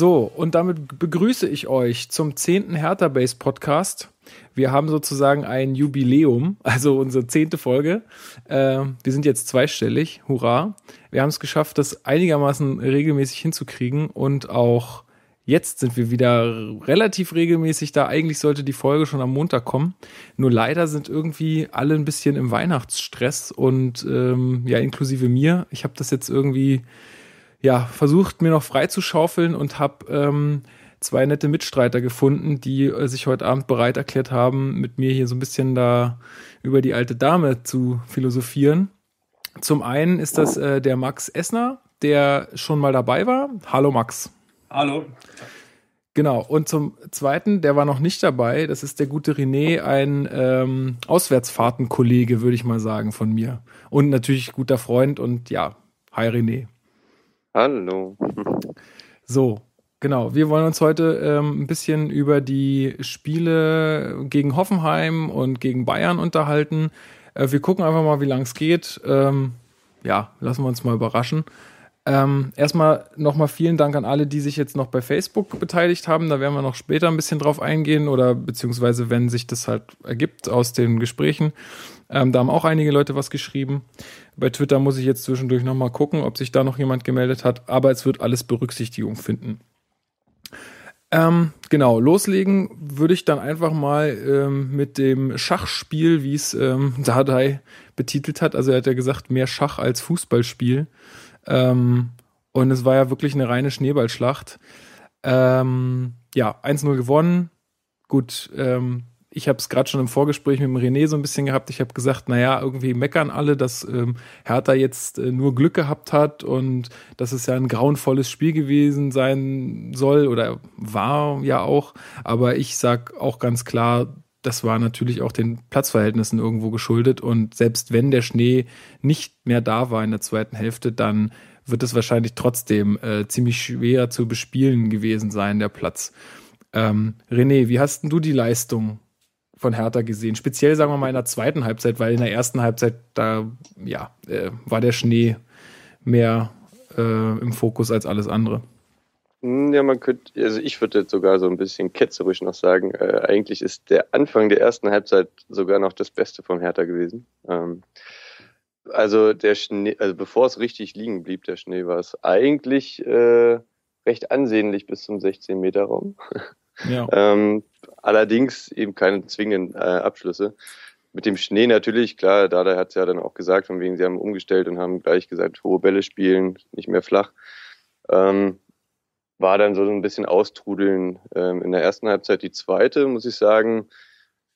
So, und damit begrüße ich euch zum 10. Hertha Base Podcast. Wir haben sozusagen ein Jubiläum, also unsere zehnte Folge. Äh, wir sind jetzt zweistellig, hurra. Wir haben es geschafft, das einigermaßen regelmäßig hinzukriegen und auch jetzt sind wir wieder relativ regelmäßig da. Eigentlich sollte die Folge schon am Montag kommen. Nur leider sind irgendwie alle ein bisschen im Weihnachtsstress und ähm, ja, inklusive mir. Ich habe das jetzt irgendwie ja, versucht, mir noch freizuschaufeln und habe ähm, zwei nette Mitstreiter gefunden, die äh, sich heute Abend bereit erklärt haben, mit mir hier so ein bisschen da über die alte Dame zu philosophieren. Zum einen ist das äh, der Max Essner, der schon mal dabei war. Hallo Max. Hallo. Genau, und zum zweiten, der war noch nicht dabei, das ist der gute René, ein ähm, Auswärtsfahrtenkollege, würde ich mal sagen, von mir. Und natürlich guter Freund und ja, hi René. Hallo. So, genau. Wir wollen uns heute ähm, ein bisschen über die Spiele gegen Hoffenheim und gegen Bayern unterhalten. Äh, wir gucken einfach mal, wie lang es geht. Ähm, ja, lassen wir uns mal überraschen. Ähm, erstmal nochmal vielen Dank an alle, die sich jetzt noch bei Facebook beteiligt haben. Da werden wir noch später ein bisschen drauf eingehen oder beziehungsweise wenn sich das halt ergibt aus den Gesprächen. Ähm, da haben auch einige Leute was geschrieben. Bei Twitter muss ich jetzt zwischendurch nochmal gucken, ob sich da noch jemand gemeldet hat. Aber es wird alles Berücksichtigung finden. Ähm, genau, loslegen würde ich dann einfach mal ähm, mit dem Schachspiel, wie es ähm, Dardai betitelt hat. Also er hat ja gesagt, mehr Schach als Fußballspiel. Ähm, und es war ja wirklich eine reine Schneeballschlacht. Ähm, ja, 1-0 gewonnen. Gut, ähm, ich habe es gerade schon im Vorgespräch mit dem René so ein bisschen gehabt. Ich habe gesagt, naja, irgendwie meckern alle, dass ähm, Hertha jetzt äh, nur Glück gehabt hat und dass es ja ein grauenvolles Spiel gewesen sein soll oder war ja auch. Aber ich sag auch ganz klar, das war natürlich auch den Platzverhältnissen irgendwo geschuldet. Und selbst wenn der Schnee nicht mehr da war in der zweiten Hälfte, dann wird es wahrscheinlich trotzdem äh, ziemlich schwer zu bespielen gewesen sein, der Platz. Ähm, René, wie hast denn du die Leistung von Hertha gesehen? Speziell, sagen wir mal, in der zweiten Halbzeit, weil in der ersten Halbzeit, da ja, äh, war der Schnee mehr äh, im Fokus als alles andere. Hm, Ja, man könnte, also ich würde jetzt sogar so ein bisschen ketzerisch noch sagen, äh, eigentlich ist der Anfang der ersten Halbzeit sogar noch das Beste von Hertha gewesen. Ähm, also der Schnee, also bevor es richtig liegen blieb, der Schnee, war es eigentlich äh, recht ansehnlich bis zum 16 Meter Raum. Ähm, allerdings eben keine zwingenden äh, Abschlüsse. Mit dem Schnee natürlich, klar, Dada hat es ja dann auch gesagt, von wegen, sie haben umgestellt und haben gleich gesagt, hohe Bälle spielen, nicht mehr flach. Ähm, war dann so ein bisschen austrudeln ähm, in der ersten Halbzeit. Die zweite, muss ich sagen,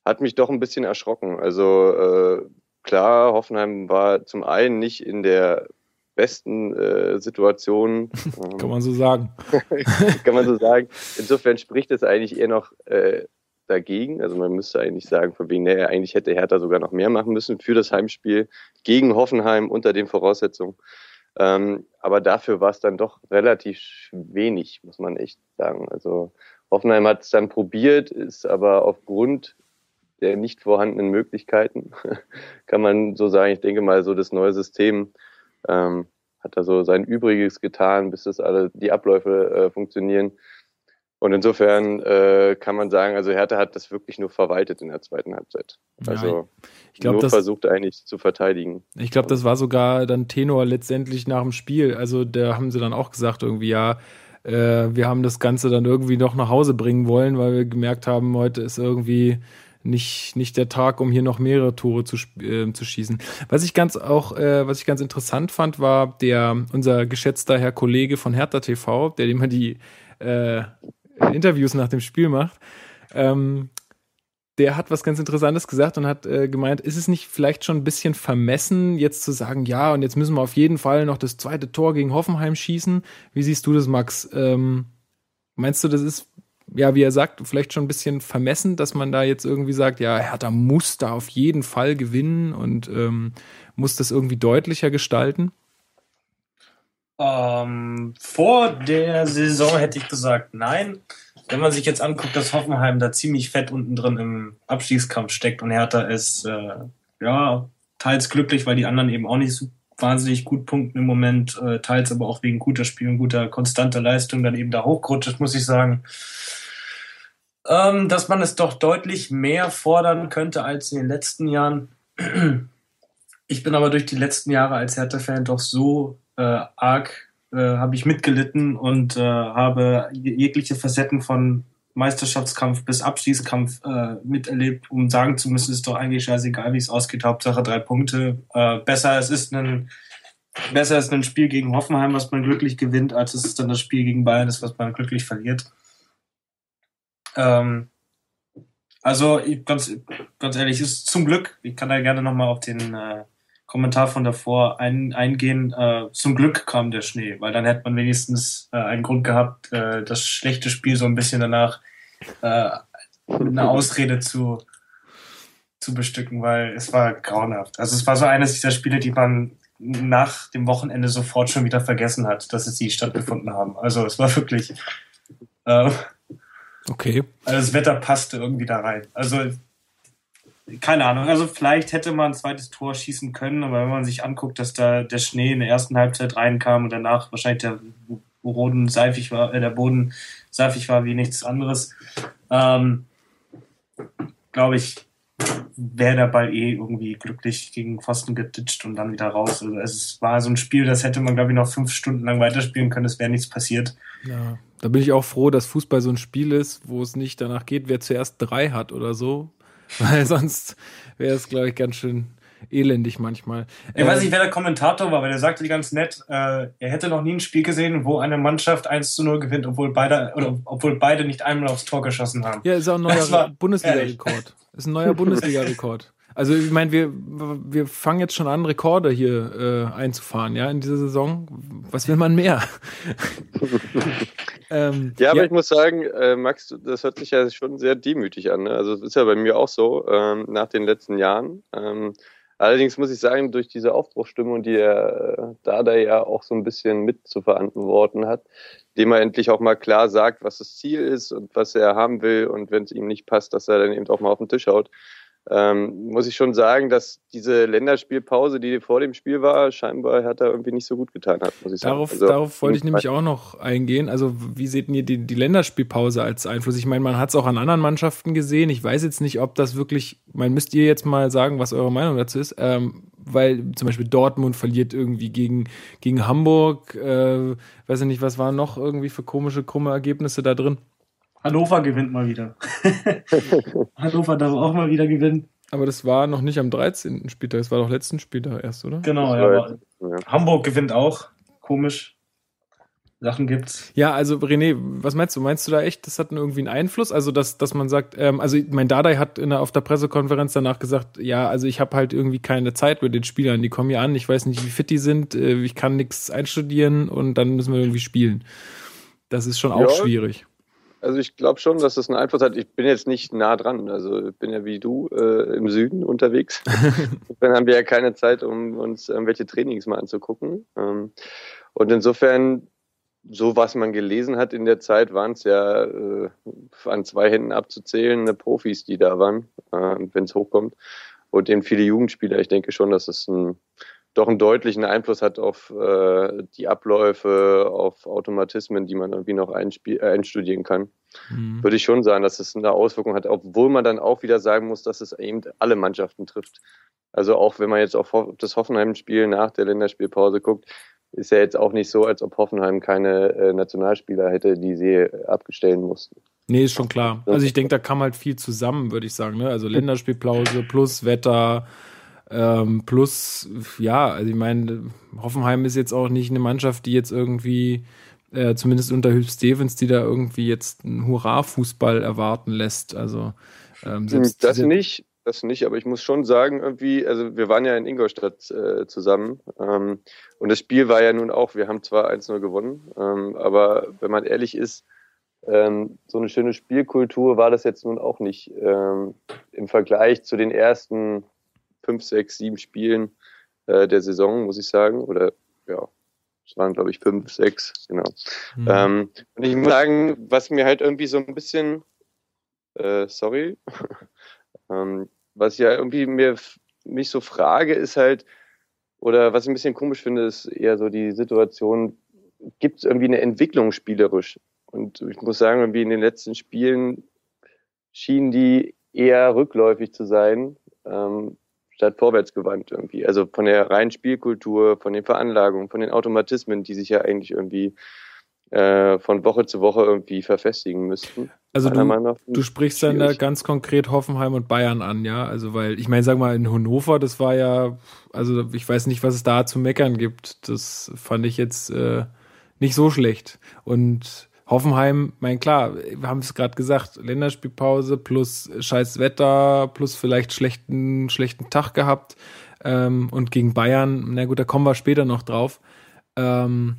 hat mich doch ein bisschen erschrocken. Also äh, klar, Hoffenheim war zum einen nicht in der besten äh, Situation. ähm, Kann man so sagen. kann man so sagen. Insofern spricht es eigentlich eher noch äh, dagegen. Also man müsste eigentlich sagen, von wegen, naja, eigentlich hätte Hertha sogar noch mehr machen müssen für das Heimspiel gegen Hoffenheim unter den Voraussetzungen. Ähm, aber dafür war es dann doch relativ wenig, muss man echt sagen. Also Hoffenheim hat es dann probiert, ist aber aufgrund der nicht vorhandenen Möglichkeiten, kann man so sagen, ich denke mal, so das neue System ähm, hat da so sein Übriges getan, bis das alle die Abläufe äh, funktionieren. Und insofern äh, kann man sagen, also Hertha hat das wirklich nur verwaltet in der zweiten Halbzeit. Also Ja, ich glaube, nur das, versucht eigentlich zu verteidigen. ich glaube, das war sogar dann Tenor letztendlich nach dem Spiel. Also da haben sie dann auch gesagt irgendwie, ja, äh, wir haben das Ganze dann irgendwie noch nach Hause bringen wollen, weil wir gemerkt haben, heute ist irgendwie nicht, nicht der Tag, um hier noch mehrere Tore zu, äh, zu schießen. Was ich ganz auch, äh, was ich ganz interessant fand, war der, unser geschätzter Herr Kollege von Hertha TV, der immer die äh, Interviews nach dem Spiel macht. Ähm, der hat was ganz Interessantes gesagt und hat äh, gemeint, ist es nicht vielleicht schon ein bisschen vermessen, jetzt zu sagen, ja, und jetzt müssen wir auf jeden Fall noch das zweite Tor gegen Hoffenheim schießen? Wie siehst du das, Max? Ähm, meinst du, das ist, ja, wie er sagt, vielleicht schon ein bisschen vermessen, dass man da jetzt irgendwie sagt, ja, Hertha muss da auf jeden Fall gewinnen und ähm, muss das irgendwie deutlicher gestalten? Ähm, vor der Saison hätte ich gesagt, nein wenn man sich jetzt anguckt, dass Hoffenheim da ziemlich fett unten drin im Abstiegskampf steckt und Hertha ist äh, ja teils glücklich, weil die anderen eben auch nicht so wahnsinnig gut punkten im Moment, äh, teils aber auch wegen guter Spiel und guter konstanter Leistung dann eben da hochgerutscht, muss ich sagen. Ähm, dass man es doch deutlich mehr fordern könnte als in den letzten Jahren. Ich bin aber durch die letzten Jahre als Hertha-Fan doch so äh, arg äh, habe ich mitgelitten und äh, habe jegliche Facetten von Meisterschaftskampf bis Abschießkampf äh, miterlebt, um sagen zu müssen, ist doch eigentlich scheißegal, wie es ausgeht. Hauptsache drei Punkte. Äh, besser es ist ein besser ist ein Spiel gegen Hoffenheim, was man glücklich gewinnt, als es ist dann das Spiel gegen Bayern ist, was man glücklich verliert. Ähm, also ganz ganz ehrlich, ist zum Glück. Ich kann da gerne noch mal auf den äh, Kommentar von davor ein, eingehen. Äh, zum Glück kam der Schnee, weil dann hätte man wenigstens äh, einen Grund gehabt, äh, das schlechte Spiel so ein bisschen danach äh, eine Ausrede zu, zu bestücken, weil es war grauenhaft. Also es war so eines dieser Spiele, die man nach dem Wochenende sofort schon wieder vergessen hat, dass es sie stattgefunden haben. Also es war wirklich. Äh, okay. Also das Wetter passte irgendwie da rein. Also keine Ahnung, also vielleicht hätte man ein zweites Tor schießen können, aber wenn man sich anguckt, dass da der Schnee in der ersten Halbzeit reinkam und danach wahrscheinlich der Boden seifig war, äh, der Boden seifig war wie nichts anderes, ähm, glaube ich, wäre der Ball eh irgendwie glücklich gegen Pfosten geditscht und dann wieder raus. Also es war so ein Spiel, das hätte man, glaube ich, noch fünf Stunden lang weiterspielen können, es wäre nichts passiert. Ja, da bin ich auch froh, dass Fußball so ein Spiel ist, wo es nicht danach geht, wer zuerst drei hat oder so, weil sonst wäre es, glaube ich, ganz schön elendig manchmal. Ich ähm, weiß nicht, wer der Kommentator war, weil der sagte ganz nett, äh, er hätte noch nie ein Spiel gesehen, wo eine Mannschaft 1 zu 0 gewinnt, obwohl beide, oder obwohl beide nicht einmal aufs Tor geschossen haben. Ja, ist auch ein neuer Bundesliga-Rekord. Ist ein neuer Bundesliga-Rekord. Also ich meine, wir, wir fangen jetzt schon an, Rekorde hier äh, einzufahren, ja, in dieser Saison. Was will man mehr? ähm, ja, aber ja. ich muss sagen, äh, Max, das hört sich ja schon sehr demütig an. Ne? Also es ist ja bei mir auch so, ähm, nach den letzten Jahren. Ähm, allerdings muss ich sagen, durch diese Aufbruchstimmung, die er äh, Dada ja auch so ein bisschen mit zu verantworten hat, dem er endlich auch mal klar sagt, was das Ziel ist und was er haben will und wenn es ihm nicht passt, dass er dann eben auch mal auf den Tisch haut ähm, muss ich schon sagen, dass diese Länderspielpause, die vor dem Spiel war, scheinbar hat er irgendwie nicht so gut getan hat, muss ich sagen. Darauf, also, darauf wollte ich nämlich auch noch eingehen. Also wie seht ihr die, die Länderspielpause als Einfluss? Ich meine, man hat es auch an anderen Mannschaften gesehen. Ich weiß jetzt nicht, ob das wirklich, man müsst ihr jetzt mal sagen, was eure Meinung dazu ist, ähm, weil zum Beispiel Dortmund verliert irgendwie gegen, gegen Hamburg, äh, weiß ich nicht, was waren noch irgendwie für komische, krumme Ergebnisse da drin. Hannover gewinnt mal wieder. Hannover darf auch mal wieder gewinnen. Aber das war noch nicht am 13. Spieltag, das war doch letzten Spieltag erst, oder? Genau, ja, ja. Hamburg gewinnt auch. Komisch. Sachen gibt's. Ja, also René, was meinst du? Meinst du da echt, das hat irgendwie einen Einfluss? Also, dass, dass man sagt, ähm, also mein Dadai hat in der, auf der Pressekonferenz danach gesagt, ja, also ich habe halt irgendwie keine Zeit mit den Spielern, die kommen hier an, ich weiß nicht, wie fit die sind, äh, ich kann nichts einstudieren und dann müssen wir irgendwie spielen. Das ist schon auch ja. schwierig. Also ich glaube schon, dass das einen Einfluss hat. Ich bin jetzt nicht nah dran. Also ich bin ja wie du äh, im Süden unterwegs. Dann haben wir ja keine Zeit, um uns irgendwelche Trainings mal anzugucken. Ähm, und insofern, so was man gelesen hat in der Zeit, waren es ja äh, an zwei Händen abzuzählen, Profis, die da waren, äh, wenn es hochkommt. Und eben viele Jugendspieler. Ich denke schon, dass es ein doch einen deutlichen Einfluss hat auf äh, die Abläufe, auf Automatismen, die man irgendwie noch äh, einstudieren kann. Mhm. Würde ich schon sagen, dass es eine Auswirkung hat, obwohl man dann auch wieder sagen muss, dass es eben alle Mannschaften trifft. Also auch wenn man jetzt auf das Hoffenheim-Spiel nach der Länderspielpause guckt, ist ja jetzt auch nicht so, als ob Hoffenheim keine äh, Nationalspieler hätte, die sie abstellen mussten. Nee, ist schon klar. Also ich denke, da kam halt viel zusammen, würde ich sagen. Ne? Also Länderspielpause plus Wetter, ähm, plus, ja, also ich meine, Hoffenheim ist jetzt auch nicht eine Mannschaft, die jetzt irgendwie, äh, zumindest unter Hüb Stevens, die da irgendwie jetzt einen Hurra-Fußball erwarten lässt. Also Ähm, das nicht, das nicht, aber ich muss schon sagen, irgendwie, also wir waren ja in Ingolstadt äh, zusammen ähm, und das Spiel war ja nun auch, wir haben zwar 1-0 gewonnen, ähm, aber wenn man ehrlich ist, ähm, so eine schöne Spielkultur war das jetzt nun auch nicht ähm, im Vergleich zu den ersten fünf, sechs, sieben Spielen äh, der Saison, muss ich sagen. Oder ja, es waren, glaube ich, fünf, sechs, genau. Mhm. Ähm, und ich muss sagen, was mir halt irgendwie so ein bisschen, äh, sorry, ähm, was ja irgendwie mir mich so frage, ist halt, oder was ich ein bisschen komisch finde, ist eher so die Situation, gibt es irgendwie eine Entwicklung spielerisch? Und ich muss sagen, irgendwie in den letzten Spielen schienen die eher rückläufig zu sein. Ähm, statt vorwärtsgewandt irgendwie. Also von der reinen Spielkultur, von den Veranlagungen, von den Automatismen, die sich ja eigentlich irgendwie äh, von Woche zu Woche irgendwie verfestigen müssten. Also du, du sprichst dann da ganz konkret Hoffenheim und Bayern an, ja? Also weil, ich meine, sag mal, in Hannover, das war ja, also ich weiß nicht, was es da zu meckern gibt. Das fand ich jetzt äh, nicht so schlecht. Und Hoffenheim, mein klar, wir haben es gerade gesagt, Länderspielpause plus scheiß Wetter plus vielleicht schlechten schlechten Tag gehabt ähm, und gegen Bayern, na gut, da kommen wir später noch drauf. Ähm,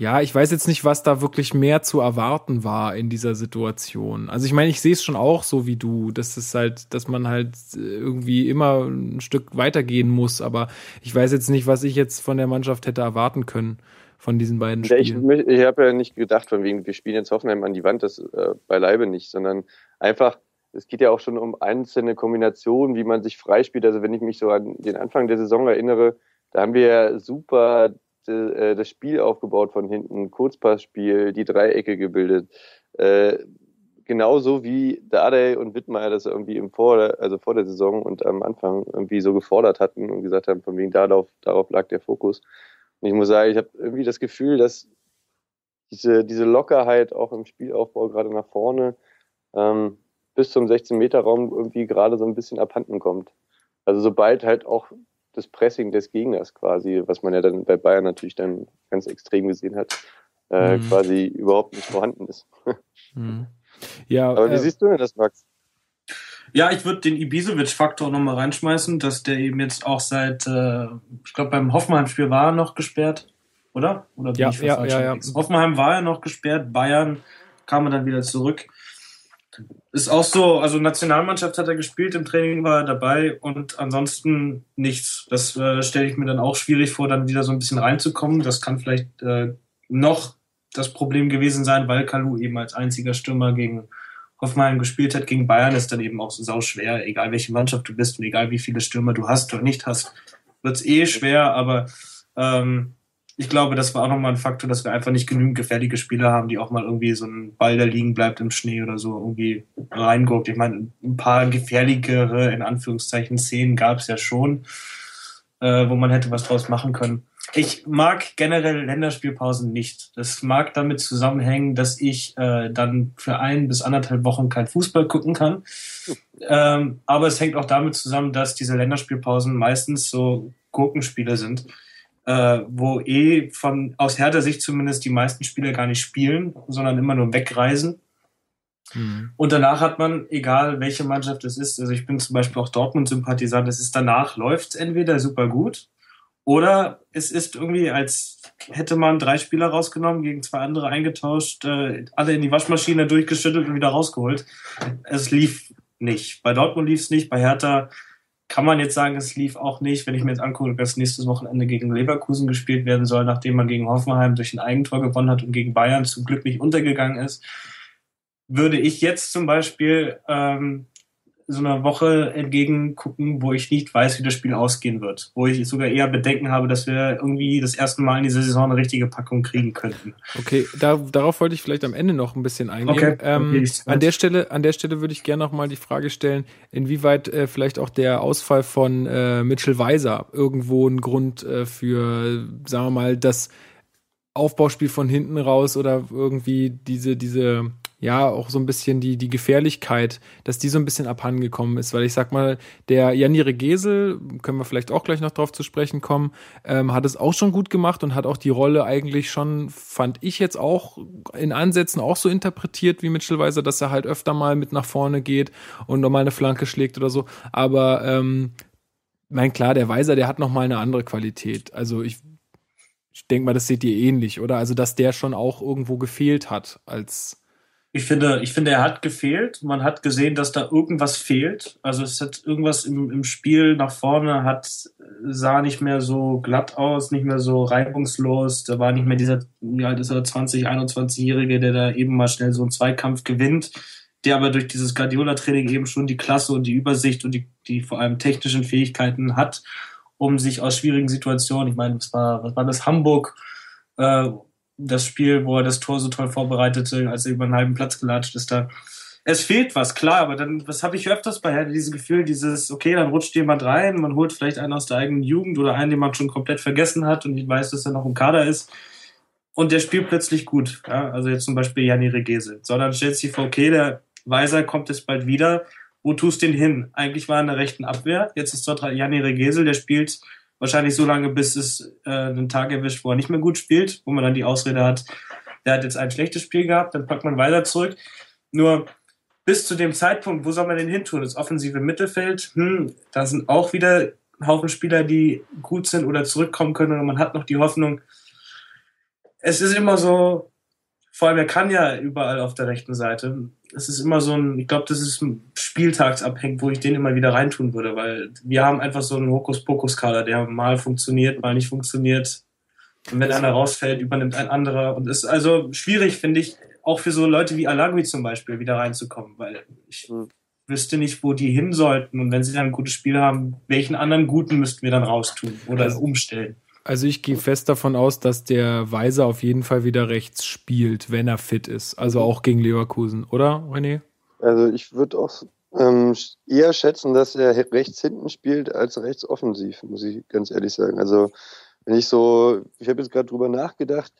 ja, ich weiß jetzt nicht, was da wirklich mehr zu erwarten war in dieser Situation. Also ich meine, ich sehe es schon auch so wie du, dass es halt, dass man halt irgendwie immer ein Stück weitergehen muss, aber ich weiß jetzt nicht, was ich jetzt von der Mannschaft hätte erwarten können von diesen beiden Spielen. Ich, ich habe ja nicht gedacht, von wegen, wir spielen jetzt Hoffenheim an die Wand, das äh, beileibe nicht, sondern einfach, es geht ja auch schon um einzelne Kombinationen, wie man sich freispielt. Also wenn ich mich so an den Anfang der Saison erinnere, da haben wir ja super äh, das Spiel aufgebaut von hinten, Kurzpassspiel, die Dreiecke gebildet. Äh, genauso wie Dardai und Wittmeier das irgendwie im vor, also vor der Saison und am Anfang irgendwie so gefordert hatten und gesagt haben, von wegen darauf, darauf lag der Fokus. Und ich muss sagen, ich habe irgendwie das Gefühl, dass diese, diese Lockerheit auch im Spielaufbau gerade nach vorne ähm, bis zum 16-Meter-Raum irgendwie gerade so ein bisschen abhanden kommt. Also sobald halt auch das Pressing des Gegners quasi, was man ja dann bei Bayern natürlich dann ganz extrem gesehen hat, äh, mhm. quasi überhaupt nicht vorhanden ist. mhm. Ja, Aber wie äh, siehst du denn das, Max? Ja, ich würde den Ibisevic-Faktor nochmal reinschmeißen, dass der eben jetzt auch seit, äh, ich glaube beim Hoffenheim-Spiel war er noch gesperrt, oder? Oder bin ja, ich ja, ja, ja. Hoffenheim war er noch gesperrt, Bayern kam er dann wieder zurück. Ist auch so, also Nationalmannschaft hat er gespielt, im Training war er dabei und ansonsten nichts. Das äh, stelle ich mir dann auch schwierig vor, dann wieder so ein bisschen reinzukommen. Das kann vielleicht äh, noch das Problem gewesen sein, weil Kalu eben als einziger Stürmer gegen Hoffenheim gespielt hat gegen Bayern, ist dann eben auch sau schwer, egal welche Mannschaft du bist und egal wie viele Stürmer du hast oder nicht hast, wird's eh schwer, aber ähm, ich glaube, das war auch nochmal ein Faktor, dass wir einfach nicht genügend gefährliche Spieler haben, die auch mal irgendwie so ein Ball, der liegen bleibt im Schnee oder so, irgendwie reinguckt. Ich meine, ein paar gefährlichere, in Anführungszeichen, Szenen gab's ja schon, äh, wo man hätte was draus machen können. Ich mag generell Länderspielpausen nicht. Das mag damit zusammenhängen, dass ich äh, dann für ein bis anderthalb Wochen kein Fußball gucken kann. Ähm, aber es hängt auch damit zusammen, dass diese Länderspielpausen meistens so Gurkenspiele sind, äh, wo eh von aus härter Sicht zumindest die meisten Spieler gar nicht spielen, sondern immer nur wegreisen. Mhm. Und danach hat man, egal welche Mannschaft es ist, also ich bin zum Beispiel auch Dortmund-Sympathisant, es ist danach läuft es entweder super gut oder es ist irgendwie, als hätte man drei Spieler rausgenommen, gegen zwei andere eingetauscht, äh, alle in die Waschmaschine durchgeschüttelt und wieder rausgeholt. Es lief nicht. Bei Dortmund lief es nicht, bei Hertha kann man jetzt sagen, es lief auch nicht. Wenn ich mir jetzt angucke, dass nächstes Wochenende gegen Leverkusen gespielt werden soll, nachdem man gegen Hoffenheim durch ein Eigentor gewonnen hat und gegen Bayern zum Glück nicht untergegangen ist, würde ich jetzt zum Beispiel ähm, so einer Woche entgegengucken, wo ich nicht weiß, wie das Spiel ausgehen wird. Wo ich sogar eher Bedenken habe, dass wir irgendwie das erste Mal in dieser Saison eine richtige Packung kriegen könnten. Okay, da, darauf wollte ich vielleicht am Ende noch ein bisschen eingehen. Okay, ähm, okay, an der Stelle, an der Stelle würde ich gerne noch mal die Frage stellen, inwieweit äh, vielleicht auch der Ausfall von äh, Mitchell Weiser irgendwo ein Grund äh, für, sagen wir mal, das Aufbauspiel von hinten raus oder irgendwie diese, diese, ja, auch so ein bisschen die, die Gefährlichkeit, dass die so ein bisschen abhandengekommen ist. Weil ich sag mal, der Janire Gesel, können wir vielleicht auch gleich noch drauf zu sprechen kommen, ähm, hat es auch schon gut gemacht und hat auch die Rolle eigentlich schon, fand ich jetzt auch in Ansätzen auch so interpretiert wie Mitchellweiser, dass er halt öfter mal mit nach vorne geht und nochmal eine Flanke schlägt oder so. Aber ähm, mein klar, der Weiser, der hat nochmal eine andere Qualität. Also ich ich denke mal, das seht ihr ähnlich, oder? Also, dass der schon auch irgendwo gefehlt hat als. Ich finde, ich finde, er hat gefehlt. Man hat gesehen, dass da irgendwas fehlt. Also es hat irgendwas im, im Spiel nach vorne hat, sah nicht mehr so glatt aus, nicht mehr so reibungslos. Da war nicht mehr dieser, wie alt ist er, 20, 21-Jährige, der da eben mal schnell so einen Zweikampf gewinnt, der aber durch dieses Guardiola-Training eben schon die Klasse und die Übersicht und die, die vor allem technischen Fähigkeiten hat um sich aus schwierigen Situationen, ich meine, was war, was war das, Hamburg, äh, das Spiel, wo er das Tor so toll vorbereitete, als er über einen halben Platz gelatscht ist, da. Es fehlt was, klar, aber dann, was habe ich öfters bei Hertha, dieses Gefühl, dieses, okay, dann rutscht jemand rein, man holt vielleicht einen aus der eigenen Jugend oder einen, den man schon komplett vergessen hat und weiß, dass er noch im Kader ist und der spielt plötzlich gut. Ja? Also jetzt zum Beispiel Janni Regese. Sondern stellt sich vor, okay, der Weiser kommt jetzt bald wieder wo tust du den hin? Eigentlich war er in der rechten Abwehr. Jetzt ist dort Janni Regesel, der spielt wahrscheinlich so lange, bis es äh, einen Tag erwischt, wo er nicht mehr gut spielt, wo man dann die Ausrede hat, der hat jetzt ein schlechtes Spiel gehabt, dann packt man weiter zurück. Nur bis zu dem Zeitpunkt, wo soll man den hin tun? Das offensive Mittelfeld, hm, da sind auch wieder ein Haufen Spieler, die gut sind oder zurückkommen können und man hat noch die Hoffnung. Es ist immer so, vor allem er kann ja überall auf der rechten Seite es ist immer so ein, ich glaube, das ist spieltagsabhängig, wo ich den immer wieder reintun würde, weil wir haben einfach so einen Hokuspokus-Kader, der mal funktioniert, mal nicht funktioniert. Und wenn einer rausfällt, übernimmt ein anderer. Und es ist also schwierig, finde ich, auch für so Leute wie Alagui zum Beispiel wieder reinzukommen, weil ich mhm. wüsste nicht, wo die hin sollten. Und wenn sie dann ein gutes Spiel haben, welchen anderen guten müssten wir dann raustun oder also, umstellen? Also ich gehe fest davon aus, dass der Weiser auf jeden Fall wieder rechts spielt, wenn er fit ist. Also auch gegen Leverkusen, oder René? Also ich würde auch ähm, eher schätzen, dass er rechts hinten spielt als rechts offensiv, muss ich ganz ehrlich sagen. Also wenn ich so, ich habe jetzt gerade drüber nachgedacht,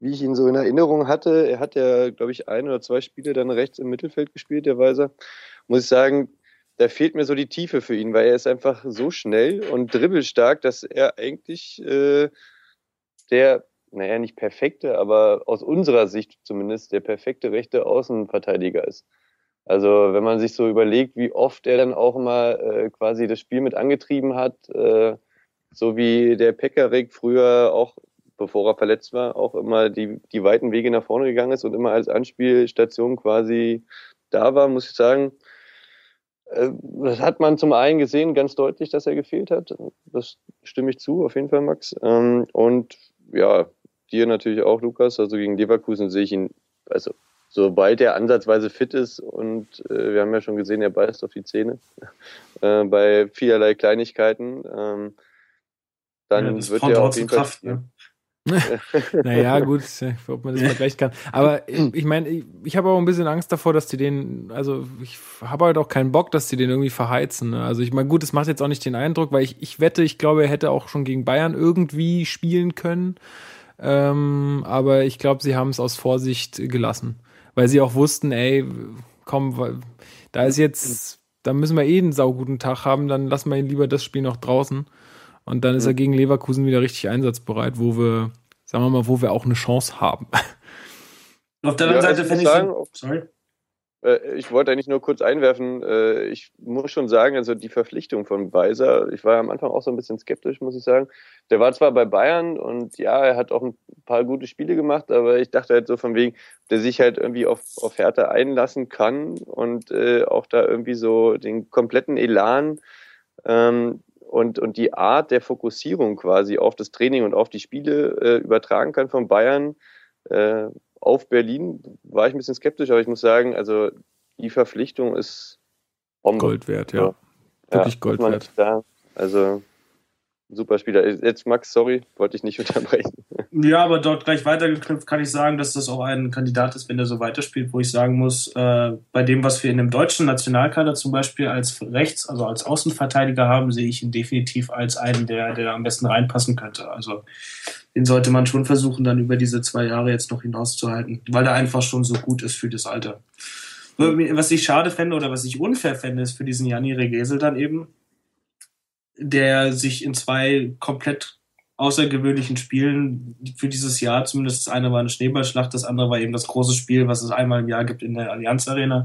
wie ich ihn so in Erinnerung hatte. Er hat ja, glaube ich, ein oder zwei Spiele dann rechts im Mittelfeld gespielt, der Weiser. Muss ich sagen, da fehlt mir so die Tiefe für ihn, weil er ist einfach so schnell und dribbelstark, dass er eigentlich äh, der, naja, nicht perfekte, aber aus unserer Sicht zumindest der perfekte rechte Außenverteidiger ist. Also wenn man sich so überlegt, wie oft er dann auch mal äh, quasi das Spiel mit angetrieben hat, äh, so wie der Pekarik früher auch, bevor er verletzt war, auch immer die, die weiten Wege nach vorne gegangen ist und immer als Anspielstation quasi da war, muss ich sagen, das hat man zum einen gesehen, ganz deutlich, dass er gefehlt hat. Das stimme ich zu, auf jeden Fall, Max. Ähm, und ja, dir natürlich auch, Lukas. Also gegen Leverkusen sehe ich ihn, also sobald er ansatzweise fit ist und äh, wir haben ja schon gesehen, er beißt auf die Zähne äh, bei vielerlei Kleinigkeiten, ähm, dann ja, wird er auf jeden Fall. Kraft, ne? naja, gut, ob man das vergleichen kann. Aber ich meine, ich, ich habe auch ein bisschen Angst davor, dass die den, also ich habe halt auch keinen Bock, dass die den irgendwie verheizen. Ne? Also ich meine, gut, es macht jetzt auch nicht den Eindruck, weil ich, ich wette, ich glaube, er hätte auch schon gegen Bayern irgendwie spielen können. Ähm, aber ich glaube, sie haben es aus Vorsicht gelassen. Weil sie auch wussten, ey, komm, da ist jetzt, da müssen wir eh einen sauguten Tag haben, dann lassen wir ihn lieber das Spiel noch draußen. Und dann ist er gegen Leverkusen wieder richtig einsatzbereit, wo wir, sagen wir mal, wo wir auch eine Chance haben. Auf der anderen ja, Seite fände ich, sagen, so, sorry. Äh, ich wollte eigentlich nur kurz einwerfen, äh, ich muss schon sagen, also die Verpflichtung von Weiser, ich war am Anfang auch so ein bisschen skeptisch, muss ich sagen. Der war zwar bei Bayern und ja, er hat auch ein paar gute Spiele gemacht, aber ich dachte halt so von wegen, der sich halt irgendwie auf, auf Härte einlassen kann und äh, auch da irgendwie so den kompletten Elan ähm, und, und die Art der Fokussierung quasi auf das Training und auf die Spiele äh, übertragen kann von Bayern äh, auf Berlin, war ich ein bisschen skeptisch, aber ich muss sagen, also die Verpflichtung ist Bombe. Gold wert, ja. ja. Wirklich Gold wert. Also super Spieler. Jetzt Max, sorry, wollte ich nicht unterbrechen. Ja, aber dort gleich weitergeknüpft kann ich sagen, dass das auch ein Kandidat ist, wenn er so weiterspielt, wo ich sagen muss, äh, bei dem, was wir in dem deutschen Nationalkader zum Beispiel als Rechts, also als Außenverteidiger haben, sehe ich ihn definitiv als einen, der, der am besten reinpassen könnte. Also den sollte man schon versuchen, dann über diese zwei Jahre jetzt noch hinauszuhalten, weil er einfach schon so gut ist für das Alter. Was ich schade fände oder was ich unfair fände, ist für diesen Janni Regesel dann eben, der sich in zwei komplett außergewöhnlichen Spielen für dieses Jahr, zumindest das eine war eine Schneeballschlacht, das andere war eben das große Spiel, was es einmal im Jahr gibt in der Allianz Arena.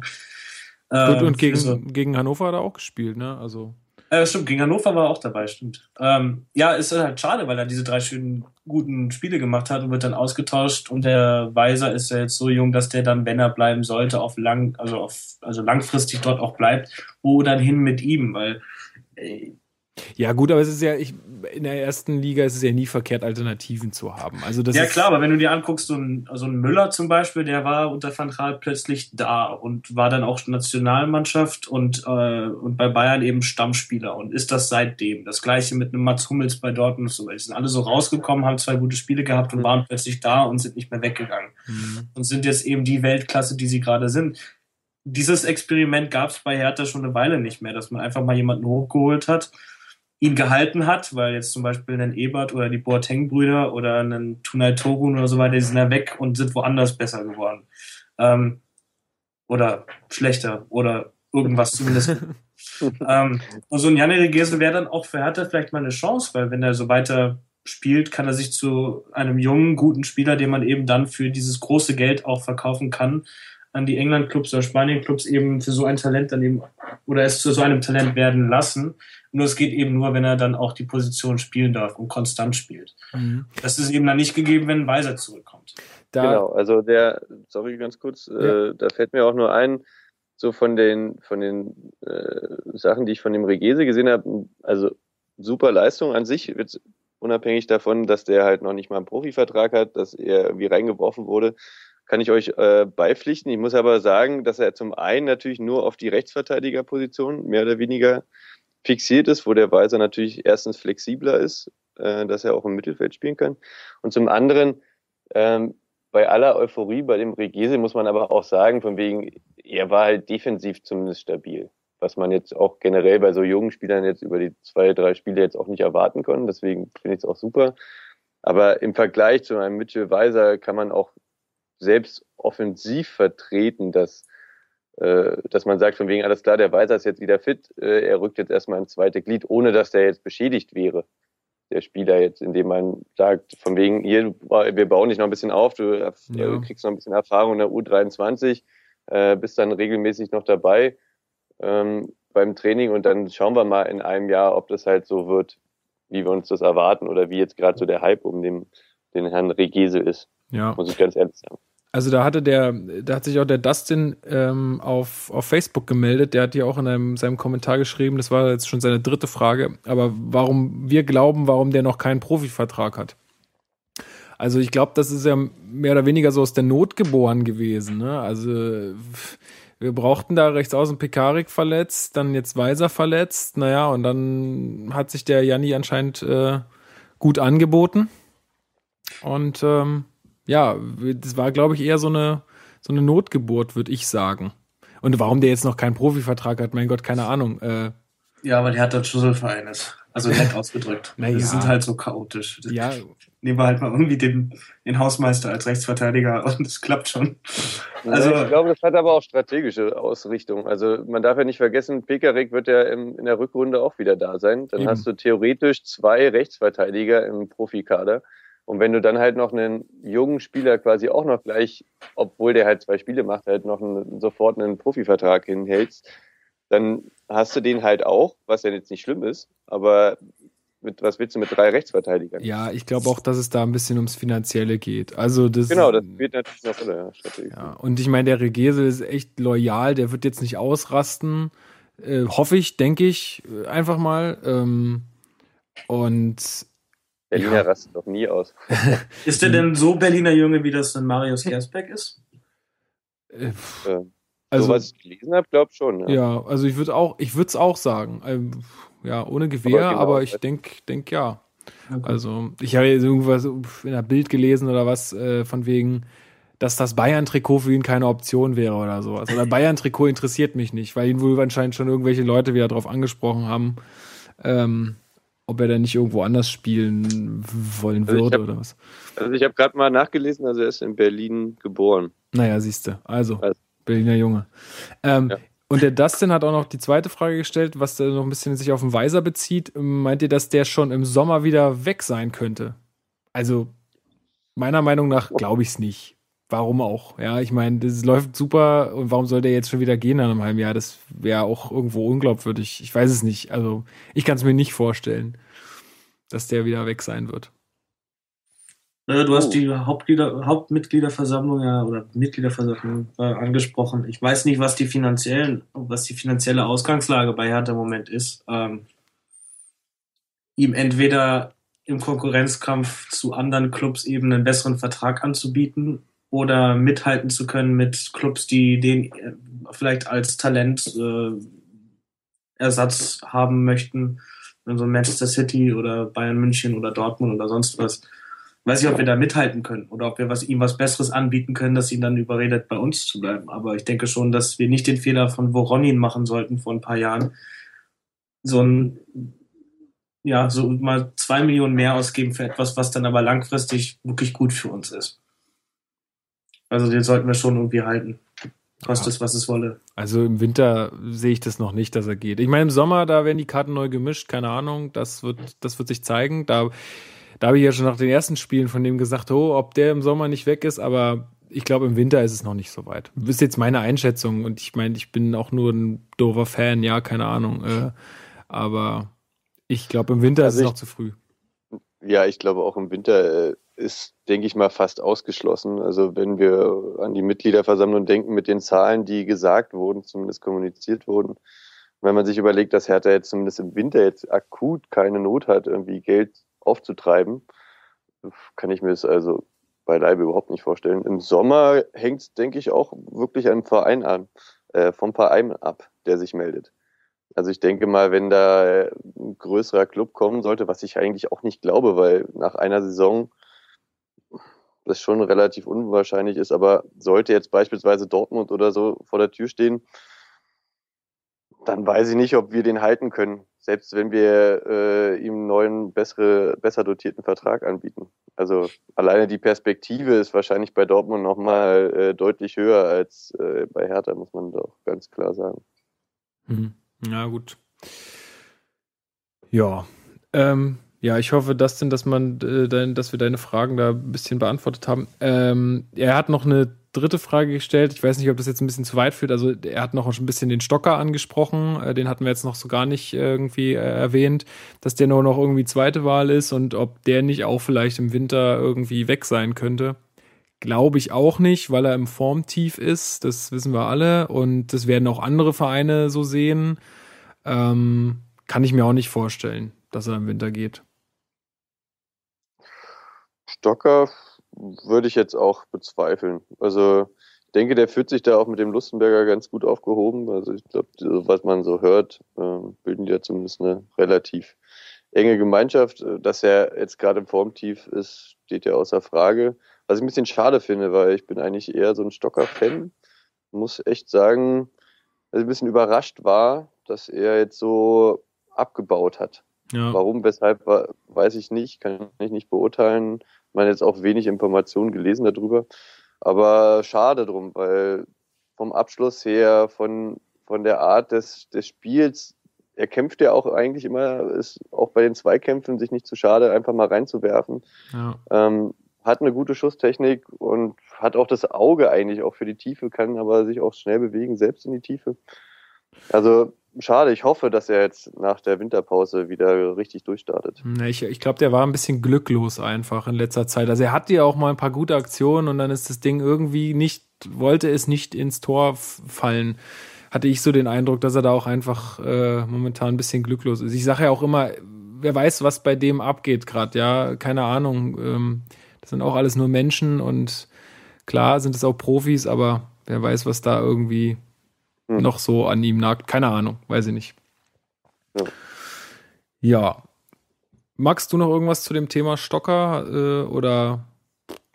Gut, und gegen, so. gegen Hannover hat er auch gespielt, ne? Also. Äh, stimmt, gegen Hannover war er auch dabei, stimmt. Ähm, ja, ist halt schade, weil er diese drei schönen, guten Spiele gemacht hat und wird dann ausgetauscht. Und der Weiser ist ja jetzt so jung, dass der dann, wenn er bleiben sollte, auf lang, also auf, also langfristig dort auch bleibt. Wo dann hin mit ihm, weil äh, ja, gut, aber es ist ja, ich, in der ersten Liga ist es ja nie verkehrt, Alternativen zu haben. Also das ja, klar, aber wenn du dir anguckst, so ein, so ein Müller zum Beispiel, der war unter Van Gaal plötzlich da und war dann auch Nationalmannschaft und, äh, und bei Bayern eben Stammspieler und ist das seitdem. Das gleiche mit einem Mats Hummels bei Dortmund. So. Die sind alle so rausgekommen, haben zwei gute Spiele gehabt und mhm. waren plötzlich da und sind nicht mehr weggegangen. Mhm. Und sind jetzt eben die Weltklasse, die sie gerade sind dieses Experiment gab es bei Hertha schon eine Weile nicht mehr, dass man einfach mal jemanden hochgeholt hat ihn gehalten hat, weil jetzt zum Beispiel einen Ebert oder die Boateng-Brüder oder einen Tunai Torun oder so weiter, die sind ja weg und sind woanders besser geworden. Ähm, oder schlechter oder irgendwas zumindest. ähm, und so ein Janne Gesel wäre dann auch für Hertha vielleicht mal eine Chance, weil wenn er so weiter spielt, kann er sich zu einem jungen, guten Spieler, den man eben dann für dieses große Geld auch verkaufen kann, an die England-Clubs oder Spanien-Clubs eben für so ein Talent dann eben oder es zu so einem Talent werden lassen. Nur es geht eben nur, wenn er dann auch die Position spielen darf und konstant spielt. Mhm. Das ist eben dann nicht gegeben, wenn ein Weiser zurückkommt. Da genau, also der, sorry ganz kurz, ja. äh, da fällt mir auch nur ein, so von den von den äh, Sachen, die ich von dem Regese gesehen habe, also super Leistung an sich, unabhängig davon, dass der halt noch nicht mal einen Profivertrag hat, dass er irgendwie reingeworfen wurde, kann ich euch äh, beipflichten. Ich muss aber sagen, dass er zum einen natürlich nur auf die Rechtsverteidigerposition mehr oder weniger fixiert ist, wo der Weiser natürlich erstens flexibler ist, äh, dass er auch im Mittelfeld spielen kann. Und zum anderen, ähm, bei aller Euphorie bei dem Regese muss man aber auch sagen, von wegen, er war halt defensiv zumindest stabil. Was man jetzt auch generell bei so jungen Spielern jetzt über die zwei, drei Spiele jetzt auch nicht erwarten kann. Deswegen finde ich es auch super. Aber im Vergleich zu einem Mitchell Weiser kann man auch selbst offensiv vertreten, dass äh, dass man sagt, von wegen, alles klar, der Weiser ist jetzt wieder fit, äh, er rückt jetzt erstmal ins zweite Glied, ohne dass der jetzt beschädigt wäre. Der Spieler jetzt, indem man sagt, von wegen, hier, wir bauen dich noch ein bisschen auf, du äh, ja. kriegst noch ein bisschen Erfahrung in der U23, äh, bist dann regelmäßig noch dabei ähm, beim Training und dann schauen wir mal in einem Jahr, ob das halt so wird, wie wir uns das erwarten oder wie jetzt gerade so der Hype um den, den Herrn Regesel ist. Ja. Muss ich ganz ehrlich sagen. Also da hatte der, da hat sich auch der Dustin ähm, auf, auf Facebook gemeldet, der hat ja auch in einem, seinem Kommentar geschrieben, das war jetzt schon seine dritte Frage, aber warum wir glauben, warum der noch keinen Profivertrag hat. Also ich glaube, das ist ja mehr oder weniger so aus der Not geboren gewesen. Ne? Also wir brauchten da rechts außen Pekarik verletzt, dann jetzt Weiser verletzt, naja, und dann hat sich der Janni anscheinend äh, gut angeboten. Und ähm, ja, das war, glaube ich, eher so eine, so eine Notgeburt, würde ich sagen. Und warum der jetzt noch keinen Profivertrag hat, mein Gott, keine Ahnung. Äh, ja, weil der hat dort Schlüsselverein ist. Also nett ausgedrückt. naja. Die sind halt so chaotisch. Ja. Nehmen wir halt mal irgendwie den, den Hausmeister als Rechtsverteidiger und es klappt schon. Also, ich glaube, das hat aber auch strategische Ausrichtung. Also man darf ja nicht vergessen, Pekarik wird ja im, in der Rückrunde auch wieder da sein. Dann Eben. hast du theoretisch zwei Rechtsverteidiger im Profikader. Und wenn du dann halt noch einen jungen Spieler quasi auch noch gleich, obwohl der halt zwei Spiele macht, halt noch einen, sofort einen Profivertrag hinhältst, dann hast du den halt auch, was ja jetzt nicht schlimm ist, aber mit, was willst du mit drei Rechtsverteidigern? Ja, ich glaube auch, dass es da ein bisschen ums Finanzielle geht. Also das, genau, das wird natürlich noch in der Strategie. Ja, und ich meine, der Regese ist echt loyal, der wird jetzt nicht ausrasten. Äh, hoffe ich, denke ich, äh, einfach mal. Ähm, und Berliner ja. rastet doch nie aus. ist der denn so Berliner Junge, wie das ein Marius Gersbeck ist? Äh, also, so, was ich gelesen habe, glaube schon. Ja. ja, also ich würde auch, ich würde es auch sagen. Ähm, ja, ohne Gewehr, aber, genau, aber ich denke, denk ja. Okay. Also, ich habe jetzt irgendwas in der Bild gelesen oder was, äh, von wegen, dass das Bayern-Trikot für ihn keine Option wäre oder sowas. Oder Bayern-Trikot interessiert mich nicht, weil ihn wohl anscheinend schon irgendwelche Leute wieder drauf angesprochen haben. Ähm, ob er dann nicht irgendwo anders spielen wollen Also würde hab- oder was. Also ich habe gerade mal nachgelesen, also er ist in Berlin geboren. Naja, siehst du. Also, Also. Berliner Junge. Ähm, Ja. Und der Dustin hat auch noch die zweite Frage gestellt, was da noch ein bisschen sich auf den Weiser bezieht. Meint ihr, dass der schon im Sommer wieder weg sein könnte? Also, meiner Meinung nach glaube ich es nicht. Warum auch? Ja, ich meine, das läuft super und warum soll der jetzt schon wieder gehen nach einem halben Jahr? Das wäre auch irgendwo unglaubwürdig. Ich weiß es nicht. Also, ich kann es mir nicht vorstellen, dass der wieder weg sein wird. Äh, Du Oh. hast die Hauptglieder, Hauptmitgliederversammlung ja, oder Mitgliederversammlung äh, angesprochen. Ich weiß nicht, was die finanziellen, was die finanzielle Ausgangslage bei Hertha im Moment ist. Ähm, ihm entweder im Konkurrenzkampf zu anderen Clubs eben einen besseren Vertrag anzubieten oder mithalten zu können mit Clubs, die den äh, vielleicht als Talent äh, Ersatz haben möchten, so Manchester City oder Bayern München oder Dortmund oder sonst was weiß nicht, ob wir da mithalten können oder ob wir was, ihm was Besseres anbieten können, das ihn dann überredet, bei uns zu bleiben. Aber ich denke schon, dass wir nicht den Fehler von Voronin machen sollten vor ein paar Jahren. So ein, ja, so mal zwei Millionen mehr ausgeben für etwas, was dann aber langfristig wirklich gut für uns ist. Also den sollten wir schon irgendwie halten. Kostet Ja. es, was es wolle. Also im Winter sehe ich das noch nicht, dass er geht. Ich meine, im Sommer, da werden die Karten neu gemischt, keine Ahnung, das wird, das wird sich zeigen. Da, da habe ich ja schon nach den ersten Spielen von dem gesagt, oh, ob der im Sommer nicht weg ist, aber ich glaube, im Winter ist es noch nicht so weit. Das ist jetzt meine Einschätzung und ich meine, ich bin auch nur ein doofer Fan, ja, keine Ahnung. Äh, aber ich glaube, im Winter Also ist es ich- noch zu früh. Ja, ich glaube auch im Winter äh, ist, denke ich mal, fast ausgeschlossen. Also wenn wir an die Mitgliederversammlung denken mit den Zahlen, die gesagt wurden, zumindest kommuniziert wurden, wenn man sich überlegt, dass Hertha jetzt zumindest im Winter jetzt akut keine Not hat, irgendwie Geld aufzutreiben, kann ich mir das also beileibe überhaupt nicht vorstellen. Im Sommer hängt es, denke ich, auch wirklich einem Verein an, äh, vom Verein ab, der sich meldet. Also ich denke mal, wenn da ein größerer Club kommen sollte, was ich eigentlich auch nicht glaube, weil nach einer Saison das schon relativ unwahrscheinlich ist, aber sollte jetzt beispielsweise Dortmund oder so vor der Tür stehen, dann weiß ich nicht, ob wir den halten können, selbst wenn wir äh, ihm einen neuen, bessere, besser dotierten Vertrag anbieten. Also alleine die Perspektive ist wahrscheinlich bei Dortmund nochmal äh, deutlich höher als äh, bei Hertha, muss man doch ganz klar sagen. Mhm. Ja, gut. Ja. Ähm, ja, ich hoffe, Dustin, dass man, äh, dass wir deine Fragen da ein bisschen beantwortet haben. Ähm, er hat noch eine dritte Frage gestellt. Ich weiß nicht, ob das jetzt ein bisschen zu weit führt. Also er hat noch ein bisschen den Stocker angesprochen. Äh, den hatten wir jetzt noch so gar nicht irgendwie äh, erwähnt, dass der nur noch irgendwie zweite Wahl ist und ob der nicht auch vielleicht im Winter irgendwie weg sein könnte. Glaube ich auch nicht, weil er im Formtief ist. Das wissen wir alle. Und das werden auch andere Vereine so sehen. Ähm, kann ich mir auch nicht vorstellen, dass er im Winter geht. Stocker würde ich jetzt auch bezweifeln. Also ich denke, der fühlt sich da auch mit dem Lustenberger ganz gut aufgehoben. Also ich glaube, was man so hört, ähm, bilden die ja zumindest eine relativ enge Gemeinschaft. Dass er jetzt gerade im Formtief ist, steht ja außer Frage. Was ich ein bisschen schade finde, weil ich bin eigentlich eher so ein Stocker-Fan. Muss echt sagen, dass ich ein bisschen überrascht war, dass er jetzt so abgebaut hat. Ja. Warum, weshalb, weiß ich nicht, kann ich nicht beurteilen. Ich meine jetzt auch wenig Informationen gelesen darüber. Aber schade drum, weil vom Abschluss her, von, von der Art des, des Spiels, er kämpft ja auch eigentlich immer, ist auch bei den Zweikämpfen sich nicht zu schade, einfach mal reinzuwerfen. Ja. Ähm, hat eine gute Schusstechnik und hat auch das Auge eigentlich auch für die Tiefe, kann aber sich auch schnell bewegen, selbst in die Tiefe. Also schade, ich hoffe, dass er jetzt nach der Winterpause wieder richtig durchstartet. Ich, ich glaube, der war ein bisschen glücklos einfach in letzter Zeit. Also er hatte ja auch mal ein paar gute Aktionen und dann ist das Ding irgendwie nicht, wollte es nicht ins Tor fallen. Hatte ich so den Eindruck, dass er da auch einfach äh, momentan ein bisschen glücklos ist. Ich sage ja auch immer, wer weiß, was bei dem abgeht gerade, ja, keine Ahnung. Ähm, das sind auch alles nur Menschen und klar sind es auch Profis, aber wer weiß, was da irgendwie Hm. noch so an ihm nagt. Keine Ahnung, weiß ich nicht. Ja. Ja. Magst du noch irgendwas zu dem Thema Stocker äh, oder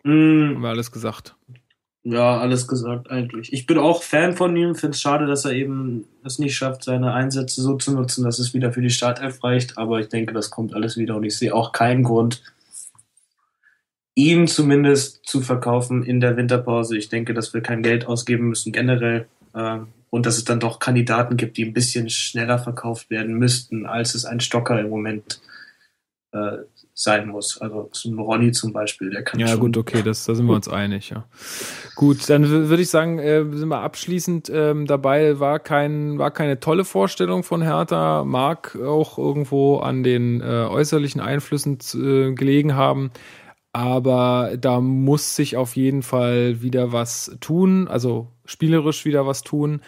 Mm, haben wir alles gesagt? Ja, alles gesagt eigentlich. Ich bin auch Fan von ihm, finde es schade, dass er eben es nicht schafft, seine Einsätze so zu nutzen, dass es wieder für die Startelf reicht, aber ich denke, das kommt alles wieder und ich sehe auch keinen Grund, ihn zumindest zu verkaufen in der Winterpause. Ich denke, dass wir kein Geld ausgeben müssen generell äh, und dass es dann doch Kandidaten gibt, die ein bisschen schneller verkauft werden müssten, als es ein Stocker im Moment äh, sein muss. Also zum Ronny zum Beispiel, der kann Ja, schon gut, okay, das, da sind wir uns einig, ja. Gut, dann würde ich sagen, äh, sind wir abschließend ähm, dabei. War, kein, war keine tolle Vorstellung von Hertha, mag auch irgendwo an den äh, äußerlichen Einflüssen äh, gelegen haben. Aber da muss sich auf jeden Fall wieder was tun, also spielerisch wieder was tun.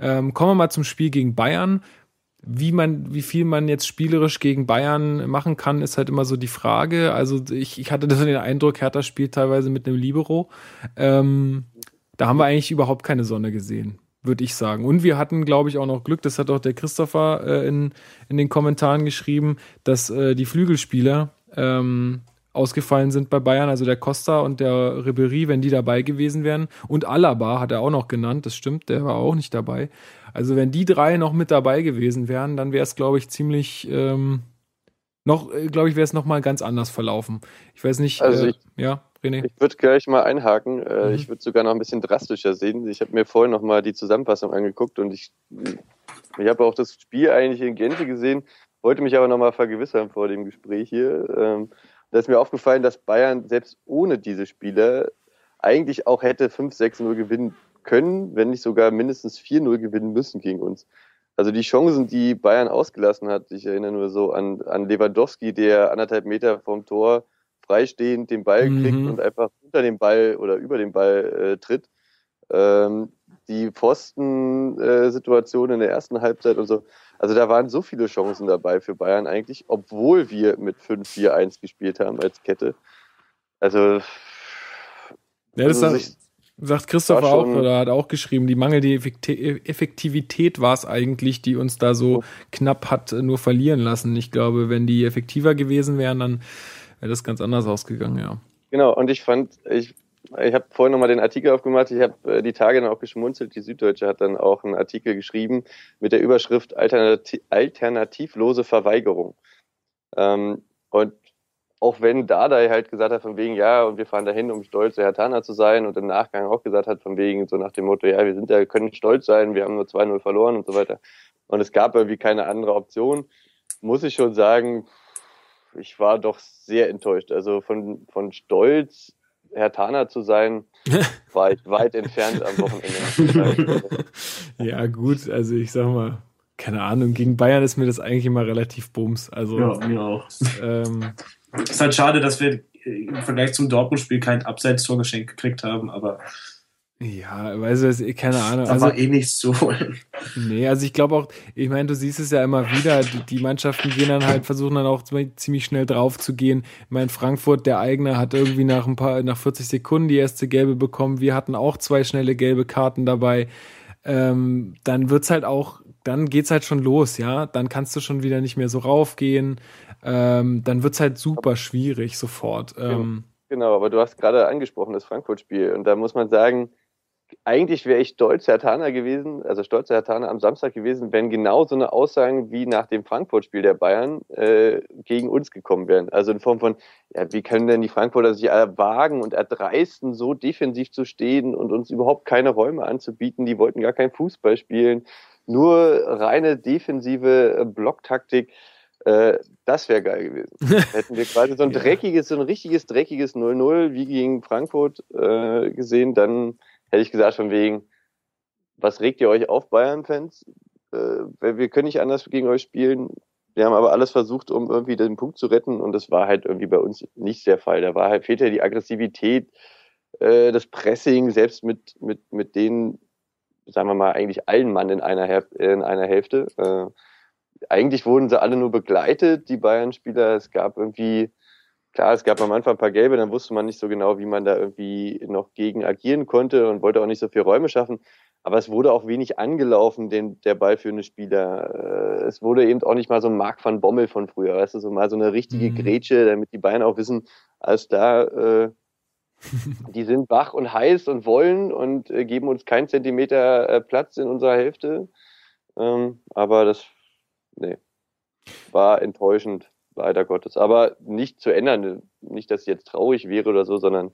Ähm, kommen wir mal zum Spiel gegen Bayern. Wie man, wie viel man jetzt spielerisch gegen Bayern machen kann, ist halt immer so die Frage. Also ich, ich hatte so den Eindruck, Hertha spielt teilweise mit einem Libero. Ähm, da haben wir eigentlich überhaupt keine Sonne gesehen, würde ich sagen. Und wir hatten, glaube ich, auch noch Glück, das hat auch der Christopher äh, in, in den Kommentaren geschrieben, dass äh, die Flügelspieler ähm, ausgefallen sind bei Bayern, also der Costa und der Ribery, wenn die dabei gewesen wären. Und Alaba hat er auch noch genannt, das stimmt, der war auch nicht dabei. Also wenn die drei noch mit dabei gewesen wären, dann wäre es, glaube ich, ziemlich ähm, noch, äh, glaube ich, wäre es noch mal ganz anders verlaufen. Ich weiß nicht, Also äh, ich- ja, René. Ich würde gleich mal einhaken. Äh, Mhm. Ich würde sogar noch ein bisschen drastischer sehen. Ich habe mir vorhin noch mal die Zusammenfassung angeguckt und ich, ich habe auch das Spiel eigentlich in Gänze gesehen, wollte mich aber noch mal vergewissern vor dem Gespräch hier. Ähm, Da ist mir aufgefallen, dass Bayern selbst ohne diese Spieler eigentlich auch hätte 5-6-0 gewinnen können, wenn nicht sogar mindestens 4-0 gewinnen müssen gegen uns. Also die Chancen, die Bayern ausgelassen hat, ich erinnere nur so an, an Lewandowski, der anderthalb Meter vom Tor freistehend den Ball Mhm. kriegt und einfach unter den Ball oder über den Ball äh, tritt. Ähm, die Pfosten-Situation in der ersten Halbzeit und so. Also da waren so viele Chancen dabei für Bayern eigentlich, obwohl wir mit 5-4-1 gespielt haben als Kette. Also, Ja, das also sagt, sagt Christopher war auch, oder hat auch geschrieben, die mangelnde Effekti- Effektivität war es eigentlich, die uns da so knapp hat äh, nur verlieren lassen. Ich glaube, wenn die effektiver gewesen wären, dann wäre das ganz anders ausgegangen, ja. Genau, und ich fand, ich, ich habe vorhin nochmal den Artikel aufgemacht, ich habe äh, die Tage dann auch geschmunzelt, die Süddeutsche hat dann auch einen Artikel geschrieben mit der Überschrift Alternati alternativlose Verweigerung. Ähm, und auch wenn Dardai halt gesagt hat von wegen, ja, und wir fahren dahin, um stolz der Hertaner zu sein und im Nachgang auch gesagt hat von wegen, so nach dem Motto, ja, wir sind ja, können stolz sein, wir haben nur 2-0 verloren und so weiter. Und es gab irgendwie keine andere Option, muss ich schon sagen, ich war doch sehr enttäuscht. Also von, von Stolz, Herr Taner zu sein, war ich weit entfernt am Wochenende. Ja, gut, also ich sag mal, keine Ahnung, gegen Bayern ist mir das eigentlich immer relativ bums. Also, Ja, mir auch. ähm, Ist halt schade, dass wir im Vergleich zum Dortmund-Spiel kein Abseits-Tor geschenkt gekriegt haben, aber ja, weiß ich, keine Ahnung. da Also, war eh nichts zu holen. Nee, also ich glaube auch, ich meine, du siehst es ja immer wieder, die, die Mannschaften gehen dann halt, versuchen dann auch ziemlich schnell drauf zu gehen. Ich meine, Frankfurt, der Eigner, hat irgendwie nach ein paar, nach 40 Sekunden die erste gelbe bekommen. Wir hatten auch zwei schnelle gelbe Karten dabei. Ähm, dann wird's halt auch, dann geht's halt schon los, ja. Dann kannst du schon wieder nicht mehr so raufgehen. Ähm, dann wird's halt super schwierig sofort. Ähm, Genau, aber du hast gerade angesprochen, das Frankfurt-Spiel. Und da muss man sagen, eigentlich wäre ich stolz Herr Taner gewesen, also stolz Herr Taner am Samstag gewesen, wenn genau so eine Aussagen wie nach dem Frankfurt-Spiel der Bayern äh, gegen uns gekommen wären. Also in Form von, ja, wie können denn die Frankfurter sich wagen und erdreisten, so defensiv zu stehen und uns überhaupt keine Räume anzubieten? Die wollten gar kein Fußball spielen, nur reine defensive äh, Blocktaktik. Äh, das wäre geil gewesen. Hätten wir quasi so ein dreckiges, so ein richtiges dreckiges 0-0 wie gegen Frankfurt äh, gesehen, dann hätte ich gesagt von wegen, was regt ihr euch auf, Bayern-Fans? Äh, wir können nicht anders gegen euch spielen. Wir haben aber alles versucht, um irgendwie den Punkt zu retten und das war halt irgendwie bei uns nicht der Fall. Da war halt fehlte ja die Aggressivität, äh, das Pressing, selbst mit, mit, mit den, sagen wir mal, eigentlich allen Mann in einer, in einer Hälfte. Äh, eigentlich wurden sie alle nur begleitet, die Bayern-Spieler. Es gab irgendwie, klar, es gab am Anfang ein paar Gelbe, dann wusste man nicht so genau, wie man da irgendwie noch gegen agieren konnte und wollte auch nicht so viel Räume schaffen. Aber es wurde auch wenig angelaufen, den, der ballführende Spieler. Äh, Es wurde eben auch nicht mal so ein Mark van Bommel von früher, weißt du, so mal so eine richtige Mhm. Grätsche, damit die Bayern auch wissen, alles da, äh, die sind wach und heiß und wollen und äh, geben uns keinen Zentimeter äh, Platz in unserer Hälfte. Ähm, aber das, nee, war enttäuschend, leider Gottes. Aber nicht zu ändern, nicht, dass ich jetzt traurig wäre oder so, sondern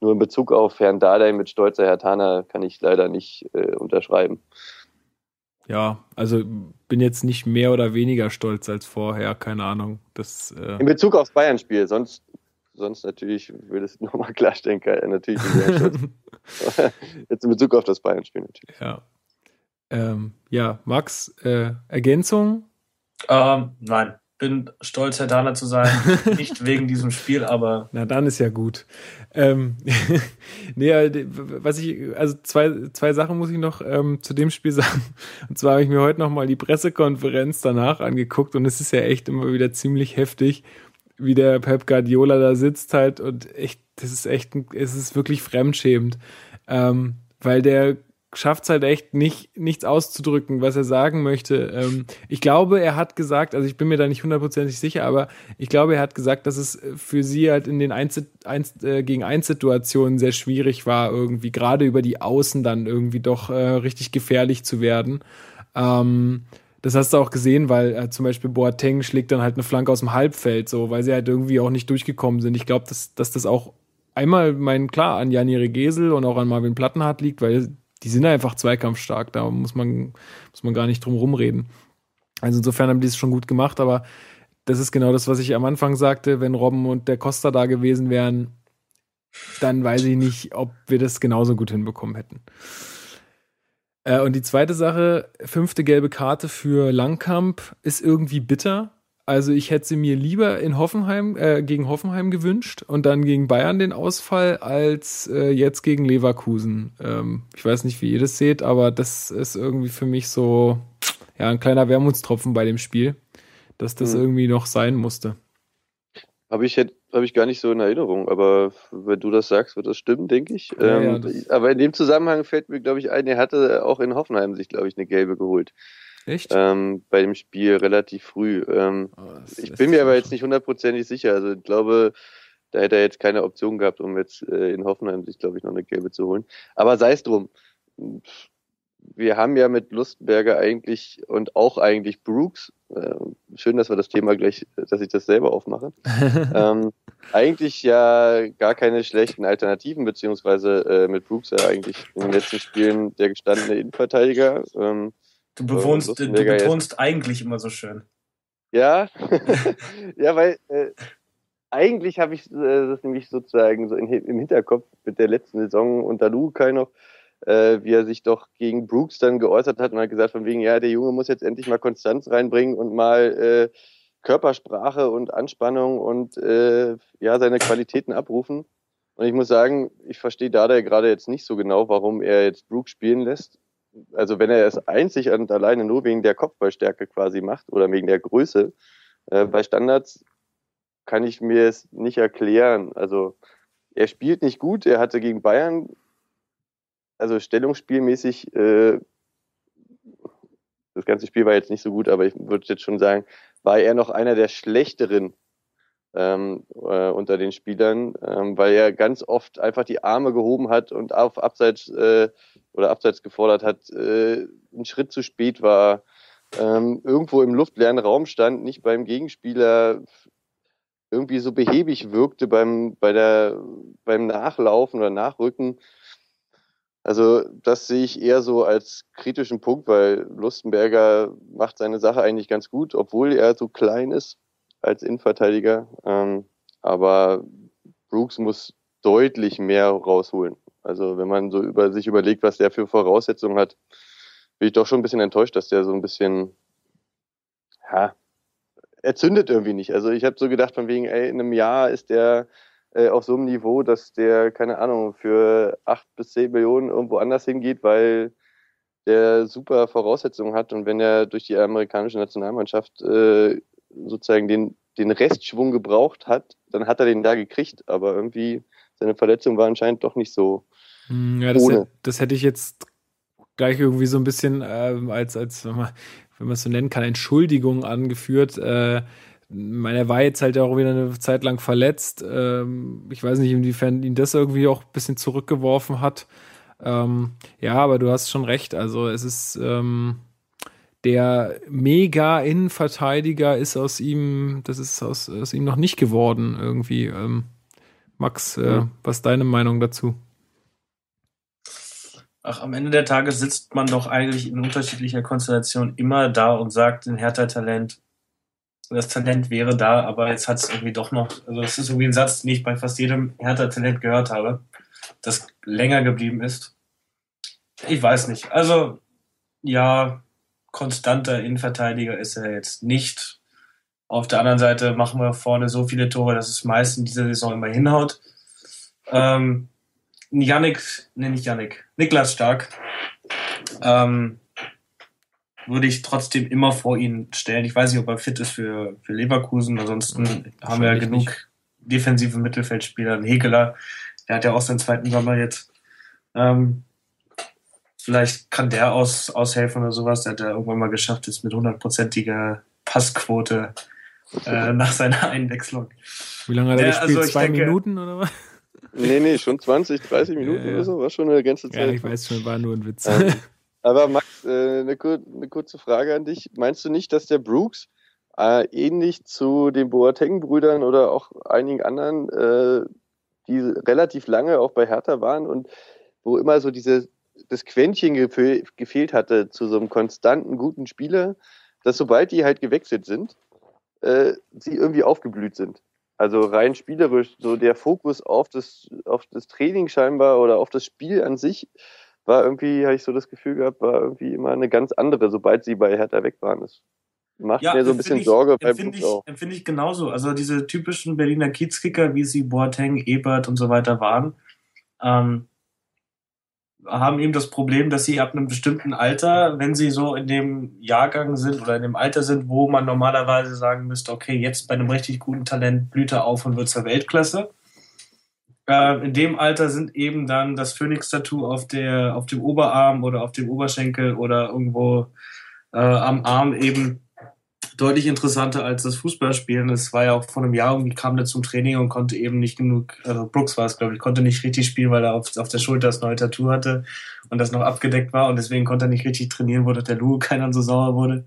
nur in Bezug auf Herrn Dardai mit stolzer Herr Tana kann ich leider nicht äh, unterschreiben. Ja, also bin jetzt nicht mehr oder weniger stolz als vorher, keine Ahnung. Das, äh in Bezug aufs Bayern-Spiel, sonst, sonst natürlich würde es nochmal klarstellen, natürlich Jetzt in Bezug auf das Bayern-Spiel natürlich. Ja. Ähm, ja, Max, äh, Ergänzung? Ähm, nein, bin stolz, Herr Dahler zu sein. Nicht wegen diesem Spiel, aber. Na, dann ist ja gut. Ähm, nee, äh, was ich, also zwei, zwei Sachen muss ich noch ähm, zu dem Spiel sagen. Und zwar habe ich mir heute nochmal die Pressekonferenz danach angeguckt und es ist ja echt immer wieder ziemlich heftig, wie der Pep Guardiola da sitzt halt und echt, das ist echt, es ist wirklich fremdschämend. Ähm, weil der schafft es halt echt nicht, nichts auszudrücken, was er sagen möchte. Ähm, ich glaube, er hat gesagt, also ich bin mir da nicht hundertprozentig sicher, aber ich glaube, er hat gesagt, dass es für sie halt in den 1, 1 äh, gegen 1 Situationen sehr schwierig war, irgendwie gerade über die Außen dann irgendwie doch äh, richtig gefährlich zu werden. Ähm, das hast du auch gesehen, weil äh, zum Beispiel Boateng schlägt dann halt eine Flanke aus dem Halbfeld, so, weil sie halt irgendwie auch nicht durchgekommen sind. Ich glaube, dass, dass das auch einmal, mein, klar, an Janire Gesel und auch an Marvin Plattenhardt liegt, weil die sind einfach zweikampfstark, da muss man, muss man gar nicht drum rumreden. Also insofern haben die es schon gut gemacht, aber das ist genau das, was ich am Anfang sagte, wenn Robben und der Costa da gewesen wären, dann weiß ich nicht, ob wir das genauso gut hinbekommen hätten. Äh, und die zweite Sache, fünfte gelbe Karte für Langkamp ist irgendwie bitter, also ich hätte sie mir lieber in Hoffenheim äh, gegen Hoffenheim gewünscht und dann gegen Bayern den Ausfall als äh, jetzt gegen Leverkusen. Ähm, ich weiß nicht, wie ihr das seht, aber das ist irgendwie für mich so ja ein kleiner Wermutstropfen bei dem Spiel, dass das mhm. irgendwie noch sein musste. Habe ich habe ich gar nicht so in Erinnerung, aber wenn du das sagst, wird das stimmen, denke ich. Ja, ähm, ja, aber in dem Zusammenhang fällt mir, glaube ich, ein, er hatte auch in Hoffenheim sich, glaube ich, eine gelbe geholt. Echt? Ähm, bei dem Spiel relativ früh. Ähm, oh, ich bin mir aber jetzt nicht hundertprozentig sicher. Also ich glaube, da hätte er jetzt keine Option gehabt, um jetzt äh, in Hoffenheim sich, glaube ich, noch eine gelbe zu holen. Aber sei es drum. Wir haben ja mit Lustenberger eigentlich und auch eigentlich Brooks, äh, schön, dass wir das Thema gleich, dass ich das selber aufmache, ähm, eigentlich ja gar keine schlechten Alternativen, beziehungsweise äh, mit Brooks ja eigentlich in den letzten Spielen der gestandene Innenverteidiger. Ähm, Du, bewohnst, du betonst eigentlich immer so schön. Ja, ja, weil äh, eigentlich habe ich äh, das nämlich sozusagen so in, im Hinterkopf mit der letzten Saison unter Lukai noch, äh, wie er sich doch gegen Brooks dann geäußert hat und hat gesagt von wegen, ja, der Junge muss jetzt endlich mal Konstanz reinbringen und mal äh, Körpersprache und Anspannung und äh, ja seine Qualitäten abrufen. Und ich muss sagen, ich verstehe da gerade jetzt nicht so genau, warum er jetzt Brooks spielen lässt also wenn er es einzig und alleine nur wegen der Kopfballstärke quasi macht oder wegen der Größe, äh, bei Standards kann ich mir es nicht erklären. Also er spielt nicht gut, er hatte gegen Bayern, also stellungsspielmäßig, äh, das ganze Spiel war jetzt nicht so gut, aber ich würde jetzt schon sagen, war er noch einer der schlechteren ähm, äh, unter den Spielern, ähm, weil er ganz oft einfach die Arme gehoben hat und auf Abseits äh, oder Abseits gefordert hat, äh, ein Schritt zu spät war, ähm, irgendwo im luftleeren Raum stand, nicht beim Gegenspieler irgendwie so behäbig wirkte beim, bei der, beim Nachlaufen oder Nachrücken. Also das sehe ich eher so als kritischen Punkt, weil Lustenberger macht seine Sache eigentlich ganz gut, obwohl er so klein ist als Innenverteidiger. Ähm, aber Brooks muss deutlich mehr rausholen. Also wenn man so über sich überlegt, was der für Voraussetzungen hat, bin ich doch schon ein bisschen enttäuscht, dass der so ein bisschen, ja, er zündet irgendwie nicht. Also ich habe so gedacht, von wegen, ey, in einem Jahr ist der äh, auf so einem Niveau, dass der, keine Ahnung, für acht bis zehn Millionen irgendwo anders hingeht, weil der super Voraussetzungen hat und wenn er durch die amerikanische Nationalmannschaft äh, sozusagen den, den Restschwung gebraucht hat, dann hat er den da gekriegt. Aber irgendwie seine Verletzung war anscheinend doch nicht so. Hm, ja, das, ohne. das hätte ich jetzt gleich irgendwie so ein bisschen ähm, als, als wenn man, wenn man es so nennen kann, Entschuldigung angeführt. Äh, meine, er war jetzt halt auch wieder eine Zeit lang verletzt. Ähm, ich weiß nicht, inwiefern ihn das irgendwie auch ein bisschen zurückgeworfen hat. Ähm, ja, aber du hast schon recht. Also es ist ähm, der mega Innenverteidiger ist aus ihm, das ist aus, aus ihm noch nicht geworden irgendwie. Ähm, Max, äh, was ist deine Meinung dazu? Ach, am Ende der Tage sitzt man doch eigentlich in unterschiedlicher Konstellation immer da und sagt, ein Hertha-Talent, das Talent wäre da, aber jetzt hat es irgendwie doch noch, also es ist irgendwie ein Satz, den ich bei fast jedem Hertha-Talent gehört habe, das länger geblieben ist. Ich weiß nicht. Also, ja, konstanter Innenverteidiger ist er jetzt nicht. Auf der anderen Seite machen wir vorne so viele Tore, dass es meist in dieser Saison immer hinhaut. Ähm, Yannick, nenne ich Yannick, Niklas Stark, ähm, würde ich trotzdem immer vor ihn stellen. Ich weiß nicht, ob er fit ist für, für Leverkusen. Ansonsten haben wir ja genug nicht. defensive Mittelfeldspieler. Ein Hegeler, der hat ja auch seinen zweiten Sommer jetzt. Ähm, vielleicht kann der aus, aushelfen oder sowas. Der hat ja irgendwann mal geschafft, jetzt mit hundertprozentiger Passquote äh, nach seiner Einwechslung. Wie lange hat er gespielt? Also Zwei denke, Minuten oder was? Nee, nee, schon 20, 30 Minuten ja, ja. oder so. War schon eine ganze Zeit. Ja, ich weiß schon, war nur ein Witz. Ähm, aber Max, äh, eine, eine, kurze Frage an dich. Meinst du nicht, dass der Brooks äh, ähnlich zu den Boateng-Brüdern oder auch einigen anderen, äh, die relativ lange auch bei Hertha waren und wo immer so diese, das Quäntchen gefehl, gefehlt hatte zu so einem konstanten, guten Spieler, dass sobald die halt gewechselt sind, äh, sie irgendwie aufgeblüht sind? Also rein spielerisch, so der Fokus auf das, auf das Training scheinbar oder auf das Spiel an sich war irgendwie, habe ich so das Gefühl gehabt, war irgendwie immer eine ganz andere, sobald sie bei Hertha weg waren. Das macht ja, mir so ein bisschen ich, Sorge bei Empfinde ich, auch. Empfinde ich genauso. Also diese typischen Berliner Kiezkicker, wie sie Boateng, Ebert und so weiter waren, ähm, haben eben das Problem, dass sie ab einem bestimmten Alter, wenn sie so in dem Jahrgang sind oder in dem Alter sind, wo man normalerweise sagen müsste, okay, jetzt bei einem richtig guten Talent blüht er auf und wird zur Weltklasse. Äh, in dem Alter sind eben dann das Phoenix-Tattoo auf, auf dem Oberarm oder auf dem Oberschenkel oder irgendwo äh, am Arm eben deutlich interessanter als das Fußballspielen. Es war ja auch vor einem Jahr irgendwie kam der zum Training und konnte eben nicht genug, also Brooks war es, glaube ich, konnte nicht richtig spielen, weil er auf, auf der Schulter das neue Tattoo hatte und das noch abgedeckt war und deswegen konnte er nicht richtig trainieren, wo der Lou keiner so sauer wurde.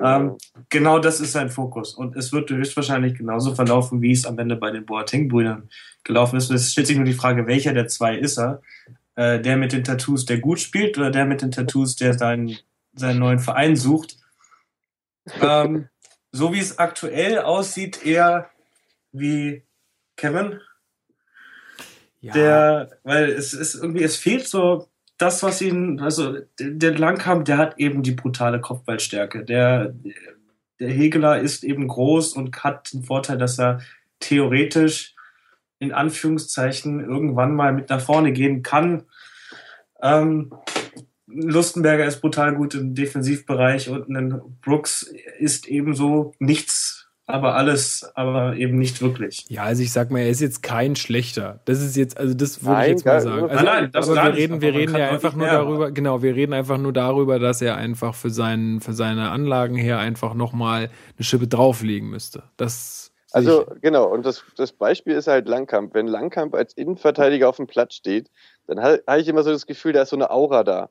Ähm, genau das ist sein Fokus und es wird höchstwahrscheinlich genauso verlaufen, wie es am Ende bei den Boateng-Brüdern gelaufen ist. Es stellt sich nur die Frage, welcher der zwei ist er? Äh, der mit den Tattoos, der gut spielt oder der mit den Tattoos, der seinen, seinen neuen Verein sucht? Ähm, so wie es aktuell aussieht, eher wie Kevin. Ja. Der, weil es ist irgendwie, es fehlt so das, was ihn, also der Langkamp, der hat eben die brutale Kopfballstärke. Der, der Hegeler ist eben groß und hat den Vorteil, dass er theoretisch in Anführungszeichen irgendwann mal mit nach vorne gehen kann. Ähm, Lustenberger ist brutal gut im Defensivbereich und ein Brooks ist ebenso nichts, aber alles, aber eben nicht wirklich. Ja, also ich sag mal, er ist jetzt kein schlechter. Das ist jetzt, also das würde ich jetzt mal sagen. Also, nein, das aber wir reden, nicht, wir reden ja einfach nur darüber, machen. genau, wir reden einfach nur darüber, dass er einfach für seinen, für seine Anlagen her einfach nochmal eine Schippe drauflegen müsste. Das also genau, und das, das Beispiel ist halt Langkamp. Wenn Langkamp als Innenverteidiger auf dem Platz steht, dann habe ich immer so das Gefühl, da ist so eine Aura da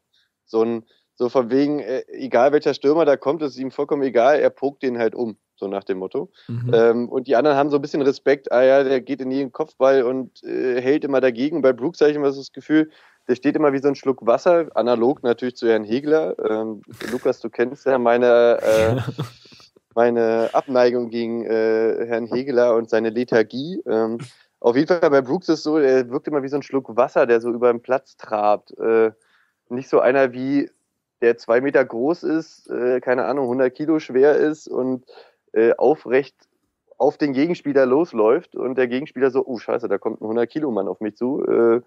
so ein, so von wegen, äh, egal welcher Stürmer da kommt, ist ihm vollkommen egal, er pokt den halt um, so nach dem Motto. Mhm. Ähm, und die anderen haben so ein bisschen Respekt, ah ja, der geht in jeden Kopfball und äh, hält immer dagegen. bei Brooks habe ich immer so das Gefühl, der steht immer wie so ein Schluck Wasser, analog natürlich zu Herrn Hegler. Ähm, Lukas, du kennst ja meine, äh, meine Abneigung gegen äh, Herrn Hegler und seine Lethargie. Ähm, auf jeden Fall bei Brooks ist es so, er wirkt immer wie so ein Schluck Wasser, der so über den Platz trabt. Äh, nicht so einer wie der zwei Meter groß ist, äh, keine Ahnung, 100 Kilo schwer ist und äh, aufrecht auf den Gegenspieler losläuft und der Gegenspieler so, oh scheiße, da kommt ein 100 Kilo Mann auf mich zu, äh,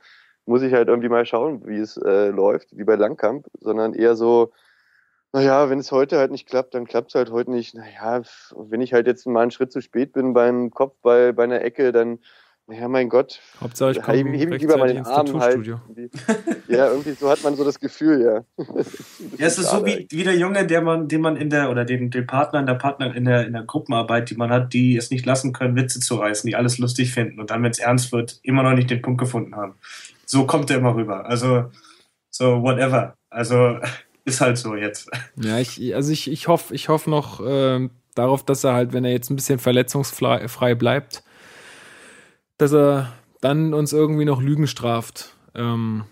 muss ich halt irgendwie mal schauen, wie es äh, läuft, wie bei Langkamp, sondern eher so, naja, wenn es heute halt nicht klappt, dann klappt es halt heute nicht. Naja, wenn ich halt jetzt mal einen Schritt zu spät bin beim Kopfball bei einer Ecke, dann Ja, mein Gott. Hauptsache ich komme heb lieber mal rechtzeitig den Arm halt. Ja, irgendwie so hat man so das Gefühl, ja. Ja, es ist so wie, wie der Junge, der man, den man in der, oder den, den Partner in der Partner in der, in der Gruppenarbeit, die man hat, die es nicht lassen können, Witze zu reißen, die alles lustig finden und dann, wenn es ernst wird, immer noch nicht den Punkt gefunden haben. So kommt er immer rüber. Also, so, whatever. Also, ist halt so jetzt. Ja, ich, also ich, ich hoffe, ich hoffe noch ähm, darauf, dass er halt, wenn er jetzt ein bisschen verletzungsfrei frei bleibt, dass er dann uns irgendwie noch Lügen straft. Ähm,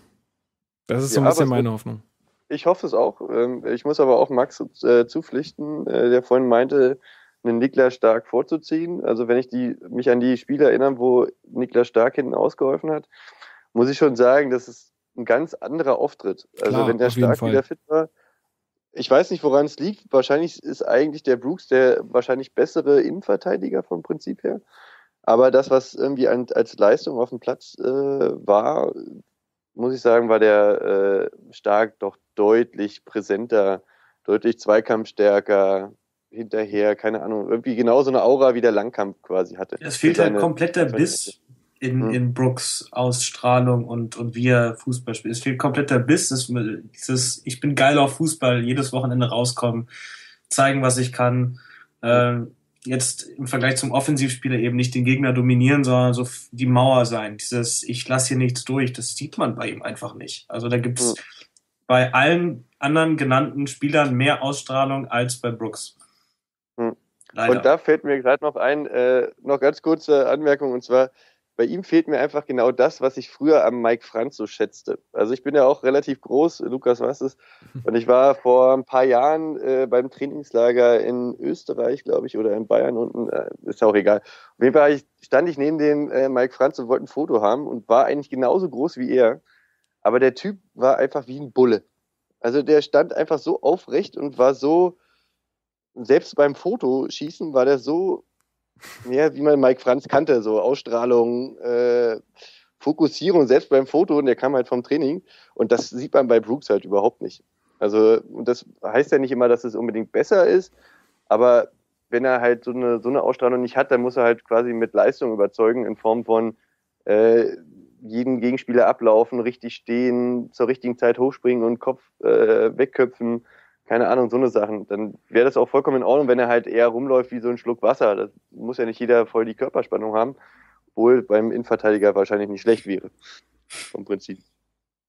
das ist so ein Ja, bisschen aber es meine Hoffnung. Ich hoffe es auch. Ähm, Ich muss aber auch Max äh, zupflichten, äh, der vorhin meinte, einen Niklas Stark vorzuziehen. Also wenn ich die, mich an die Spiele erinnere, wo Niklas Stark hinten ausgeholfen hat, muss ich schon sagen, das ist ein ganz anderer Auftritt. Also Klar, wenn der Stark wieder fit war, ich weiß nicht, woran es liegt. Wahrscheinlich ist eigentlich der Brooks der wahrscheinlich bessere Innenverteidiger vom Prinzip her. Aber das, was irgendwie an, als Leistung auf dem Platz äh, war, muss ich sagen, war der äh, Stark doch deutlich präsenter, deutlich zweikampfstärker, hinterher, keine Ahnung, irgendwie genauso eine Aura wie der Langkampf quasi hatte. Es fehlt halt Seine- komplett der Biss in, Hm. in Brooks Ausstrahlung und, und wie er Fußball spielt. Es fehlt komplett der Biss, das, dieses, ich bin geil auf Fußball, jedes Wochenende rauskommen, zeigen, was ich kann. Ähm, jetzt im Vergleich zum Offensivspieler eben nicht den Gegner dominieren, sondern so die Mauer sein. Dieses, ich lasse hier nichts durch, das sieht man bei ihm einfach nicht. Also da gibt's Hm. bei allen anderen genannten Spielern mehr Ausstrahlung als bei Brooks. Hm. Leider. Und da fällt mir gerade noch ein, äh, noch ganz kurze Anmerkung, und zwar, bei ihm fehlt mir einfach genau das, was ich früher am Mike Franz so schätzte. Also ich bin ja auch relativ groß, Lukas weiß es, und ich war vor ein paar Jahren äh, beim Trainingslager in Österreich, glaube ich, oder in Bayern unten, äh, ist ja auch egal. Auf jeden Fall stand ich neben dem äh, Mike Franz und wollte ein Foto haben und war eigentlich genauso groß wie er, aber der Typ war einfach wie ein Bulle. Also der stand einfach so aufrecht und war so, selbst beim Fotoschießen war der so, ja, wie man Mike Franz kannte, so Ausstrahlung, äh, Fokussierung, selbst beim Foto, und der kam halt vom Training. Und das sieht man bei Brooks halt überhaupt nicht. Also, und das heißt ja nicht immer, dass es unbedingt besser ist, aber wenn er halt so eine, so eine Ausstrahlung nicht hat, dann muss er halt quasi mit Leistung überzeugen in Form von äh, jeden Gegenspieler ablaufen, richtig stehen, zur richtigen Zeit hochspringen und Kopf äh, wegköpfen keine Ahnung, so eine Sachen, dann wäre das auch vollkommen in Ordnung, wenn er halt eher rumläuft wie so ein Schluck Wasser. Das muss ja nicht jeder voll die Körperspannung haben, obwohl beim Innenverteidiger wahrscheinlich nicht schlecht wäre. Vom Prinzip.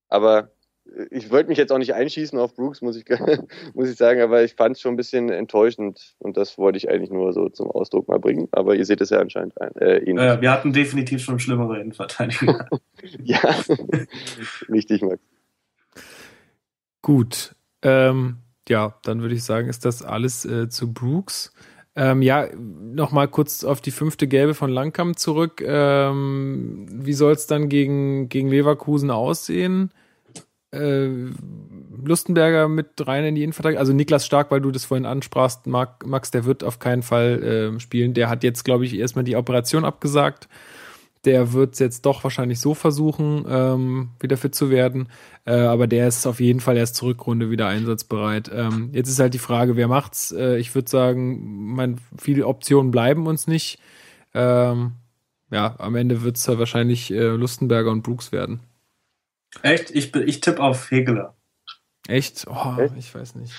Aber äh, ich wollte mich jetzt auch nicht einschießen auf Brooks, muss ich, muss ich sagen, aber ich fand es schon ein bisschen enttäuschend und das wollte ich eigentlich nur so zum Ausdruck mal bringen. Aber ihr seht es ja anscheinend ein, äh, ähnlich. äh, wir hatten definitiv schon schlimmere Innenverteidiger. Ja, richtig, Max. Gut. Ähm, ja, dann würde ich sagen, ist das alles äh, zu Brooks. Ähm, ja, nochmal kurz auf die fünfte Gelbe von Langkamp zurück. Ähm, wie soll es dann gegen, gegen Leverkusen aussehen? Äh, Lustenberger mit rein in die Innenverteidigung. Also Niklas Stark, weil du das vorhin ansprachst, Max, der wird auf keinen Fall äh, spielen. Der hat jetzt, glaube ich, erstmal die Operation abgesagt. Der wird es jetzt doch wahrscheinlich so versuchen, ähm, wieder fit zu werden. Äh, aber der ist auf jeden Fall erst zur Rückrunde wieder einsatzbereit. Ähm, jetzt ist halt die Frage, wer macht's? Äh, ich würde sagen, mein, viele Optionen bleiben uns nicht. Ähm, ja, am Ende wird es wahrscheinlich äh, Lustenberger und Brooks werden. Echt? Ich, bin- ich tippe auf Hegeler. Echt? Oh, Echt? ich weiß nicht.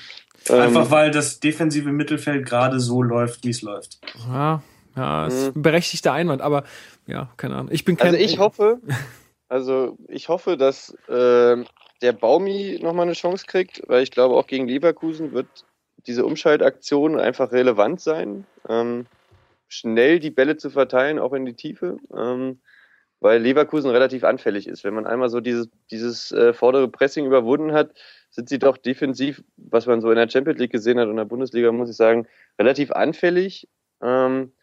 Einfach Ähm, weil das defensive Mittelfeld gerade so läuft, wie es läuft. Ja, ja, ist ein berechtigter Einwand, aber ja, keine Ahnung. Ich bin kein Also ich hoffe, also ich hoffe, dass ähm, der Baumi nochmal eine Chance kriegt, weil ich glaube auch gegen Leverkusen wird diese Umschaltaktion einfach relevant sein, ähm, schnell die Bälle zu verteilen, auch in die Tiefe, ähm, weil Leverkusen relativ anfällig ist. Wenn man einmal so dieses, dieses äh, vordere Pressing überwunden hat, sind sie doch defensiv, was man so in der Champions League gesehen hat und in der Bundesliga, muss ich sagen, relativ anfällig. Ähm,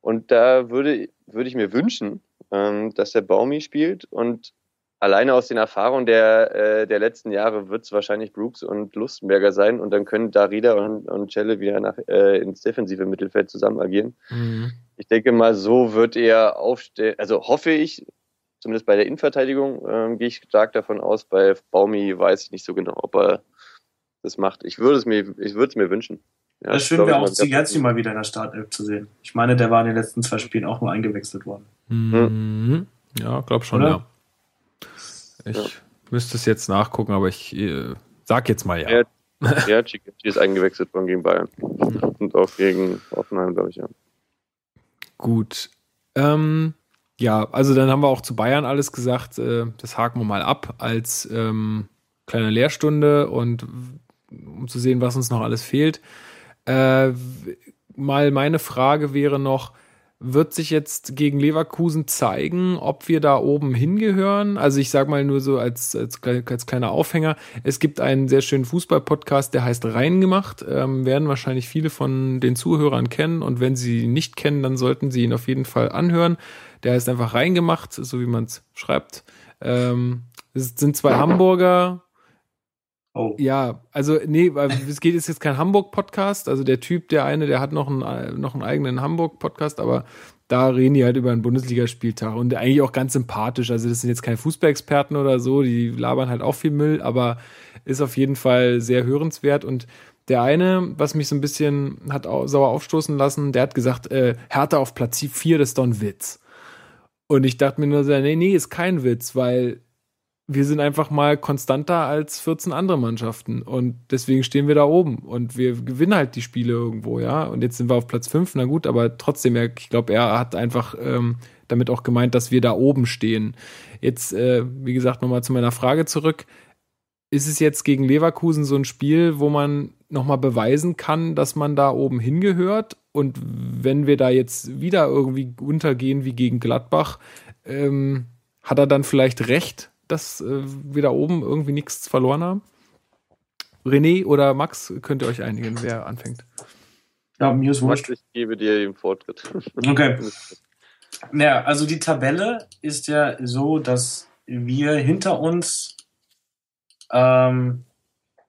und da würde, würde ich mir wünschen, ähm, dass der Baumi spielt und alleine aus den Erfahrungen der, äh, der letzten Jahre wird es wahrscheinlich Brooks und Lustenberger sein und dann können Darida und, und Celle wieder nach, äh, ins defensive Mittelfeld zusammen agieren. Mhm. Ich denke mal, so wird er aufstellen, also hoffe ich, zumindest bei der Innenverteidigung, ähm, gehe ich stark davon aus. Bei Baumi weiß ich nicht so genau, ob er das macht. Ich würde es mir, ich würde es mir wünschen. Ja, das schön wäre auch Zigerzi mal wieder in der Startelf zu sehen. Ich meine, der war in den letzten zwei Spielen auch nur eingewechselt worden. Mhm. Ja, glaub schon, Oder? ja. Ich ja. müsste es jetzt nachgucken, aber ich äh, sag jetzt mal ja. Ja, ja Chiquetti ist eingewechselt worden gegen Bayern. Und auch gegen Offenheim, glaube ich, ja. Gut. Ähm, ja, also dann haben wir auch zu Bayern alles gesagt. Äh, das haken wir mal ab als ähm, kleine Lehrstunde und um zu sehen, was uns noch alles fehlt. Äh, mal meine Frage wäre noch, wird sich jetzt gegen Leverkusen zeigen, ob wir da oben hingehören. Also ich sage mal nur so als, als, als kleiner Aufhänger, es gibt einen sehr schönen Fußball-Podcast, der heißt Reingemacht, ähm, werden wahrscheinlich viele von den Zuhörern kennen und wenn sie ihn nicht kennen, dann sollten sie ihn auf jeden Fall anhören. Der heißt einfach Reingemacht, so wie man es schreibt. Ähm, es sind zwei Hamburger, Oh. Ja, also nee, es geht jetzt kein Hamburg-Podcast. Also der Typ, der eine, der hat noch einen, noch einen eigenen Hamburg-Podcast, aber da reden die halt über einen Bundesligaspieltag und eigentlich auch ganz sympathisch. Also das sind jetzt keine Fußballexperten oder so, die labern halt auch viel Müll, aber ist auf jeden Fall sehr hörenswert und der eine, was mich so ein bisschen hat sauer aufstoßen lassen, der hat gesagt, äh, Hertha auf Platz 4, das ist doch ein Witz. Und ich dachte mir nur so, nee, nee, ist kein Witz, weil wir sind einfach mal konstanter als 14 andere Mannschaften und deswegen stehen wir da oben und wir gewinnen halt die Spiele irgendwo, ja. Und jetzt sind wir auf Platz 5, na gut, aber trotzdem, ich glaube, er hat einfach ähm, damit auch gemeint, dass wir da oben stehen. Jetzt, äh, wie gesagt, nochmal zu meiner Frage zurück. Ist es jetzt gegen Leverkusen so ein Spiel, wo man nochmal beweisen kann, dass man da oben hingehört? Und wenn wir da jetzt wieder irgendwie untergehen wie gegen Gladbach, ähm, hat er dann vielleicht recht, dass äh, wir da oben irgendwie nichts verloren haben? René oder Max, könnt ihr euch einigen, wer anfängt? Ja, mir ist wurscht. Ich gebe dir den Vortritt. Okay. Ja, also die Tabelle ist ja so, dass wir hinter uns ähm,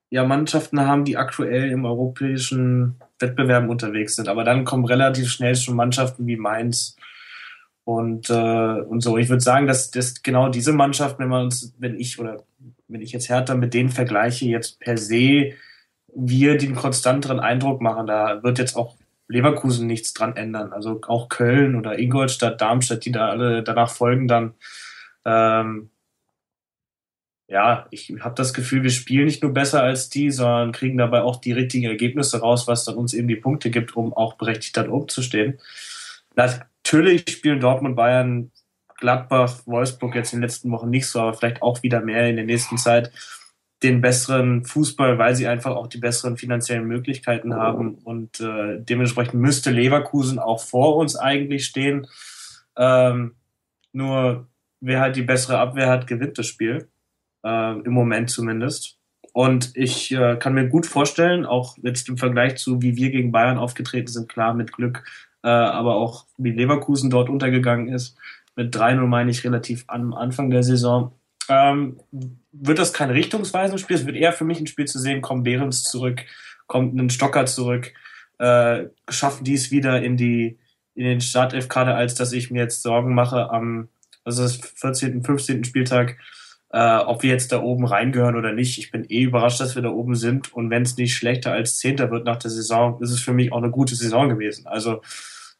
ja Mannschaften haben, die aktuell im europäischen Wettbewerben unterwegs sind. Aber dann kommen relativ schnell schon Mannschaften wie Mainz, und, äh, und so. Ich würde sagen, dass, dass genau diese Mannschaft, wenn man uns, wenn ich oder wenn ich jetzt Hertha mit denen vergleiche, jetzt per se wir den konstanteren Eindruck machen. Da wird jetzt auch Leverkusen nichts dran ändern. Also auch Köln oder Ingolstadt, Darmstadt, die da alle danach folgen, dann ähm, ja, ich habe das Gefühl, wir spielen nicht nur besser als die, sondern kriegen dabei auch die richtigen Ergebnisse raus, was dann uns eben die Punkte gibt, um auch berechtigt dann oben zu stehen. Natürlich spielen Dortmund, Bayern, Gladbach, Wolfsburg jetzt in den letzten Wochen nicht so, aber vielleicht auch wieder mehr in der nächsten Zeit den besseren Fußball, weil sie einfach auch die besseren finanziellen Möglichkeiten haben. Und äh, dementsprechend müsste Leverkusen auch vor uns eigentlich stehen. Ähm, nur wer halt die bessere Abwehr hat, gewinnt das Spiel. Äh, Im Moment zumindest. Und ich äh, kann mir gut vorstellen, auch jetzt im Vergleich zu, wie wir gegen Bayern aufgetreten sind, klar mit Glück, äh, aber auch wie Leverkusen dort untergegangen ist. Mit 3-0 meine ich relativ am Anfang der Saison. Ähm, wird das kein richtungsweisendes Spiel? Es wird eher für mich ein Spiel zu sehen, kommt Behrens zurück, kommt ein Stocker zurück, äh, schaffen die es wieder in die in den Startelf-Kader, als dass ich mir jetzt Sorgen mache am also das 14., 15. Spieltag, äh, ob wir jetzt da oben reingehören oder nicht. Ich bin eh überrascht, dass wir da oben sind. Und wenn es nicht schlechter als Zehnter wird nach der Saison, ist es für mich auch eine gute Saison gewesen. Also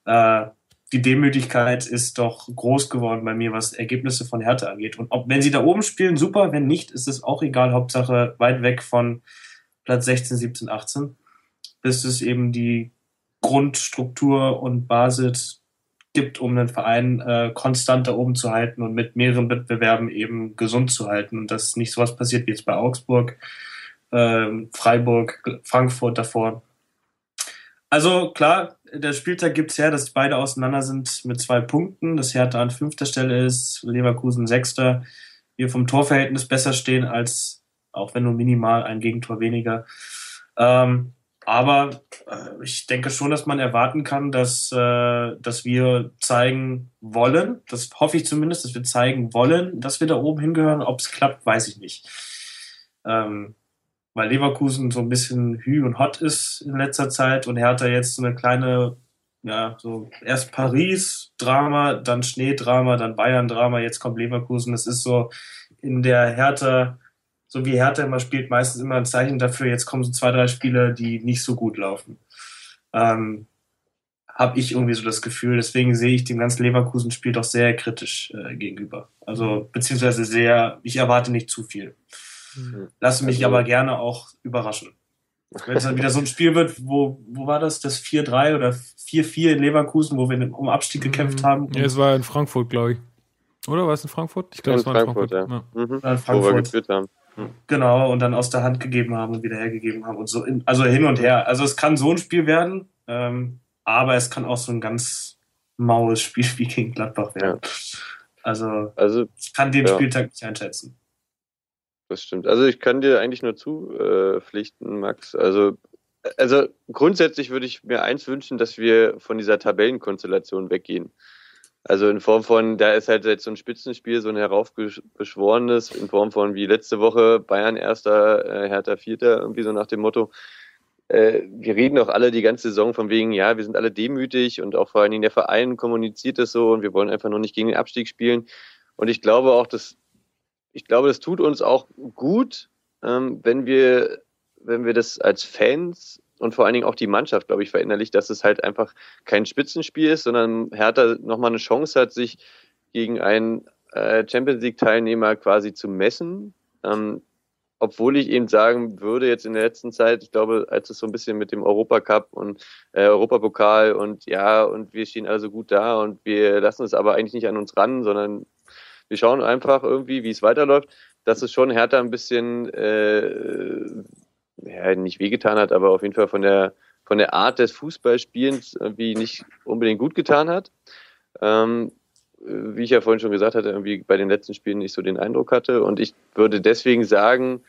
äh, die Demütigkeit ist doch groß geworden bei mir, was Ergebnisse von Härte angeht. Und ob, wenn sie da oben spielen, super. Wenn nicht, ist es auch egal. Hauptsache weit weg von Platz 16, 17, 18. Bis es eben die Grundstruktur und Basis gibt, um den Verein äh, konstant da oben zu halten und mit mehreren Wettbewerben eben gesund zu halten und dass nicht sowas passiert wie jetzt bei Augsburg, äh, Freiburg, Frankfurt davor. Also klar, der Spieltag gibt's her, dass beide auseinander sind mit zwei Punkten, dass Hertha an fünfter Stelle ist, Leverkusen sechster, wir vom Torverhältnis besser stehen als, auch wenn nur minimal ein Gegentor weniger. Ähm, aber äh, ich denke schon, dass man erwarten kann, dass, äh, dass wir zeigen wollen, das hoffe ich zumindest, dass wir zeigen wollen, dass wir da oben hingehören. Ob es klappt, weiß ich nicht. Ähm, weil Leverkusen so ein bisschen hü und hot ist in letzter Zeit und Hertha jetzt so eine kleine, ja, so erst Paris-Drama, dann Schnee-Drama, dann Bayern-Drama, jetzt kommt Leverkusen. Das ist so in der Hertha so wie Hertha immer spielt, meistens immer ein Zeichen dafür, jetzt kommen so zwei, drei Spiele, die nicht so gut laufen. Ähm, habe ich irgendwie so das Gefühl. Deswegen sehe ich dem ganzen Leverkusen-Spiel doch sehr kritisch äh, gegenüber. Also beziehungsweise sehr, ich erwarte nicht zu viel. Mhm. Lasse mich also, aber gerne auch überraschen. Wenn es dann wieder so ein Spiel wird, wo, wo war das? Das 4-3 oder 4-4 in Leverkusen, wo wir um Abstieg gekämpft mhm. haben? Ja, es war in Frankfurt, glaube ich. Oder war es in Frankfurt? Ich glaube, es war in Frankfurt. Frankfurt ja. Ja. Mhm. In Frankfurt. Wo wir geführt haben. Genau, und dann aus der Hand gegeben haben und wieder hergegeben haben und so. In, also hin und her. Also es kann so ein Spiel werden. Ähm, aber es kann auch so ein ganz maues Spiel wie gegen Gladbach werden. Ja. Also, also, ich kann den ja. Spieltag nicht einschätzen. Das stimmt. Also ich kann dir eigentlich nur zupflichten, Max. Also, also grundsätzlich würde ich mir eins wünschen, dass wir von dieser Tabellenkonstellation weggehen. Also in Form von, da ist halt jetzt so ein Spitzenspiel, so ein heraufbeschworenes, in Form von wie letzte Woche Bayern erster, äh, Hertha vierter, irgendwie so nach dem Motto äh, wir reden auch alle die ganze Saison von wegen, ja, wir sind alle demütig und auch vor allen Dingen der Verein kommuniziert das so und wir wollen einfach noch nicht gegen den Abstieg spielen. Und ich glaube auch, dass ich glaube, das tut uns auch gut, ähm, wenn wir, wenn wir das als Fans und vor allen Dingen auch die Mannschaft, glaube ich, verinnerlicht, dass es halt einfach kein Spitzenspiel ist, sondern Hertha nochmal eine Chance hat, sich gegen einen äh, Champions League Teilnehmer quasi zu messen. Ähm, obwohl ich eben sagen würde, jetzt in der letzten Zeit, ich glaube, als es so ein bisschen mit dem Europacup und äh, Europapokal und ja, und wir stehen alle so gut da und wir lassen es aber eigentlich nicht an uns ran, sondern wir schauen einfach irgendwie, wie es weiterläuft, dass es schon härter ein bisschen äh, ja, nicht wehgetan hat, aber auf jeden Fall von der von der Art des Fußballspielens irgendwie nicht unbedingt gut getan hat. Ähm, wie ich ja vorhin schon gesagt hatte, irgendwie bei den letzten Spielen nicht so den Eindruck hatte. Und ich würde deswegen sagen,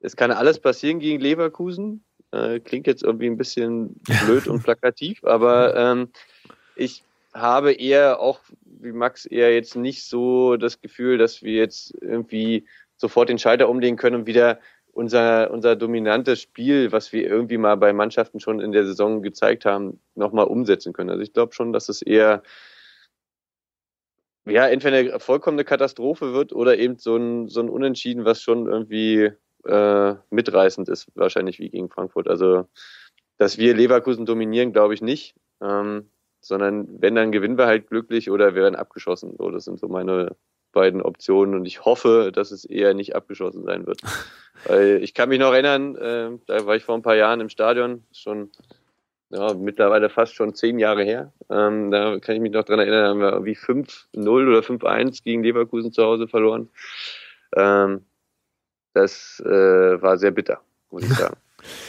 es kann alles passieren gegen Leverkusen. Äh, klingt jetzt irgendwie ein bisschen blöd und plakativ, aber ähm, ich habe eher auch, wie Max, eher jetzt nicht so das Gefühl, dass wir jetzt irgendwie sofort den Schalter umlegen können und wieder unser, unser dominantes Spiel, was wir irgendwie mal bei Mannschaften schon in der Saison gezeigt haben, nochmal umsetzen können. Also ich glaube schon, dass es eher ja, entweder eine vollkommene Katastrophe wird oder eben so ein, so ein Unentschieden, was schon irgendwie äh, mitreißend ist, wahrscheinlich wie gegen Frankfurt. Also, dass wir Leverkusen dominieren, glaube ich nicht, ähm, sondern wenn, dann gewinnen wir halt glücklich oder wir werden abgeschossen. So, das sind so meine beiden Optionen und ich hoffe, dass es eher nicht abgeschossen sein wird. Weil ich kann mich noch erinnern, äh, da war ich vor ein paar Jahren im Stadion, schon ja, mittlerweile fast schon zehn Jahre her. Ähm, da kann ich mich noch dran erinnern, haben wir irgendwie 5-0 oder 5-1 gegen Leverkusen zu Hause verloren. Ähm, das äh, war sehr bitter, muss ich sagen.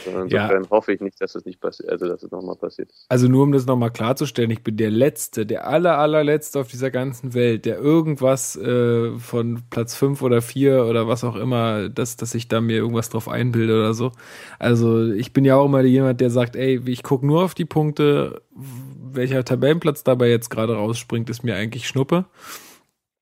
Insofern ja. hoffe ich nicht, dass es nicht passiert, also dass es nochmal passiert. Also nur um das nochmal klarzustellen, ich bin der Letzte, der aller, allerletzte auf dieser ganzen Welt, der irgendwas äh, von Platz 5 oder 4 oder was auch immer, dass, dass ich da mir irgendwas drauf einbilde oder so. Also ich bin ja auch immer jemand, der sagt, ey, ich gucke nur auf die Punkte, welcher Tabellenplatz dabei jetzt gerade rausspringt, ist mir eigentlich Schnuppe.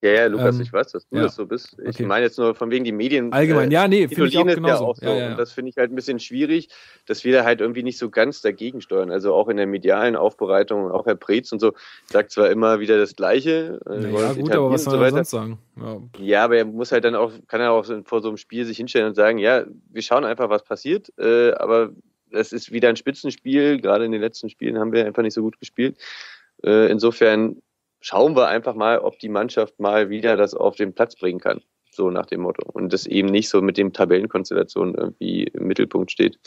Ja, ja, Lukas, ähm, ich weiß, dass du ja. das so bist. Ich okay. meine jetzt nur von wegen die Medien. Allgemein, äh, ja, nee, finde ich auch genauso. Ja auch so. Ja, und das finde ich halt ein bisschen schwierig, dass wir da halt irgendwie nicht so ganz dagegen steuern. Also auch in der medialen Aufbereitung, auch Herr Preetz und so, sagt zwar immer wieder das Gleiche. Äh, ja, gut, aber was soll so er sonst sagen? Ja. aber er muss halt dann auch, kann er auch vor so einem Spiel sich hinstellen und sagen, ja, wir schauen einfach, was passiert, äh, aber es ist wieder ein Spitzenspiel. Gerade in den letzten Spielen haben wir einfach nicht so gut gespielt. Äh, insofern schauen wir einfach mal, ob die Mannschaft mal wieder das auf den Platz bringen kann. So nach dem Motto. Und das eben nicht so mit dem Tabellenkonstellation irgendwie im Mittelpunkt steht.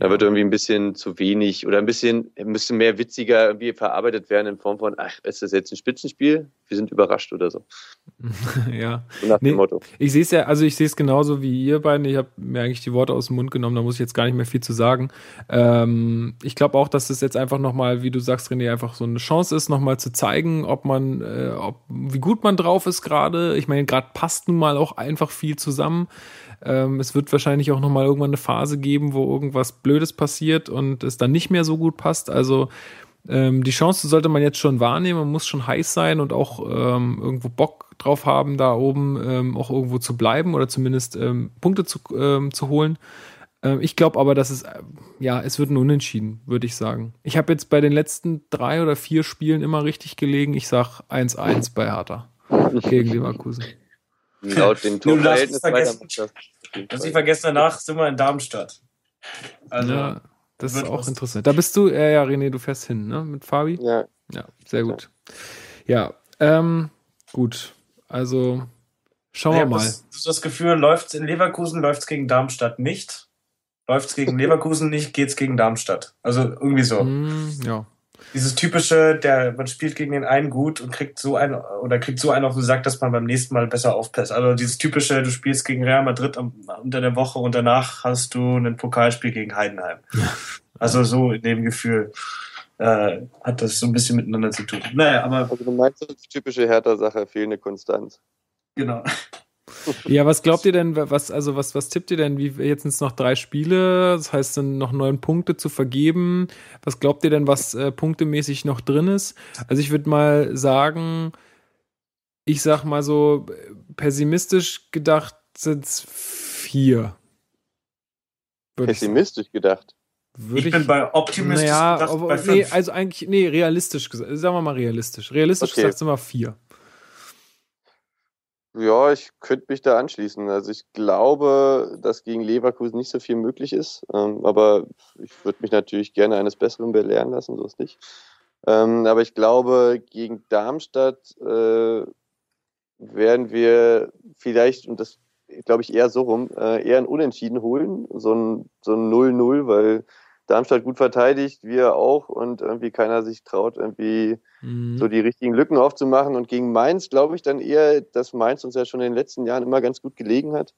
Da wird irgendwie ein bisschen zu wenig oder ein bisschen, müsste mehr witziger irgendwie verarbeitet werden in Form von, ach, ist das jetzt ein Spitzenspiel? Wir sind überrascht oder so. ja. So nach nee, dem Motto. Ich sehe es ja, also ich sehe es genauso wie ihr beiden. Ich habe mir eigentlich die Worte aus dem Mund genommen, da muss ich jetzt gar nicht mehr viel zu sagen. Ähm, ich glaube auch, dass es jetzt einfach nochmal, wie du sagst, René, einfach so eine Chance ist, nochmal zu zeigen, ob man, äh, ob, wie gut man drauf ist gerade. Ich meine, gerade passt nun mal auch einfach viel zusammen. Ähm, es wird wahrscheinlich auch nochmal irgendwann eine Phase geben, wo irgendwas Blödes passiert und es dann nicht mehr so gut passt. Also ähm, die Chance sollte man jetzt schon wahrnehmen, man muss schon heiß sein und auch ähm, irgendwo Bock drauf haben, da oben ähm, auch irgendwo zu bleiben oder zumindest ähm, Punkte zu, ähm, zu holen. Ich glaube aber, dass es, äh, ja, es wird ein Unentschieden, würde ich sagen. Ich habe jetzt bei den letzten drei oder vier Spielen immer richtig gelegen. Ich sage 1-1 bei Hertha gegen Leverkusen. Laut den Torverhältnis weiter. Das ich vergessen, danach sind wir in Darmstadt. Also, ja. Das Wird ist auch was. interessant. Da bist du, äh, ja, René, du fährst hin, ne? Mit Fabi? Ja, Ja, sehr gut. Ja, ähm, gut. Also schauen wir mal. das, das Gefühl, läuft's in Leverkusen, läuft's gegen Darmstadt nicht. Läuft's gegen Leverkusen nicht, geht's gegen Darmstadt. Also irgendwie so. Hm, ja. Dieses typische, der, man spielt gegen den einen gut und kriegt so einen, oder kriegt so einen auf den Sack, dass man beim nächsten Mal besser aufpasst. Also dieses typische, du spielst gegen Real Madrid am, unter der Woche und danach hast du ein Pokalspiel gegen Heidenheim. Also so in dem Gefühl äh, hat das so ein bisschen miteinander zu tun. Naja, aber also du meinst das typische Hertha-Sache, fehlende Konstanz. genau. Ja, was glaubt ihr denn, was, also was, was tippt ihr denn, wie jetzt sind es noch drei Spiele, das heißt dann noch neun Punkte zu vergeben. Was glaubt ihr denn, was äh, punktemäßig noch drin ist? Also ich würde mal sagen, ich sag mal so, pessimistisch gedacht sind es vier. Würde ich, Pessimistisch gedacht. würde ich bin bei optimistisch naja, gedacht bei nee, fünf. also eigentlich, nee, realistisch gesagt, sagen wir mal realistisch. Realistisch Okay. gesagt sind wir vier. Ja, ich könnte mich da anschließen. Also ich glaube, dass gegen Leverkusen nicht so viel möglich ist. Ähm, aber ich würde mich natürlich gerne eines Besseren belehren lassen, so ist nicht. Ähm, aber ich glaube, gegen Darmstadt äh, werden wir vielleicht, und das glaube ich eher so rum, äh, eher ein Unentschieden holen. So ein so ein 0-0, weil Darmstadt gut verteidigt, wir auch und irgendwie keiner sich traut, irgendwie Mhm. so die richtigen Lücken aufzumachen. Und gegen Mainz glaube ich dann eher, dass Mainz uns ja schon in den letzten Jahren immer ganz gut gelegen hat,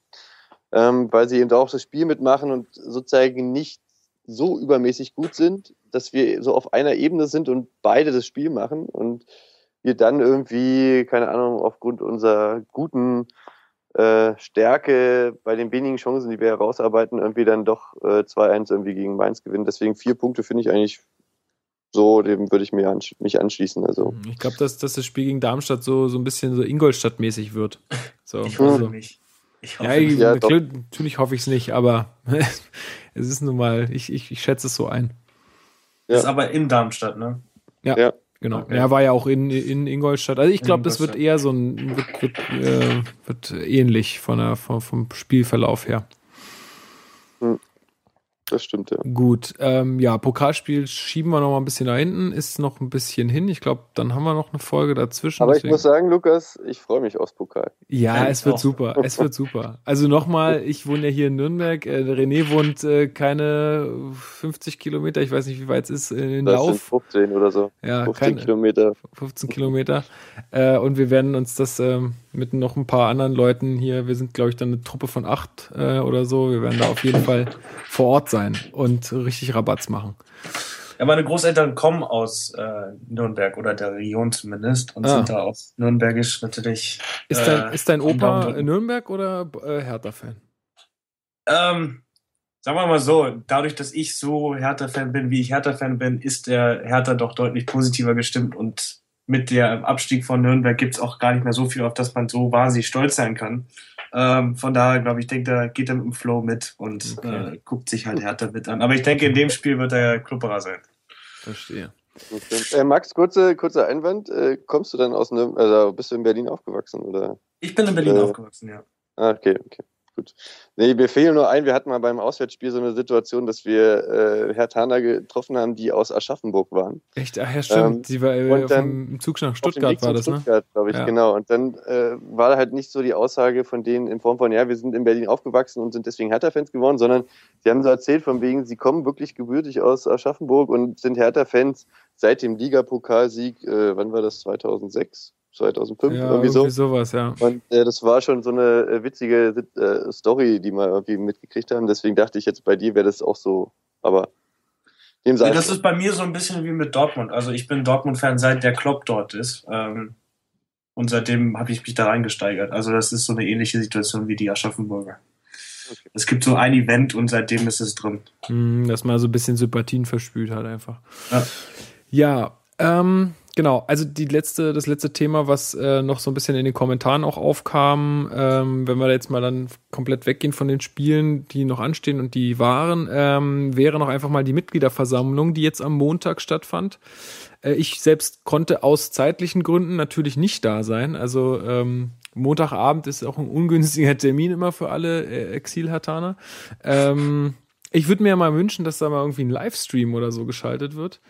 ähm, weil sie eben auch das Spiel mitmachen und sozusagen nicht so übermäßig gut sind, dass wir so auf einer Ebene sind und beide das Spiel machen und wir dann irgendwie, keine Ahnung, aufgrund unserer guten äh, Stärke bei den wenigen Chancen, die wir herausarbeiten, irgendwie dann doch äh, 2-1 irgendwie gegen Mainz gewinnen. Deswegen vier Punkte finde ich eigentlich so, dem würde ich mir ansch mich anschließen. Also Ich glaube, dass, dass das Spiel gegen Darmstadt so, so ein bisschen so Ingolstadt-mäßig wird. So, Ich hoffe also, nicht. Ich ja, hoffe ich, nicht. Ja, natürlich, natürlich hoffe ich es nicht, aber es ist nun mal, ich, ich, ich schätze es so ein. Ja. Ist aber in Darmstadt, ne? Ja, Ja. Genau. Okay. Er war ja auch in, in Ingolstadt. Also ich glaube, das wird eher so ein, wird, wird, äh, wird ähnlich von der, vom, vom Spielverlauf her. Das stimmt ja. Gut, ähm, ja, Pokalspiel schieben wir noch mal ein bisschen da hinten, ist noch ein bisschen hin. Ich glaube, dann haben wir noch eine Folge dazwischen. Aber ich deswegen- muss sagen, Lukas, ich freue mich aufs Pokal. Ja, Ja, es ich wird auch. super. Es wird super. Also nochmal, ich wohne ja hier in Nürnberg. Äh, René wohnt äh, keine 50 Kilometer, ich weiß nicht, wie weit es ist, äh, in Das sind Lauf. 15 oder so. Ja, 15 keine, Kilometer. 15 Kilometer. Äh, und wir werden uns das ähm, mit noch ein paar anderen Leuten hier, wir sind, glaube ich, dann eine Truppe von acht äh, oder so. Wir werden da auf jeden Fall vor Ort sein und richtig Rabatz machen. Ja, meine Großeltern kommen aus äh, Nürnberg oder der Region zumindest und Ah. sind da auch nürnbergisch natürlich. Ist äh, dein, ist dein Opa. Nürnberg oder äh, Hertha-Fan? Ähm, sagen wir mal so, dadurch, dass ich so Hertha-Fan bin, wie ich Hertha-Fan bin, ist der Hertha doch deutlich positiver gestimmt und mit dem Abstieg von Nürnberg gibt's auch gar nicht mehr so viel, auf das man so wahnsinnig stolz sein kann. Ähm, von daher, glaube ich, denkt er, geht er mit dem Flow mit und Okay. äh, guckt sich halt Hertha mit an. Aber ich denke, in dem Spiel wird er Klupperer sein. Verstehe. Okay. Äh, Max, kurze, kurzer Einwand. Äh, kommst du dann aus einem, also bist du in Berlin aufgewachsen oder? Ich bin in Berlin Äh, aufgewachsen, ja. Ah, okay, okay. Gut. Nee, mir fehlen nur ein, wir hatten mal beim Auswärtsspiel so eine Situation, dass wir äh, Herr Taner getroffen haben, die aus Aschaffenburg waren. Echt? Ach ja, stimmt. Ähm, Sie war äh, dann dem Zug nach Stuttgart war das, ne? Stuttgart, glaube ich, Ja. genau. Und dann äh, war halt nicht so die Aussage von denen in Form von, ja, wir sind in Berlin aufgewachsen und sind deswegen Hertha-Fans geworden, sondern sie haben so erzählt von wegen, sie kommen wirklich gebürtig aus Aschaffenburg und sind Hertha-Fans seit dem Ligapokalsieg, äh, wann war das, 2006, 2005, Ja, irgendwie irgendwie so. sowas, ja. Und äh, das war schon so eine äh, witzige äh, Story, die wir irgendwie mitgekriegt haben. Deswegen dachte ich jetzt bei dir wäre das auch so, aber dem sei es das so. ist bei mir so ein bisschen wie mit Dortmund. Also ich bin Dortmund-Fan seit der Klopp dort ist. Ähm, und seitdem habe ich mich da reingesteigert. Also das ist so eine ähnliche Situation wie die Aschaffenburger. Okay. Es gibt so ein Event und seitdem ist es drin. Hm, dass man so ein bisschen Sympathien verspült hat einfach. Ja. Ja, ähm, genau. Also die letzte, das letzte Thema, was äh, noch so ein bisschen in den Kommentaren auch aufkam, ähm, wenn wir jetzt mal dann komplett weggehen von den Spielen, die noch anstehen und die waren, ähm, wäre noch einfach mal die Mitgliederversammlung, die jetzt am Montag stattfand. Äh, ich selbst konnte aus zeitlichen Gründen natürlich nicht da sein. Also ähm, Montagabend ist auch ein ungünstiger Termin immer für alle äh, Exil-Hataner. Ähm, Ich würde mir ja mal wünschen, dass da mal irgendwie ein Livestream oder so geschaltet wird.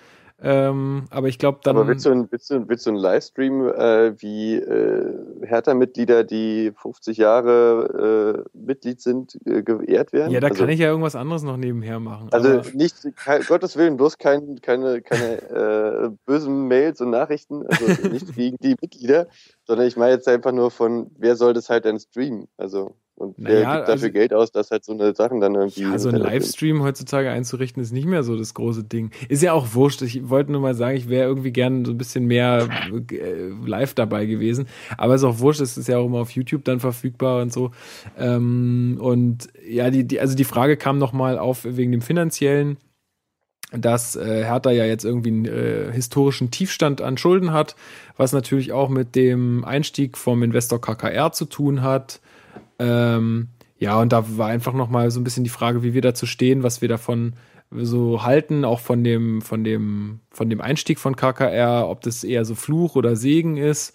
Ähm, aber ich glaube dann. Aber willst du, ein, willst du, willst du einen Livestream, äh, wie äh, Hertha-Mitglieder, die 50 Jahre äh, Mitglied sind, äh, geehrt werden? Ja, da also, kann ich ja irgendwas anderes noch nebenher machen. Also nicht, kein, Gottes Willen, bloß kein, keine, keine äh, bösen Mails und Nachrichten, also nicht gegen die Mitglieder, sondern ich meine jetzt einfach nur von, wer soll das halt dann streamen? Also. Und wer naja, gibt dafür also, Geld aus, dass halt so eine Sachen dann irgendwie. Ja, so ein Livestream sind. heutzutage einzurichten, ist nicht mehr so das große Ding. Ist ja auch wurscht. Ich wollte nur mal sagen, ich wäre irgendwie gern so ein bisschen mehr äh, live dabei gewesen. Aber ist auch wurscht, es ist ja auch immer auf YouTube dann verfügbar und so. Ähm, und ja, die, die, also die Frage kam nochmal auf wegen dem finanziellen dass äh, Hertha ja jetzt irgendwie einen äh, historischen Tiefstand an Schulden hat, was natürlich auch mit dem Einstieg vom Investor KKR zu tun hat. Ähm, ja, und da war einfach nochmal so ein bisschen die Frage, wie wir dazu stehen, was wir davon so halten, auch von dem, von dem, von dem Einstieg von KKR, ob das eher so Fluch oder Segen ist.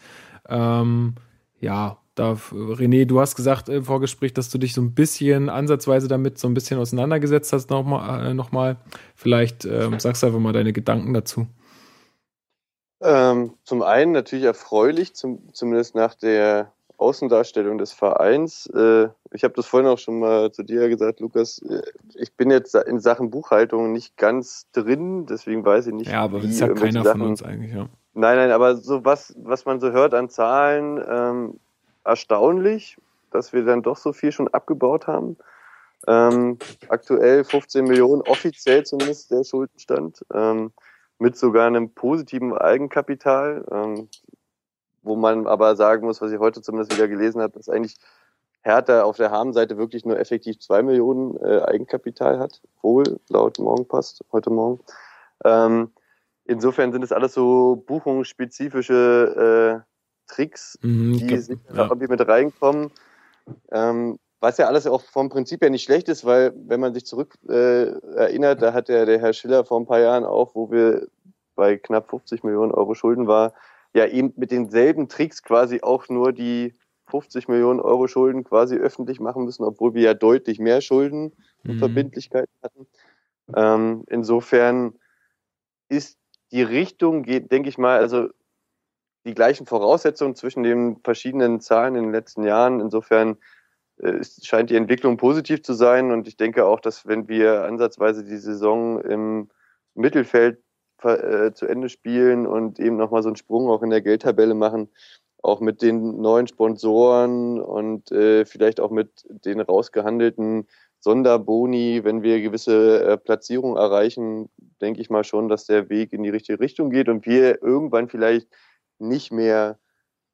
Ähm, ja, da, René, du hast gesagt im Vorgespräch, dass du dich so ein bisschen ansatzweise damit so ein bisschen auseinandergesetzt hast nochmal. Äh, noch mal. Vielleicht ähm, sagst du einfach mal deine Gedanken dazu. Ähm, zum einen natürlich erfreulich, zum, zumindest nach der Außendarstellung des Vereins. Äh, ich habe das vorhin auch schon mal zu dir gesagt, Lukas. Äh, ich bin jetzt in Sachen Buchhaltung nicht ganz drin, deswegen weiß ich nicht. Ja, aber das ist ja keiner Sachen, von uns eigentlich, ja. Nein, nein, aber so was, was man so hört an Zahlen, ähm, erstaunlich, dass wir dann doch so viel schon abgebaut haben. Ähm, aktuell 15 Millionen, offiziell zumindest der Schuldenstand, ähm, mit sogar einem positiven Eigenkapital. Wo man aber sagen muss, was ich heute zumindest wieder gelesen habe, dass eigentlich Hertha auf der Habenseite wirklich nur effektiv zwei Millionen äh, Eigenkapital hat, wohl laut Morgenpost heute Morgen. Ähm, insofern sind es alles so buchungsspezifische äh, Tricks, mhm, die glaub, sich ja. irgendwie mit reinkommen. Ähm, was ja alles auch vom Prinzip her nicht schlecht ist, weil wenn man sich zurück äh, erinnert, da hat ja der Herr Schiller vor ein paar Jahren auch, wo wir bei knapp 50 Millionen Euro Schulden war, ja eben mit denselben Tricks quasi auch nur die 50 Millionen Euro Schulden quasi öffentlich machen müssen, obwohl wir ja deutlich mehr Schulden und mhm. Verbindlichkeiten hatten. Ähm, insofern ist die Richtung, geht, denke ich mal, also die gleichen Voraussetzungen zwischen den verschiedenen Zahlen in den letzten Jahren. Insofern äh, scheint die Entwicklung positiv zu sein und ich denke auch, dass wenn wir ansatzweise die Saison im Mittelfeld äh, zu Ende spielen und eben nochmal so einen Sprung auch in der Geldtabelle machen, auch mit den neuen Sponsoren und äh, vielleicht auch mit den rausgehandelten Sonderboni, wenn wir gewisse äh, Platzierungen erreichen, denke ich mal schon, dass der Weg in die richtige Richtung geht und wir irgendwann vielleicht nicht mehr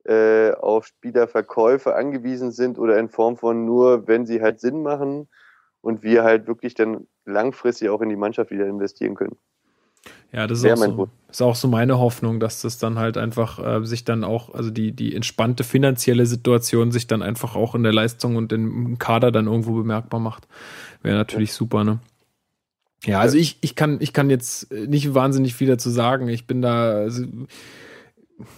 äh, auf Spielerverkäufe angewiesen sind oder in Form von nur, wenn sie halt Sinn machen und wir halt wirklich dann langfristig auch in die Mannschaft wieder investieren können. Ja, das ist, auch so, ist auch so meine Hoffnung, dass das dann halt einfach äh, sich dann auch, also die, die entspannte finanzielle Situation sich dann einfach auch in der Leistung und im Kader dann irgendwo bemerkbar macht. Wäre natürlich ja. super, ne? Ja, also ich, ich kann, ich kann jetzt nicht wahnsinnig viel dazu sagen. Ich bin da, also,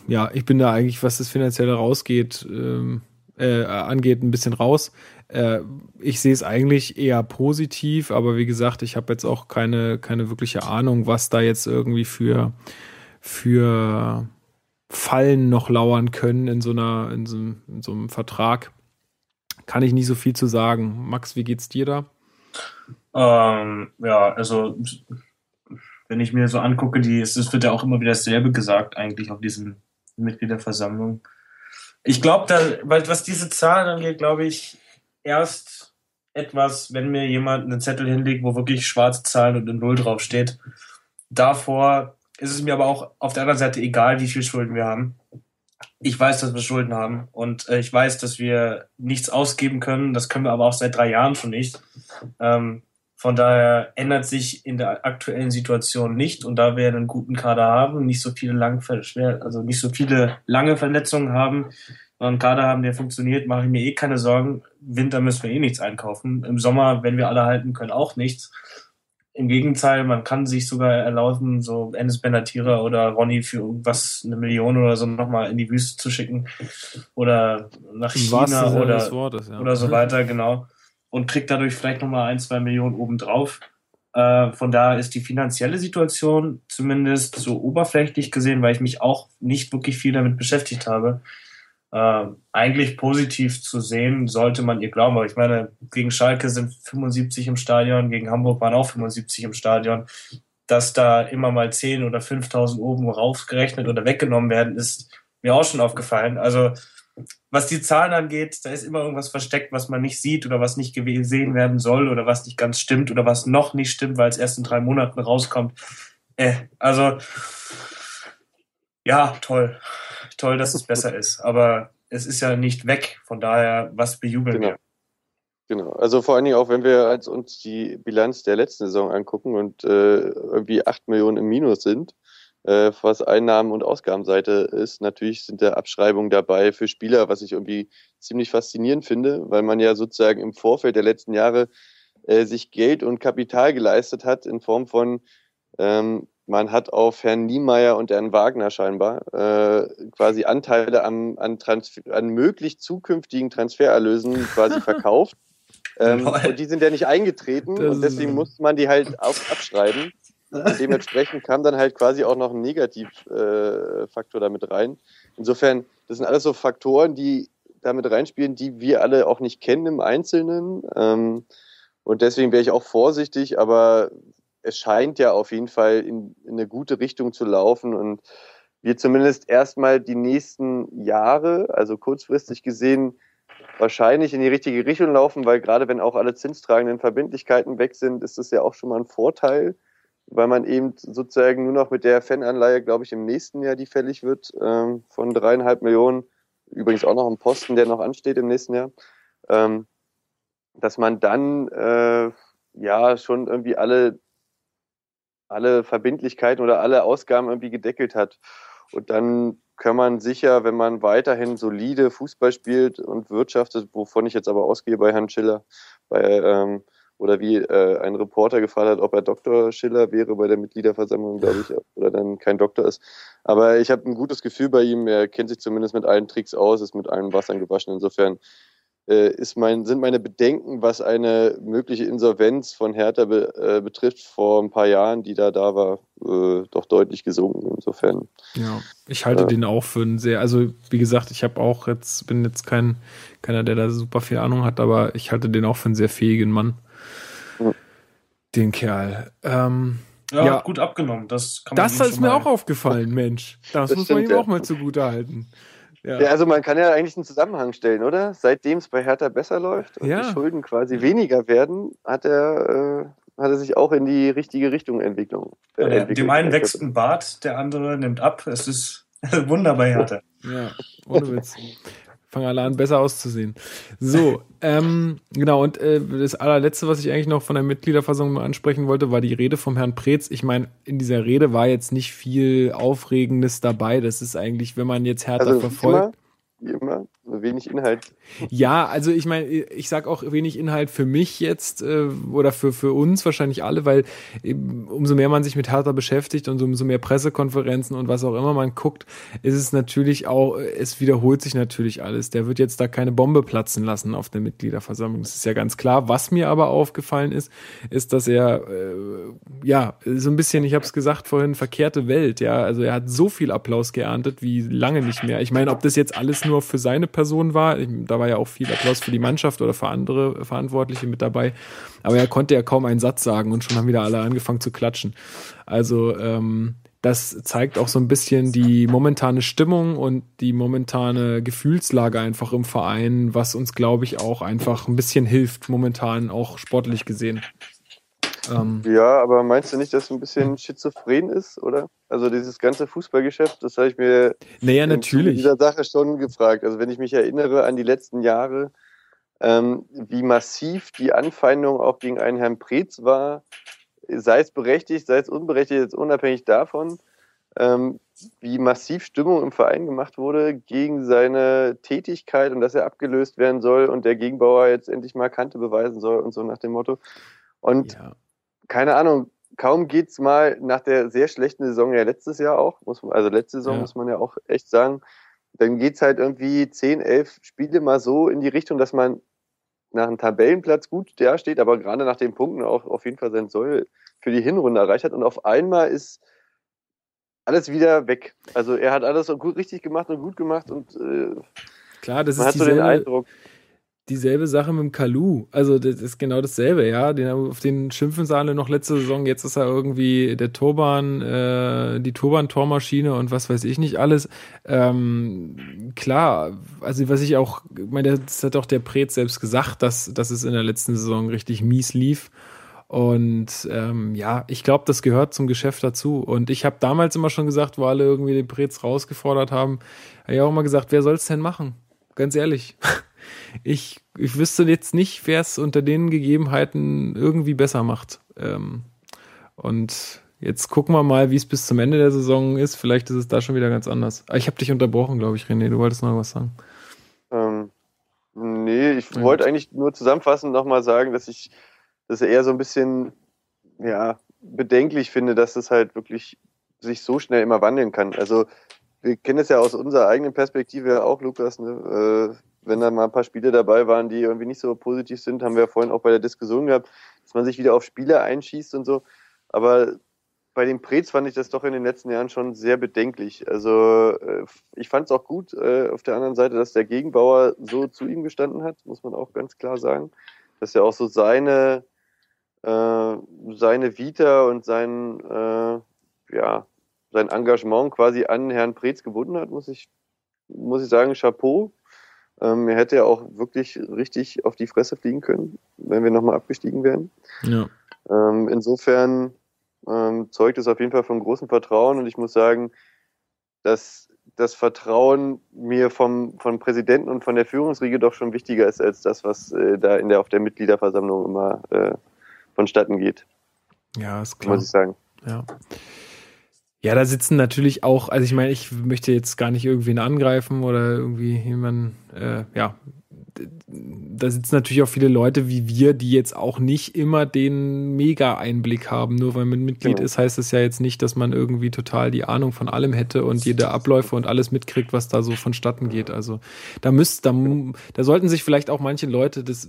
ja, ich bin da eigentlich, was das Finanzielle rausgeht, ähm, äh, angeht, ein bisschen raus. Äh, ich sehe es eigentlich eher positiv, aber wie gesagt, ich habe jetzt auch keine, keine wirkliche Ahnung, was da jetzt irgendwie für, für Fallen noch lauern können in so einer, in so, in so einem Vertrag. Kann ich nicht so viel zu sagen. Max, wie geht's dir da? Ähm, ja, also wenn ich mir so angucke, die, es wird ja auch immer wieder dasselbe gesagt, eigentlich auf diesen Mitgliederversammlungen. Ich glaube, was diese Zahlen angeht, glaube ich, erst etwas, wenn mir jemand einen Zettel hinlegt, wo wirklich schwarze Zahlen und ein Null draufsteht. Davor ist es mir aber auch auf der anderen Seite egal, wie viel Schulden wir haben. Ich weiß, dass wir Schulden haben und äh, ich weiß, dass wir nichts ausgeben können. Das können wir aber auch seit drei Jahren schon nicht. Ähm, von daher ändert sich in der aktuellen Situation nicht und da wir einen guten Kader haben, nicht so viele lang also nicht so viele lange Verletzungen haben, einen Kader haben, der funktioniert, mache ich mir eh keine Sorgen. Winter müssen wir eh nichts einkaufen. Im Sommer, wenn wir alle halten können, auch nichts. Im Gegenteil, man kann sich sogar erlauben, so Ennis Benatira oder Ronny für irgendwas, eine Million oder so nochmal in die Wüste zu schicken. Oder nach China oder, Wortes, ja. oder so weiter, genau. Und kriegt dadurch vielleicht nochmal ein, zwei Millionen obendrauf. Äh, von daher ist die finanzielle Situation zumindest so oberflächlich gesehen, weil ich mich auch nicht wirklich viel damit beschäftigt habe, äh, eigentlich positiv zu sehen, sollte man ihr glauben. Aber ich meine, gegen Schalke sind 75 im Stadion, gegen Hamburg waren auch 75 im Stadion. Dass da immer mal 10 oder 5000 oben raufgerechnet oder weggenommen werden, ist mir auch schon aufgefallen. Also was die Zahlen angeht, da ist immer irgendwas versteckt, was man nicht sieht oder was nicht gesehen werden soll oder was nicht ganz stimmt oder was noch nicht stimmt, weil es erst in drei Monaten rauskommt. Äh, also ja, toll. Toll, dass es besser ist. Aber es ist ja nicht weg. Von daher, was bejubeln genau. wir? Genau. Also vor allen Dingen auch, wenn wir uns die Bilanz der letzten Saison angucken und äh, irgendwie acht Millionen im Minus sind, äh, was Einnahmen- und Ausgabenseite ist. Natürlich sind da Abschreibungen dabei für Spieler, was ich irgendwie ziemlich faszinierend finde, weil man ja sozusagen im Vorfeld der letzten Jahre äh, sich Geld und Kapital geleistet hat in Form von ähm, man hat auf Herrn Niemeyer und Herrn Wagner scheinbar äh, quasi Anteile am, an, Transfer, an möglich zukünftigen Transfererlösen quasi verkauft. ähm, und die sind ja nicht eingetreten das und deswegen musste man die halt auf, abschreiben. Und dementsprechend kam dann halt quasi auch noch ein Negativfaktor äh, damit rein. Insofern, das sind alles so Faktoren, die damit reinspielen, die wir alle auch nicht kennen im Einzelnen. Ähm, und deswegen wäre ich auch vorsichtig, aber es scheint ja auf jeden Fall in, in eine gute Richtung zu laufen und wir zumindest erstmal die nächsten Jahre, also kurzfristig gesehen, wahrscheinlich in die richtige Richtung laufen, weil gerade wenn auch alle zinstragenden Verbindlichkeiten weg sind, ist das ja auch schon mal ein Vorteil weil man eben sozusagen nur noch mit der Fananleihe, glaube ich, im nächsten Jahr, die fällig wird, ähm, von dreieinhalb Millionen, übrigens auch noch ein Posten, der noch ansteht im nächsten Jahr, ähm, dass man dann äh, ja schon irgendwie alle, alle Verbindlichkeiten oder alle Ausgaben irgendwie gedeckelt hat. Und dann kann man sicher, wenn man weiterhin solide Fußball spielt und wirtschaftet, wovon ich jetzt aber ausgehe bei Herrn Schiller, bei ähm, oder wie äh, ein Reporter gefragt hat, ob er Dr. Schiller wäre bei der Mitgliederversammlung, glaube ich, oder dann kein Doktor ist. Aber ich habe ein gutes Gefühl bei ihm. Er kennt sich zumindest mit allen Tricks aus, ist mit allen Wassern gewaschen. Insofern ist mein, sind meine Bedenken, was eine mögliche Insolvenz von Hertha be, äh, betrifft, vor ein paar Jahren, die da da war, äh, doch deutlich gesunken. Insofern. Ja, ich halte äh, den auch für einen sehr, also wie gesagt, ich habe auch jetzt, bin jetzt kein, keiner, der da super viel Ahnung hat, aber ich halte den auch für einen sehr fähigen Mann den Kerl. Ähm, ja, ja, gut abgenommen. Das, kann man das ist mir auch aufgefallen, Mensch. Das, das muss stimmt, man ihm ja. auch mal zugute halten. Ja. ja. also man kann ja eigentlich einen Zusammenhang stellen, oder? Seitdem es bei Hertha besser läuft und ja. die Schulden quasi weniger werden, hat er, äh, hat er sich auch in die richtige Richtung Entwicklung. Äh, ja, entwickelt. Dem einen wächst ein Bart, der andere nimmt ab. Es ist wunderbar Hertha. Ja, ohne Witz fange alle an, besser auszusehen. So, ähm, genau, und äh, das allerletzte, was ich eigentlich noch von der Mitgliederversammlung ansprechen wollte, war die Rede vom Herrn Preetz. Ich meine, in dieser Rede war jetzt nicht viel Aufregendes dabei. Das ist eigentlich, wenn man jetzt härter also, verfolgt. Immer, wie immer, wenig Inhalt. Ja, also ich meine, ich sag auch wenig Inhalt für mich jetzt äh, oder für, für uns wahrscheinlich alle, weil umso mehr man sich mit Hertha beschäftigt und umso mehr Pressekonferenzen und was auch immer man guckt, ist es natürlich auch, es wiederholt sich natürlich alles. Der wird jetzt da keine Bombe platzen lassen auf der Mitgliederversammlung. Das ist ja ganz klar. Was mir aber aufgefallen ist, ist, dass er äh, ja so ein bisschen, ich habe es gesagt vorhin, verkehrte Welt. Ja, also er hat so viel Applaus geerntet wie lange nicht mehr. Ich meine, ob das jetzt alles nur für seine Person war, da war ja auch viel Applaus für die Mannschaft oder für andere Verantwortliche mit dabei, aber er konnte ja kaum einen Satz sagen und schon haben wieder alle angefangen zu klatschen. Also ähm, das zeigt auch so ein bisschen die momentane Stimmung und die momentane Gefühlslage einfach im Verein, was uns, glaube ich, auch einfach ein bisschen hilft, momentan auch sportlich gesehen. Ähm, ja, aber meinst du nicht, dass es ein bisschen schizophren ist, oder? Also dieses ganze Fußballgeschäft, das habe ich mir naja, natürlich. in dieser Sache schon gefragt. Also wenn ich mich erinnere an die letzten Jahre, ähm, wie massiv die Anfeindung auch gegen einen Herrn Preetz war, sei es berechtigt, sei es unberechtigt, jetzt unabhängig davon, ähm, wie massiv Stimmung im Verein gemacht wurde gegen seine Tätigkeit und dass er abgelöst werden soll und der Gegenbauer jetzt endlich mal Kante beweisen soll und so nach dem Motto. Und ja keine Ahnung, kaum geht's mal nach der sehr schlechten Saison ja letztes Jahr auch, muss man, also letzte Saison ja. muss man ja auch echt sagen, dann geht's halt irgendwie 10, 11 Spiele mal so in die Richtung, dass man nach einem Tabellenplatz gut da steht, aber gerade nach den Punkten auch auf jeden Fall sein soll, für die Hinrunde erreicht hat und auf einmal ist alles wieder weg. Also er hat alles gut richtig gemacht und gut gemacht und äh, Klar, das man ist hat so den Eindruck, dieselbe Sache mit dem Kalu. Also das ist genau dasselbe, ja. Den, auf den schimpfen sie alle noch letzte Saison. Jetzt ist er irgendwie der Turban, äh, die Turban-Tormaschine und was weiß ich nicht alles. Ähm, klar, also was ich auch, ich meine, das hat auch der Pret selbst gesagt, dass, dass es in der letzten Saison richtig mies lief. Und ähm, ja, ich glaube, das gehört zum Geschäft dazu. Und ich habe damals immer schon gesagt, wo alle irgendwie den Prez rausgefordert haben, habe ich auch immer gesagt, wer soll es denn machen? Ganz ehrlich. Ich, ich wüsste jetzt nicht, wer es unter den Gegebenheiten irgendwie besser macht. Ähm, und jetzt gucken wir mal, wie es bis zum Ende der Saison ist. Vielleicht ist es da schon wieder ganz anders. Aber ich habe dich unterbrochen, glaube ich, René. Du wolltest noch was sagen. Ähm, nee, ich Ja, wollte eigentlich nur zusammenfassend nochmal sagen, dass ich das eher so ein bisschen ja, bedenklich finde, dass das halt wirklich sich so schnell immer wandeln kann. Also wir kennen es ja aus unserer eigenen Perspektive auch, Lukas, ne? äh, wenn da mal ein paar Spiele dabei waren, die irgendwie nicht so positiv sind, haben wir ja vorhin auch bei der Diskussion gehabt, dass man sich wieder auf Spiele einschießt und so. Aber bei den Prez fand ich das doch in den letzten Jahren schon sehr bedenklich. Also äh, ich fand es auch gut äh, auf der anderen Seite, dass der Gegenbauer so zu ihm gestanden hat, muss man auch ganz klar sagen. Dass er auch so seine, äh, seine Vita und sein, äh, ja, sein Engagement quasi an Herrn Preetz gebunden hat, muss ich, muss ich sagen, Chapeau. Ähm, er hätte ja auch wirklich richtig auf die Fresse fliegen können, wenn wir nochmal abgestiegen wären. Ja. Ähm, insofern ähm, zeugt es auf jeden Fall von großem Vertrauen und ich muss sagen, dass das Vertrauen mir vom, vom Präsidenten und von der Führungsriege doch schon wichtiger ist als das, was äh, da in der, auf der Mitgliederversammlung immer äh, vonstatten geht, Ja, ist klar. muss ich sagen. Ja. Ja, da sitzen natürlich auch, also ich meine, ich möchte jetzt gar nicht irgendwen angreifen oder irgendwie jemanden, äh, ja, da sitzen natürlich auch viele Leute wie wir, die jetzt auch nicht immer den Mega-Einblick haben. Nur weil man Mitglied Genau. ist, heißt es ja jetzt nicht, dass man irgendwie total die Ahnung von allem hätte und jede Abläufe und alles mitkriegt, was da so vonstatten geht. Also da müsst, da, da sollten sich vielleicht auch manche Leute, das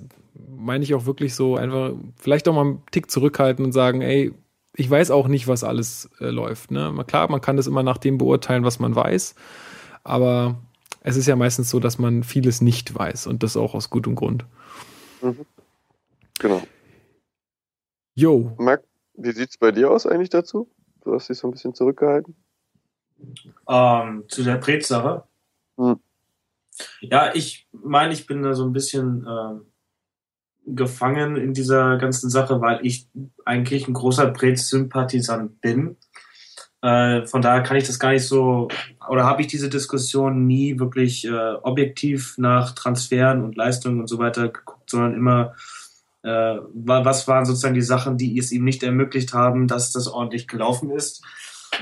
meine ich auch wirklich so, einfach vielleicht auch mal einen Tick zurückhalten und sagen, ey, ich weiß auch nicht, was alles äh, läuft. Ne? Klar, man kann das immer nach dem beurteilen, was man weiß, aber es ist ja meistens so, dass man vieles nicht weiß und das auch aus gutem Grund. Genau. Jo, Marc, wie sieht's bei dir aus eigentlich dazu? Du hast dich so ein bisschen zurückgehalten. Ähm, zu der Prez-Sache. Hm. Ja, ich meine, ich bin da so ein bisschen ähm, gefangen in dieser ganzen Sache, weil ich eigentlich ein großer Prez-Sympathisant bin. Äh, von daher kann ich das gar nicht so, oder habe ich diese Diskussion nie wirklich äh, objektiv nach Transferen und Leistungen und so weiter geguckt, sondern immer, äh, wa- was waren sozusagen die Sachen, die es ihm nicht ermöglicht haben, dass das ordentlich gelaufen ist.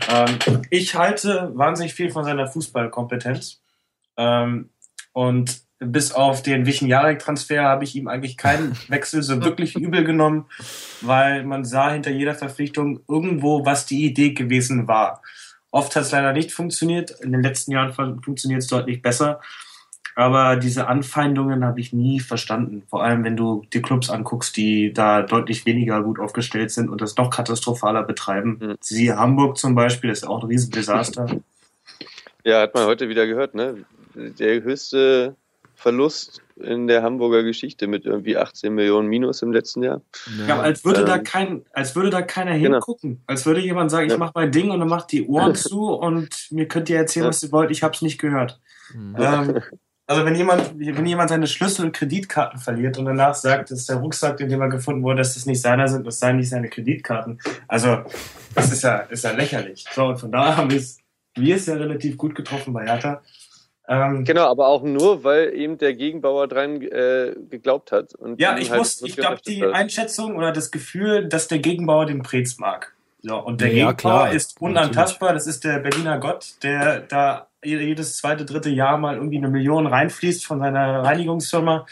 Ähm, ich halte wahnsinnig viel von seiner Fußballkompetenz. Ähm, und bis auf den Wichenjarek-Transfer habe ich ihm eigentlich keinen Wechsel so wirklich übel genommen, weil man sah hinter jeder Verpflichtung irgendwo, was die Idee gewesen war. Oft hat es leider nicht funktioniert. In den letzten Jahren fun- funktioniert es deutlich besser. Aber diese Anfeindungen habe ich nie verstanden. Vor allem, wenn du die Clubs anguckst, die da deutlich weniger gut aufgestellt sind und das noch katastrophaler betreiben. Siehe Hamburg zum Beispiel, das ist auch ein Riesendesaster. Ja, hat man heute wieder gehört, ne? Der höchste Verlust in der Hamburger Geschichte mit irgendwie 18 Millionen Minus im letzten Jahr. Ja, aber als würde da Ähm, kein, als würde da keiner genau. hingucken. Als würde jemand sagen, ich Ja. mache mein Ding und dann macht die Ohren zu und mir könnt ihr erzählen, Ja. was ihr wollt, ich hab's nicht gehört. Mhm. Ähm, also wenn jemand, wenn jemand seine Schlüssel und Kreditkarten verliert und danach sagt, dass der Rucksack, in dem er gefunden wurde, dass das nicht seiner sind, das seien nicht seine Kreditkarten. Also, das ist ja, ist ja lächerlich. So, und von daher haben wir es, wir es ja relativ gut getroffen bei Hertha. Ähm, Genau, aber auch nur, weil eben der Gegenbauer dran äh, geglaubt hat. Und Ja, ich halt muss, so ich glaube, die hat. Einschätzung oder das Gefühl, dass der Gegenbauer den Prez mag. So, und der Ja, Gegenbauer klar. ist unantastbar, das ist der Berliner Gott, der da jedes zweite, dritte Jahr mal irgendwie eine Million reinfließt von seiner Reinigungsfirma,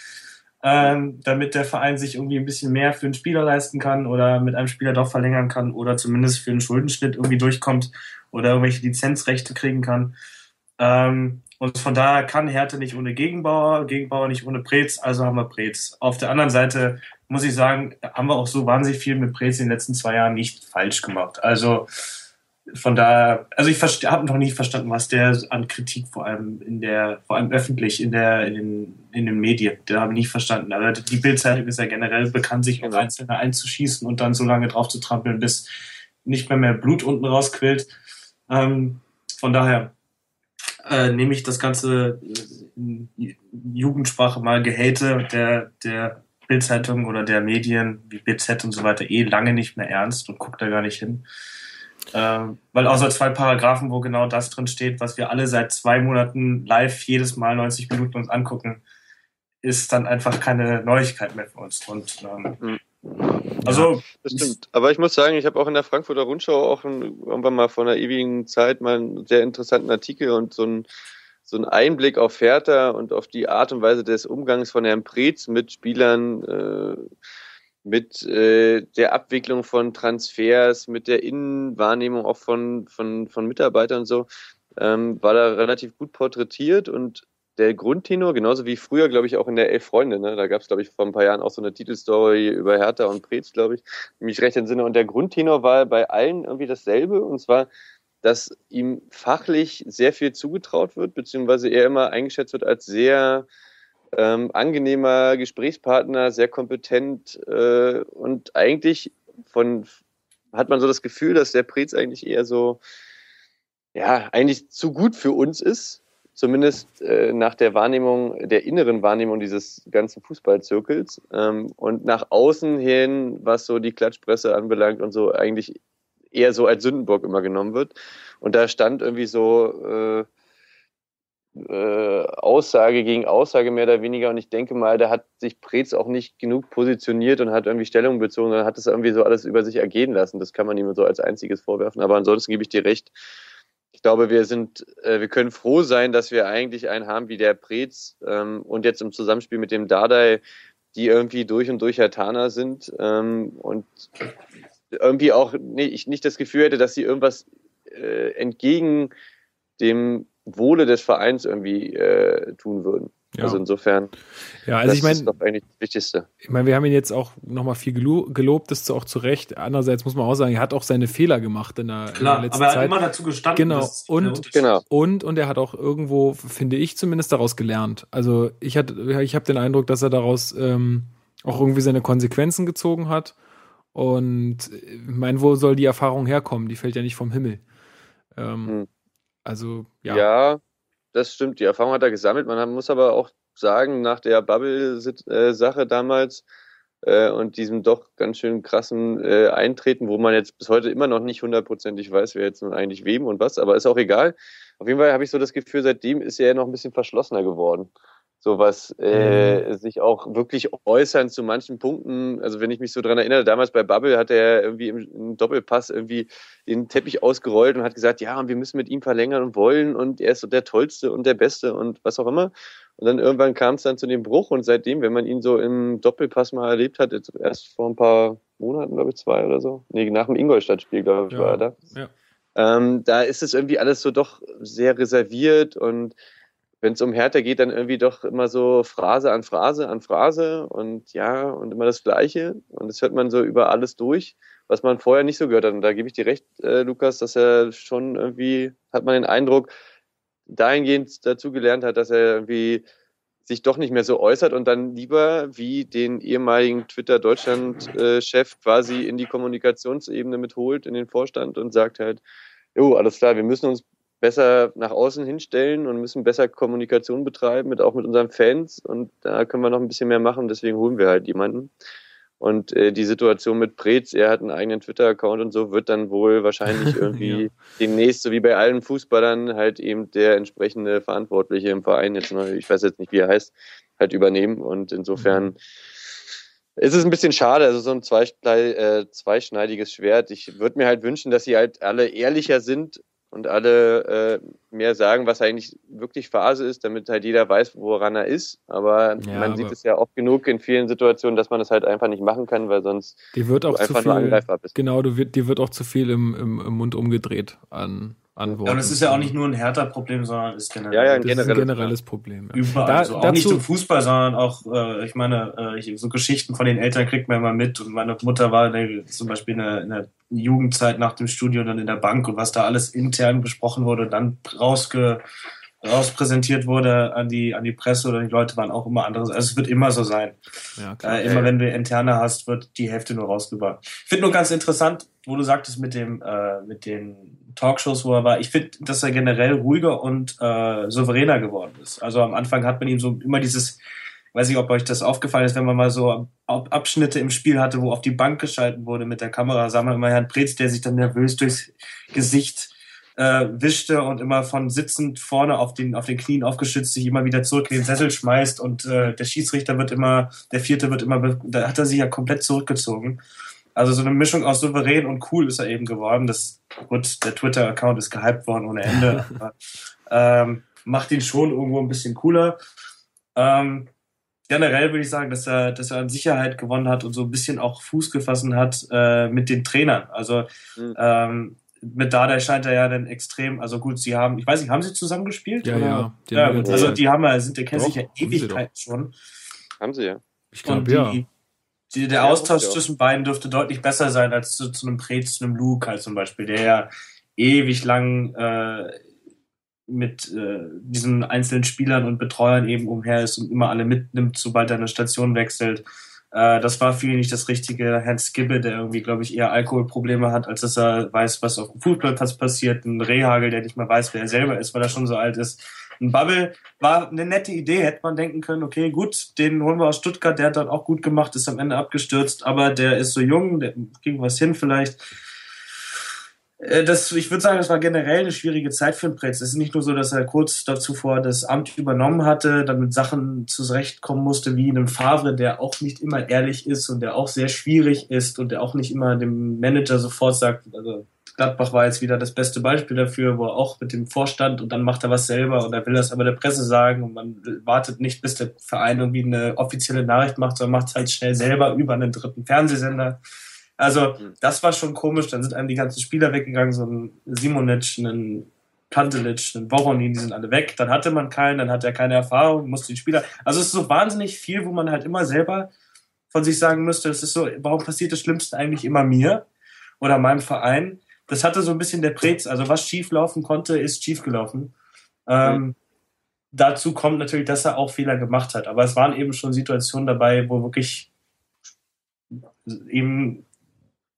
ähm, damit der Verein sich irgendwie ein bisschen mehr für einen Spieler leisten kann oder mit einem Spieler doch verlängern kann oder zumindest für einen Schuldenschnitt irgendwie durchkommt oder irgendwelche Lizenzrechte kriegen kann. Ähm, Und von daher kann Härte nicht ohne Gegenbauer, Gegenbauer nicht ohne Preetz, also haben wir Preetz. Auf der anderen Seite muss ich sagen, haben wir auch so wahnsinnig viel mit Preetz in den letzten zwei Jahren nicht falsch gemacht. Also von daher, also ich habe noch nicht verstanden, was der an Kritik vor allem in der, vor allem öffentlich in der, in den, in den Medien, da habe ich nicht verstanden. Aber die Bildzeitung ist ja generell bekannt, sich auf Einzelne einzuschießen und dann so lange drauf zu trampeln, bis nicht mehr mehr Blut unten rausquillt. Ähm, von daher äh, nehme ich das ganze in Jugendsprache mal Gehate der, der Bildzeitung oder der Medien wie BZ und so weiter eh lange nicht mehr ernst und guckt da gar nicht hin. Ähm, weil außer zwei Paragraphen, wo genau das drin steht, was wir alle seit zwei Monaten live jedes Mal 90 Minuten uns angucken, ist dann einfach keine Neuigkeit mehr für uns. Und ähm, mhm. Also, ja, das stimmt. Aber ich muss sagen, ich habe auch in der Frankfurter Rundschau auch ein, irgendwann mal vor einer ewigen Zeit mal einen sehr interessanten Artikel und so ein so ein Einblick auf Hertha und auf die Art und Weise des Umgangs von Herrn Preetz mit Spielern äh, mit äh, der Abwicklung von Transfers, mit der Innenwahrnehmung auch von, von, von Mitarbeitern und so, ähm, war da relativ gut porträtiert und der Grundtenor, genauso wie früher, glaube ich, auch in der Elf Freunde, ne? da gab es, glaube ich, vor ein paar Jahren auch so eine Titelstory über Hertha und Preetz, glaube ich, mich recht entsinne. Und der Grundtenor war bei allen irgendwie dasselbe, und zwar, dass ihm fachlich sehr viel zugetraut wird, beziehungsweise er immer eingeschätzt wird als sehr ähm, angenehmer Gesprächspartner, sehr kompetent äh, und eigentlich von hat man so das Gefühl, dass der Prez eigentlich eher so ja eigentlich zu gut für uns ist, zumindest äh, nach der Wahrnehmung, der inneren Wahrnehmung dieses ganzen Fußballzirkels ähm, und nach außen hin, was so die Klatschpresse anbelangt und so eigentlich eher so als Sündenbock immer genommen wird. Und da stand irgendwie so äh, äh, Aussage gegen Aussage mehr oder weniger. Und ich denke mal, da hat sich Preetz auch nicht genug positioniert und hat irgendwie Stellung bezogen, sondern hat es irgendwie so alles über sich ergehen lassen. Das kann man ihm so als einziges vorwerfen. Aber ansonsten gebe ich dir recht. Ich glaube, wir sind, äh, wir können froh sein, dass wir eigentlich einen haben wie der Preetz ähm, und jetzt im Zusammenspiel mit dem Dardai, die irgendwie durch und durch Hertaner sind ähm, und irgendwie auch nee, ich nicht das Gefühl hätte, dass sie irgendwas äh, entgegen dem Wohle des Vereins irgendwie äh, tun würden. Ja. Also insofern, ja, also das ich mein, ist doch eigentlich das Wichtigste. Ich meine, wir haben ihn jetzt auch nochmal viel gelobt, das ist auch zu Recht. Andererseits muss man auch sagen, er hat auch seine Fehler gemacht in der, Klar, in der letzten aber er Zeit. hat immer dazu gestanden. Genau. Und, genau. und, und er hat auch irgendwo, finde ich zumindest, daraus gelernt. Also ich hatte, ich habe den Eindruck, dass er daraus ähm, auch irgendwie seine Konsequenzen gezogen hat. Und ich meine, wo soll die Erfahrung herkommen? Die fällt ja nicht vom Himmel. Ähm, hm. Also, ja. Ja, das stimmt. Die Erfahrung hat er gesammelt. Man muss aber auch sagen, nach der Bubble-Sache damals äh, und diesem doch ganz schön krassen äh, Eintreten, wo man jetzt bis heute immer noch nicht hundertprozentig weiß, wer jetzt nun eigentlich wem und was, aber ist auch egal. Auf jeden Fall habe ich so das Gefühl, seitdem ist er noch ein bisschen verschlossener geworden sowas äh, mhm. sich auch wirklich äußern zu manchen Punkten. Also wenn ich mich so dran erinnere, damals bei Bubble hat er irgendwie im, im, Doppelpass irgendwie den Teppich ausgerollt und hat gesagt, ja, und wir müssen mit ihm verlängern und wollen und er ist so der Tollste und der Beste und was auch immer. Und dann irgendwann kam es dann zu dem Bruch und seitdem, wenn man ihn so im Doppelpass mal erlebt hat, jetzt erst vor ein paar Monaten, glaube ich, zwei oder so, nee, nach dem Ingolstadt-Spiel, glaube ich, ja. war er da. Ja. Ähm, da ist es irgendwie alles so doch sehr reserviert und wenn es um Hertha geht, dann irgendwie doch immer so Phrase an Phrase an Phrase und ja, und immer das Gleiche. Und das hört man so über alles durch, was man vorher nicht so gehört hat. Und da gebe ich dir recht, äh, Lukas, dass er schon irgendwie, hat man den Eindruck, dahingehend dazu gelernt hat, dass er irgendwie sich doch nicht mehr so äußert und dann lieber wie den ehemaligen Twitter-Deutschland-Chef quasi in die Kommunikationsebene mitholt, in den Vorstand und sagt halt, jo, alles klar, wir müssen uns besser nach außen hinstellen und müssen besser Kommunikation betreiben, mit, auch mit unseren Fans. Und da können wir noch ein bisschen mehr machen. Deswegen holen wir halt jemanden. Und äh, die Situation mit Preetz, er hat einen eigenen Twitter-Account und so, wird dann wohl wahrscheinlich irgendwie ja. demnächst, so wie bei allen Fußballern, halt eben der entsprechende Verantwortliche im Verein, jetzt noch, ich weiß jetzt nicht, wie er heißt, halt übernehmen. Und insofern mhm. ist es ein bisschen schade, also so ein äh, zweischneidiges Schwert. Ich würde mir halt wünschen, dass sie halt alle ehrlicher sind und alle äh, mehr sagen, was eigentlich wirklich Phase ist, damit halt jeder weiß, woran er ist. Aber ja, man aber sieht es ja oft genug in vielen Situationen, dass man das halt einfach nicht machen kann, weil sonst die wird auch zu viel, Genau, du wird, die wird auch zu viel im, im, im Mund umgedreht an antworten. Aber das ist ja auch nicht nur ein härter Problem, sondern ist generell. Ja, ja, ein ist ein generelles, generelles Problem. Ja. Überall. Da- also auch dazu- nicht im Fußball, sondern auch, äh, ich meine, äh, ich, so Geschichten von den Eltern kriegt man immer mit. Und meine Mutter war äh, zum Beispiel in der, in der Jugendzeit nach dem Studium dann in der Bank und was da alles intern besprochen wurde, dann rausge, rauspräsentiert wurde an die, an die Presse oder die Leute waren auch immer anderes. Also es wird immer so sein. Ja, klar. Äh, immer wenn du interne hast, wird die Hälfte nur rausgebracht. Ich finde nur ganz interessant, wo du sagtest mit dem äh, mit den Talkshows, wo er war. Ich finde, dass er generell ruhiger und äh, souveräner geworden ist. Also am Anfang hat man ihm so immer dieses, weiß nicht, ob euch das aufgefallen ist, wenn man mal so Ab- Abschnitte im Spiel hatte, wo auf die Bank geschalten wurde mit der Kamera, sah man immer Herrn Preetz, der sich dann nervös durchs Gesicht äh, wischte und immer von sitzend vorne auf den auf den Knien aufgeschützt sich immer wieder zurück in den Sessel schmeißt und äh, der Schiedsrichter wird immer, der vierte wird immer, da hat er sich ja komplett zurückgezogen. Also so eine Mischung aus souverän und cool ist er eben geworden. Das gut, der Twitter-Account ist gehypt worden ohne Ende. aber, ähm, macht ihn schon irgendwo ein bisschen cooler. Ähm, generell würde ich sagen, dass er, dass er an Sicherheit gewonnen hat und so ein bisschen auch Fuß gefasst hat äh, mit den Trainern. Also Mhm. ähm, mit Dada scheint er ja dann extrem, also gut, sie haben, ich weiß nicht, haben sie zusammen gespielt? Ja, oder? ja, also die haben ja, sind, der kennt Doch, sich ja Ewigkeiten schon. Haben sie ja. ich glaube, ja. die, die, der Ja, Austausch zwischen beiden dürfte deutlich besser sein als zu, zu einem Prez, zu einem Luke halt zum Beispiel, der ja ewig lang äh, mit äh, diesen einzelnen Spielern und Betreuern eben umher ist und immer alle mitnimmt, sobald er eine Station wechselt. Äh, das war für ihn nicht das richtige. Herrn Skibbe, der irgendwie, glaube ich, eher Alkoholprobleme hat, als dass er weiß, was auf dem Fußballplatz passiert. Ein Rehagel, der nicht mal weiß, wer er selber ist, weil er schon so alt ist. Ein Bubble war eine nette Idee, hätte man denken können, okay, gut, den holen wir aus Stuttgart, der hat dann auch gut gemacht, ist am Ende abgestürzt, aber der ist so jung, der ging was hin vielleicht. Äh, Das, ich würde sagen, das war generell eine schwierige Zeit für den Pretz. Es ist nicht nur so, dass er kurz dazu vor das Amt übernommen hatte, dann mit Sachen zurechtkommen musste, wie einem Favre, der auch nicht immer ehrlich ist und der auch sehr schwierig ist und der auch nicht immer dem Manager sofort sagt, also Gladbach war jetzt wieder das beste Beispiel dafür, wo er auch mit dem Vorstand und dann macht er was selber und er will das aber der Presse sagen und man wartet nicht, bis der Verein irgendwie eine offizielle Nachricht macht, sondern macht es halt schnell selber über einen dritten Fernsehsender. Also, das war schon komisch. Dann sind einem die ganzen Spieler weggegangen, so ein Simonic, ein Pantelic, ein Voronin, die sind alle weg. Dann hatte man keinen, dann hat er keine Erfahrung, musste die Spieler. Also, es ist so wahnsinnig viel, wo man halt immer selber von sich sagen müsste, es ist so, warum passiert das Schlimmste eigentlich immer mir oder meinem Verein? Das hatte so ein bisschen der Prez. Also, was schief laufen konnte, ist schief gelaufen. Ähm, dazu kommt natürlich, dass er auch Fehler gemacht hat. Aber es waren eben schon Situationen dabei, wo wirklich eben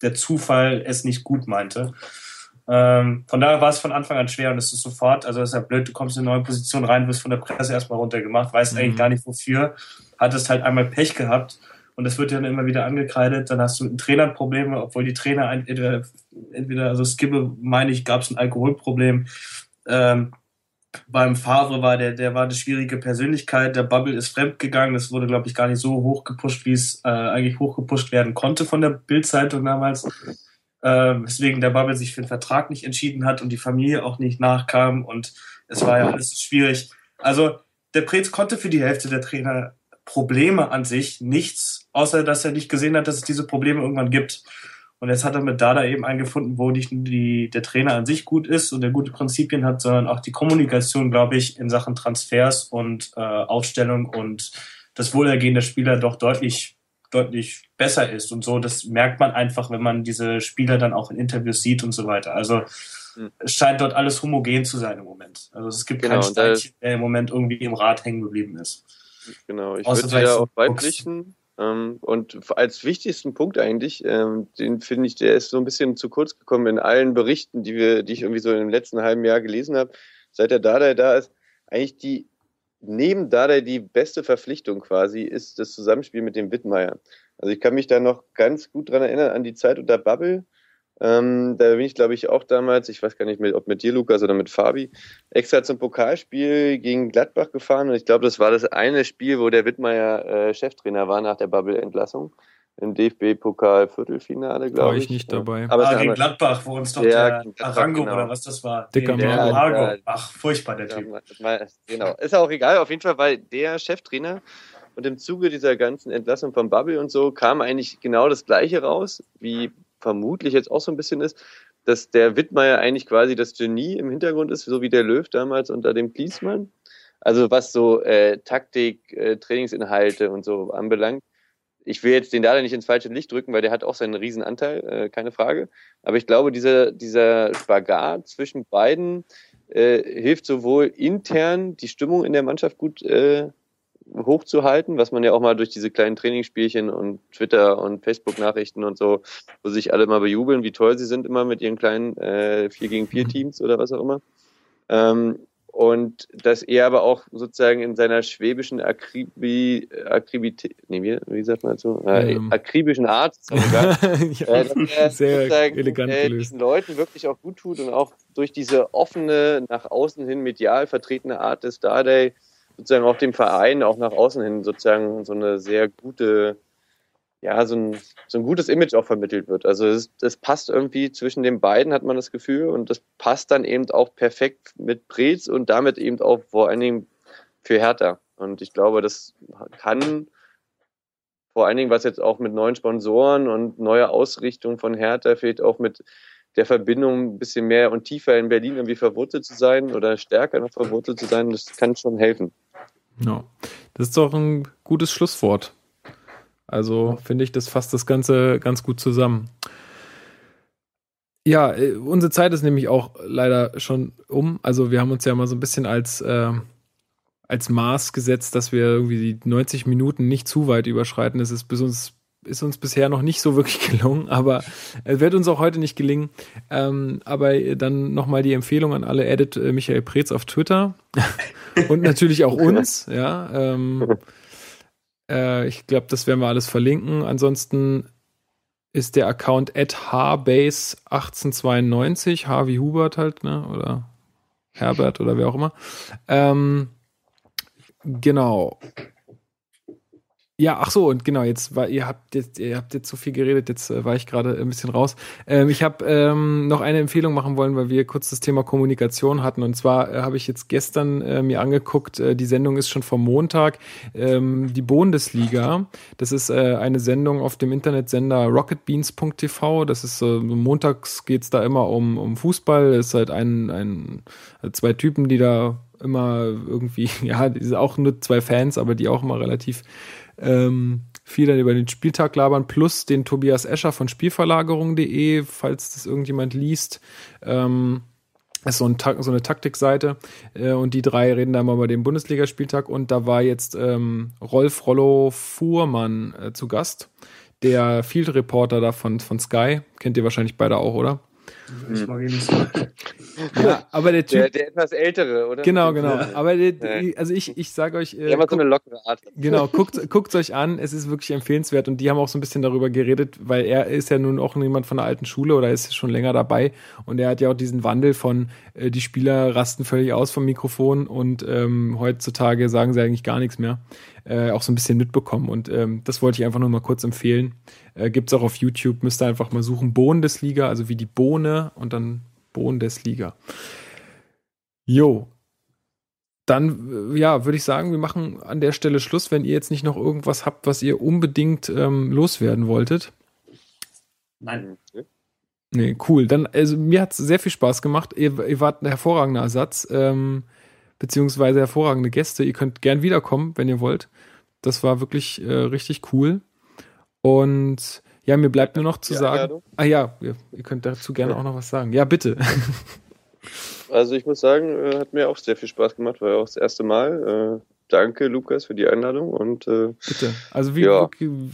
der Zufall es nicht gut meinte. Ähm, von daher war es von Anfang an schwer und es ist sofort, also es ist ja blöd, du kommst in eine neue Position rein, wirst von der Presse erstmal runtergemacht, weißt Mhm. eigentlich gar nicht wofür, hattest halt einmal Pech gehabt und das wird dann immer wieder angekreidet, dann hast du mit den Trainern Probleme, obwohl die Trainer entweder, entweder also Skibbe, meine ich, gab es ein Alkoholproblem, ähm, beim Favre war der, der war eine schwierige Persönlichkeit, der Bubble ist fremdgegangen, das wurde, glaube ich, gar nicht so hochgepusht, wie es äh, eigentlich hochgepusht werden konnte von der Bild-Zeitung damals. Äh, weswegen der Bubble sich für den Vertrag nicht entschieden hat und die Familie auch nicht nachkam. Und es war ja alles schwierig. Also der Preetz konnte für die Hälfte der Trainer Probleme an sich nichts, außer dass er nicht gesehen hat, dass es diese Probleme irgendwann gibt. Und jetzt hat er mit Dada eben einen gefunden, wo nicht nur die, der Trainer an sich gut ist und der gute Prinzipien hat, sondern auch die Kommunikation, glaube ich, in Sachen Transfers und äh, Aufstellung und das Wohlergehen der Spieler doch deutlich, deutlich besser ist. Und so, das merkt man einfach, wenn man diese Spieler dann auch in Interviews sieht und so weiter. Also Hm. es scheint dort alles homogen zu sein im Moment. Also es gibt Genau, keinen Steinchen, der im Moment irgendwie im Rad hängen geblieben ist. Genau, ich würde so auch beipflichten. Ähm, und als wichtigsten Punkt eigentlich, ähm, den finde ich, der ist so ein bisschen zu kurz gekommen in allen Berichten, die wir, die ich irgendwie so im letzten halben Jahr gelesen habe, seit der Dardai da ist, eigentlich die neben Dardai die beste Verpflichtung quasi ist das Zusammenspiel mit dem Wittmeier. Also ich kann mich da noch ganz gut dran erinnern an die Zeit unter Bubble. Ähm, da bin ich, glaube ich, auch damals, ich weiß gar nicht, mehr, ob mit dir, Lukas, oder mit Fabi, extra zum Pokalspiel gegen Gladbach gefahren. Und ich glaube, das war das eine Spiel, wo der Wittmeier äh, Cheftrainer war nach der Bubble-Entlassung. Im DFB-Pokal-Viertelfinale, glaube War ich. ich nicht dabei. Aber ah, gegen Gladbach, wo uns doch Ja, der Arango genau. oder was das war. Dicker der ja. Ach, furchtbar, der Typ. genau. Ist auch egal, auf jeden Fall, weil der Cheftrainer und im Zuge dieser ganzen Entlassung von Bubble und so kam eigentlich genau das Gleiche raus, wie vermutlich jetzt auch so ein bisschen ist. dass der Wittmeier eigentlich quasi das Genie im Hintergrund ist, so wie der Löw damals unter dem Klinsmann. Also was so äh, Taktik, äh, Trainingsinhalte und so anbelangt. Ich will jetzt den Dada nicht ins falsche Licht drücken, weil der hat auch seinen Riesenanteil, äh, keine Frage. Aber ich glaube, dieser, dieser Spagat zwischen beiden äh, hilft sowohl intern die Stimmung in der Mannschaft gut äh, hochzuhalten, was man ja auch mal durch diese kleinen Trainingsspielchen und Twitter und Facebook-Nachrichten und so, wo sich alle mal bejubeln, wie toll sie sind immer mit ihren kleinen äh, 4 gegen 4 Teams oder was auch immer. Ähm, und dass er aber auch sozusagen in seiner schwäbischen Akribi, Akribität, nee, wie, wie sagt man dazu? Äh, ähm. Akribischen Art, ja, äh, dass er sehr elegant äh, diesen Leuten wirklich auch gut tut und auch durch diese offene, nach außen hin medial vertretene Art des Starday sozusagen auch dem Verein auch nach außen hin sozusagen so eine sehr gute, ja, so ein, so ein gutes Image auch vermittelt wird. Also es, es passt irgendwie zwischen den beiden, hat man das Gefühl, und das passt dann eben auch perfekt mit Preetz und damit eben auch vor allen Dingen für Hertha. Und ich glaube, das kann vor allen Dingen, was jetzt auch mit neuen Sponsoren und neuer Ausrichtung von Hertha fehlt, auch mit der Verbindung ein bisschen mehr und tiefer in Berlin irgendwie verwurzelt zu sein oder stärker noch verwurzelt zu sein, das kann schon helfen. Ja, das ist doch ein gutes Schlusswort. Also finde ich, das fasst das Ganze ganz gut zusammen. Ja, äh, unsere Zeit ist nämlich auch leider schon um. Also wir haben uns ja mal so ein bisschen als, äh, als Maß gesetzt, dass wir irgendwie die 90 Minuten nicht zu weit überschreiten. Das ist bis uns ist uns bisher noch nicht so wirklich gelungen, aber es wird uns auch heute nicht gelingen. Ähm, aber dann nochmal die Empfehlung an alle, edit äh, Michael Preetz auf Twitter und natürlich auch uns, ja. Ähm, äh, ich glaube, das werden wir alles verlinken. Ansonsten ist der Account at hbase1892, H wie Hubert halt, ne, oder Herbert oder wer auch immer. Ähm, genau. Ja, ach so, und genau, jetzt war, ihr habt jetzt, ihr habt jetzt so viel geredet, jetzt äh, war ich gerade ein bisschen raus. Ähm, ich habe ähm, noch eine Empfehlung machen wollen, weil wir kurz das Thema Kommunikation hatten. Und zwar äh, habe ich jetzt gestern äh, mir angeguckt, äh, die Sendung ist schon vom Montag, ähm, die Bundesliga. Das ist äh, eine Sendung auf dem Internetsender rocketbeans.tv. Das ist äh, montags geht's da immer um, um Fußball. Es ist halt ein, ein zwei Typen, die da immer irgendwie, ja, die sind auch nur zwei Fans, aber die auch immer relativ ähm, viel dann über den Spieltag labern, plus den Tobias Escher von Spielverlagerung.de, falls das irgendjemand liest. Ähm, ist so, ein, so eine Taktikseite äh, und die drei reden da mal über den Bundesligaspieltag und da war jetzt ähm, Rolf Rollo Fuhrmann äh, zu Gast, der Field Reporter da von, von Sky, kennt ihr wahrscheinlich beide auch, oder? Ich mag ihn nicht so. Ja, aber der Typ. Der, der, etwas ältere, oder? Genau, genau. Aber der, also ich, ich sage euch. Äh, der hat so eine lockere Art. Genau, guckt, guckt euch an. Es ist wirklich empfehlenswert. Und die haben auch so ein bisschen darüber geredet, weil er ist ja nun auch jemand von der alten Schule oder ist schon länger dabei. Und er hat ja auch diesen Wandel von, äh, die Spieler rasten völlig aus vom Mikrofon und ähm, heutzutage sagen sie eigentlich gar nichts mehr äh, auch so ein bisschen mitbekommen. Und ähm, das wollte ich einfach nur mal kurz empfehlen. Äh, Gibt es auch auf YouTube, müsst ihr einfach mal suchen. Bundesliga, also wie die Bohne und dann Bundesliga. Jo. Dann, äh, ja, würde ich sagen, wir machen an der Stelle Schluss, wenn ihr jetzt nicht noch irgendwas habt, was ihr unbedingt ähm, loswerden wolltet. Nein. Nee, cool. Dann, also mir hat es sehr viel Spaß gemacht. Ihr, ihr wart ein hervorragender Ersatz. Ähm, beziehungsweise hervorragende Gäste. Ihr könnt gern wiederkommen, wenn ihr wollt. Das war wirklich äh, richtig cool. Und ja, mir bleibt nur noch zu ja, sagen. Ja, ah ja, ihr, ihr, könnt dazu gerne ja. auch noch was sagen. Ja, bitte. Also ich muss sagen, äh, hat mir auch sehr viel Spaß gemacht, war ja auch das erste Mal. Äh, danke, Lukas, für die Einladung und äh, bitte. Also wie, ja.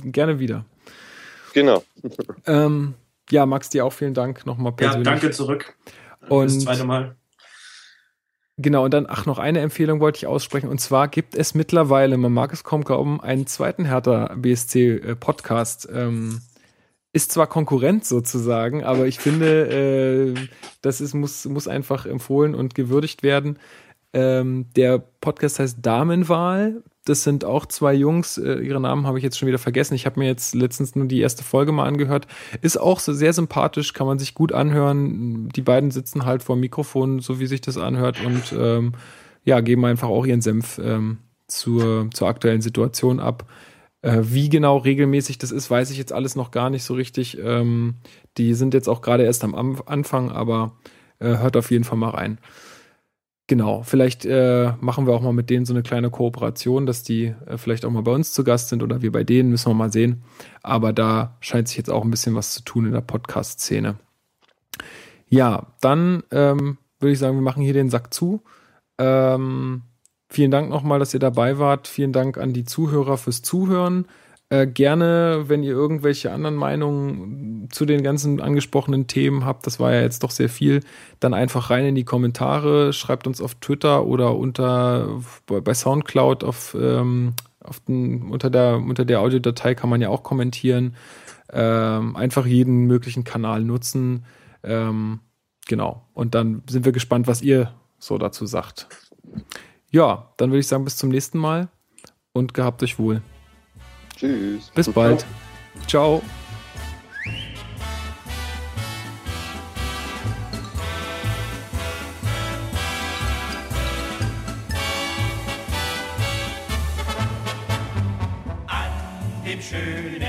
gerne wieder. Genau. Ähm, ja, Max, dir auch vielen Dank nochmal persönlich. Ja, danke zurück. Und das zweite Mal. Genau, und dann, ach, noch eine Empfehlung wollte ich aussprechen. Und zwar gibt es mittlerweile, man mag es kaum glauben, einen zweiten Hertha BSC äh, Podcast. Ähm, ist zwar Konkurrent sozusagen, aber ich finde, äh, das ist, muss, muss einfach empfohlen und gewürdigt werden. Ähm, der Podcast heißt Damenwahl. Das sind auch zwei Jungs. Äh, ihre Namen habe ich jetzt schon wieder vergessen. Ich habe mir jetzt letztens nur die erste Folge mal angehört. Ist auch so sehr sympathisch, kann man sich gut anhören. Die beiden sitzen halt vor dem Mikrofon, so wie sich das anhört und ähm, ja, geben einfach auch ihren Senf ähm, zur, zur aktuellen Situation ab. Äh, wie genau regelmäßig das ist, weiß ich jetzt alles noch gar nicht so richtig. Ähm, die sind jetzt auch gerade erst am Anfang, aber äh, hört auf jeden Fall mal rein. Genau, vielleicht äh, machen wir auch mal mit denen so eine kleine Kooperation, dass die äh, vielleicht auch mal bei uns zu Gast sind oder wir bei denen, müssen wir mal sehen. Aber da scheint sich jetzt auch ein bisschen was zu tun in der Podcast-Szene. Ja, dann ähm, würde ich sagen, wir machen hier den Sack zu. Ähm, vielen Dank nochmal, dass ihr dabei wart. Vielen Dank an die Zuhörer fürs Zuhören. Äh, gerne, wenn ihr irgendwelche anderen Meinungen zu den ganzen angesprochenen Themen habt, das war ja jetzt doch sehr viel, dann einfach rein in die Kommentare, schreibt uns auf Twitter oder unter bei Soundcloud auf, ähm, auf den, unter der unter der Audiodatei kann man ja auch kommentieren. Ähm, einfach jeden möglichen Kanal nutzen. Ähm, genau. Und dann sind wir gespannt, was ihr so dazu sagt. Ja, dann würde ich sagen, bis zum nächsten Mal und gehabt euch wohl. Tschüss. Bis bald. Ciao. An dem schönen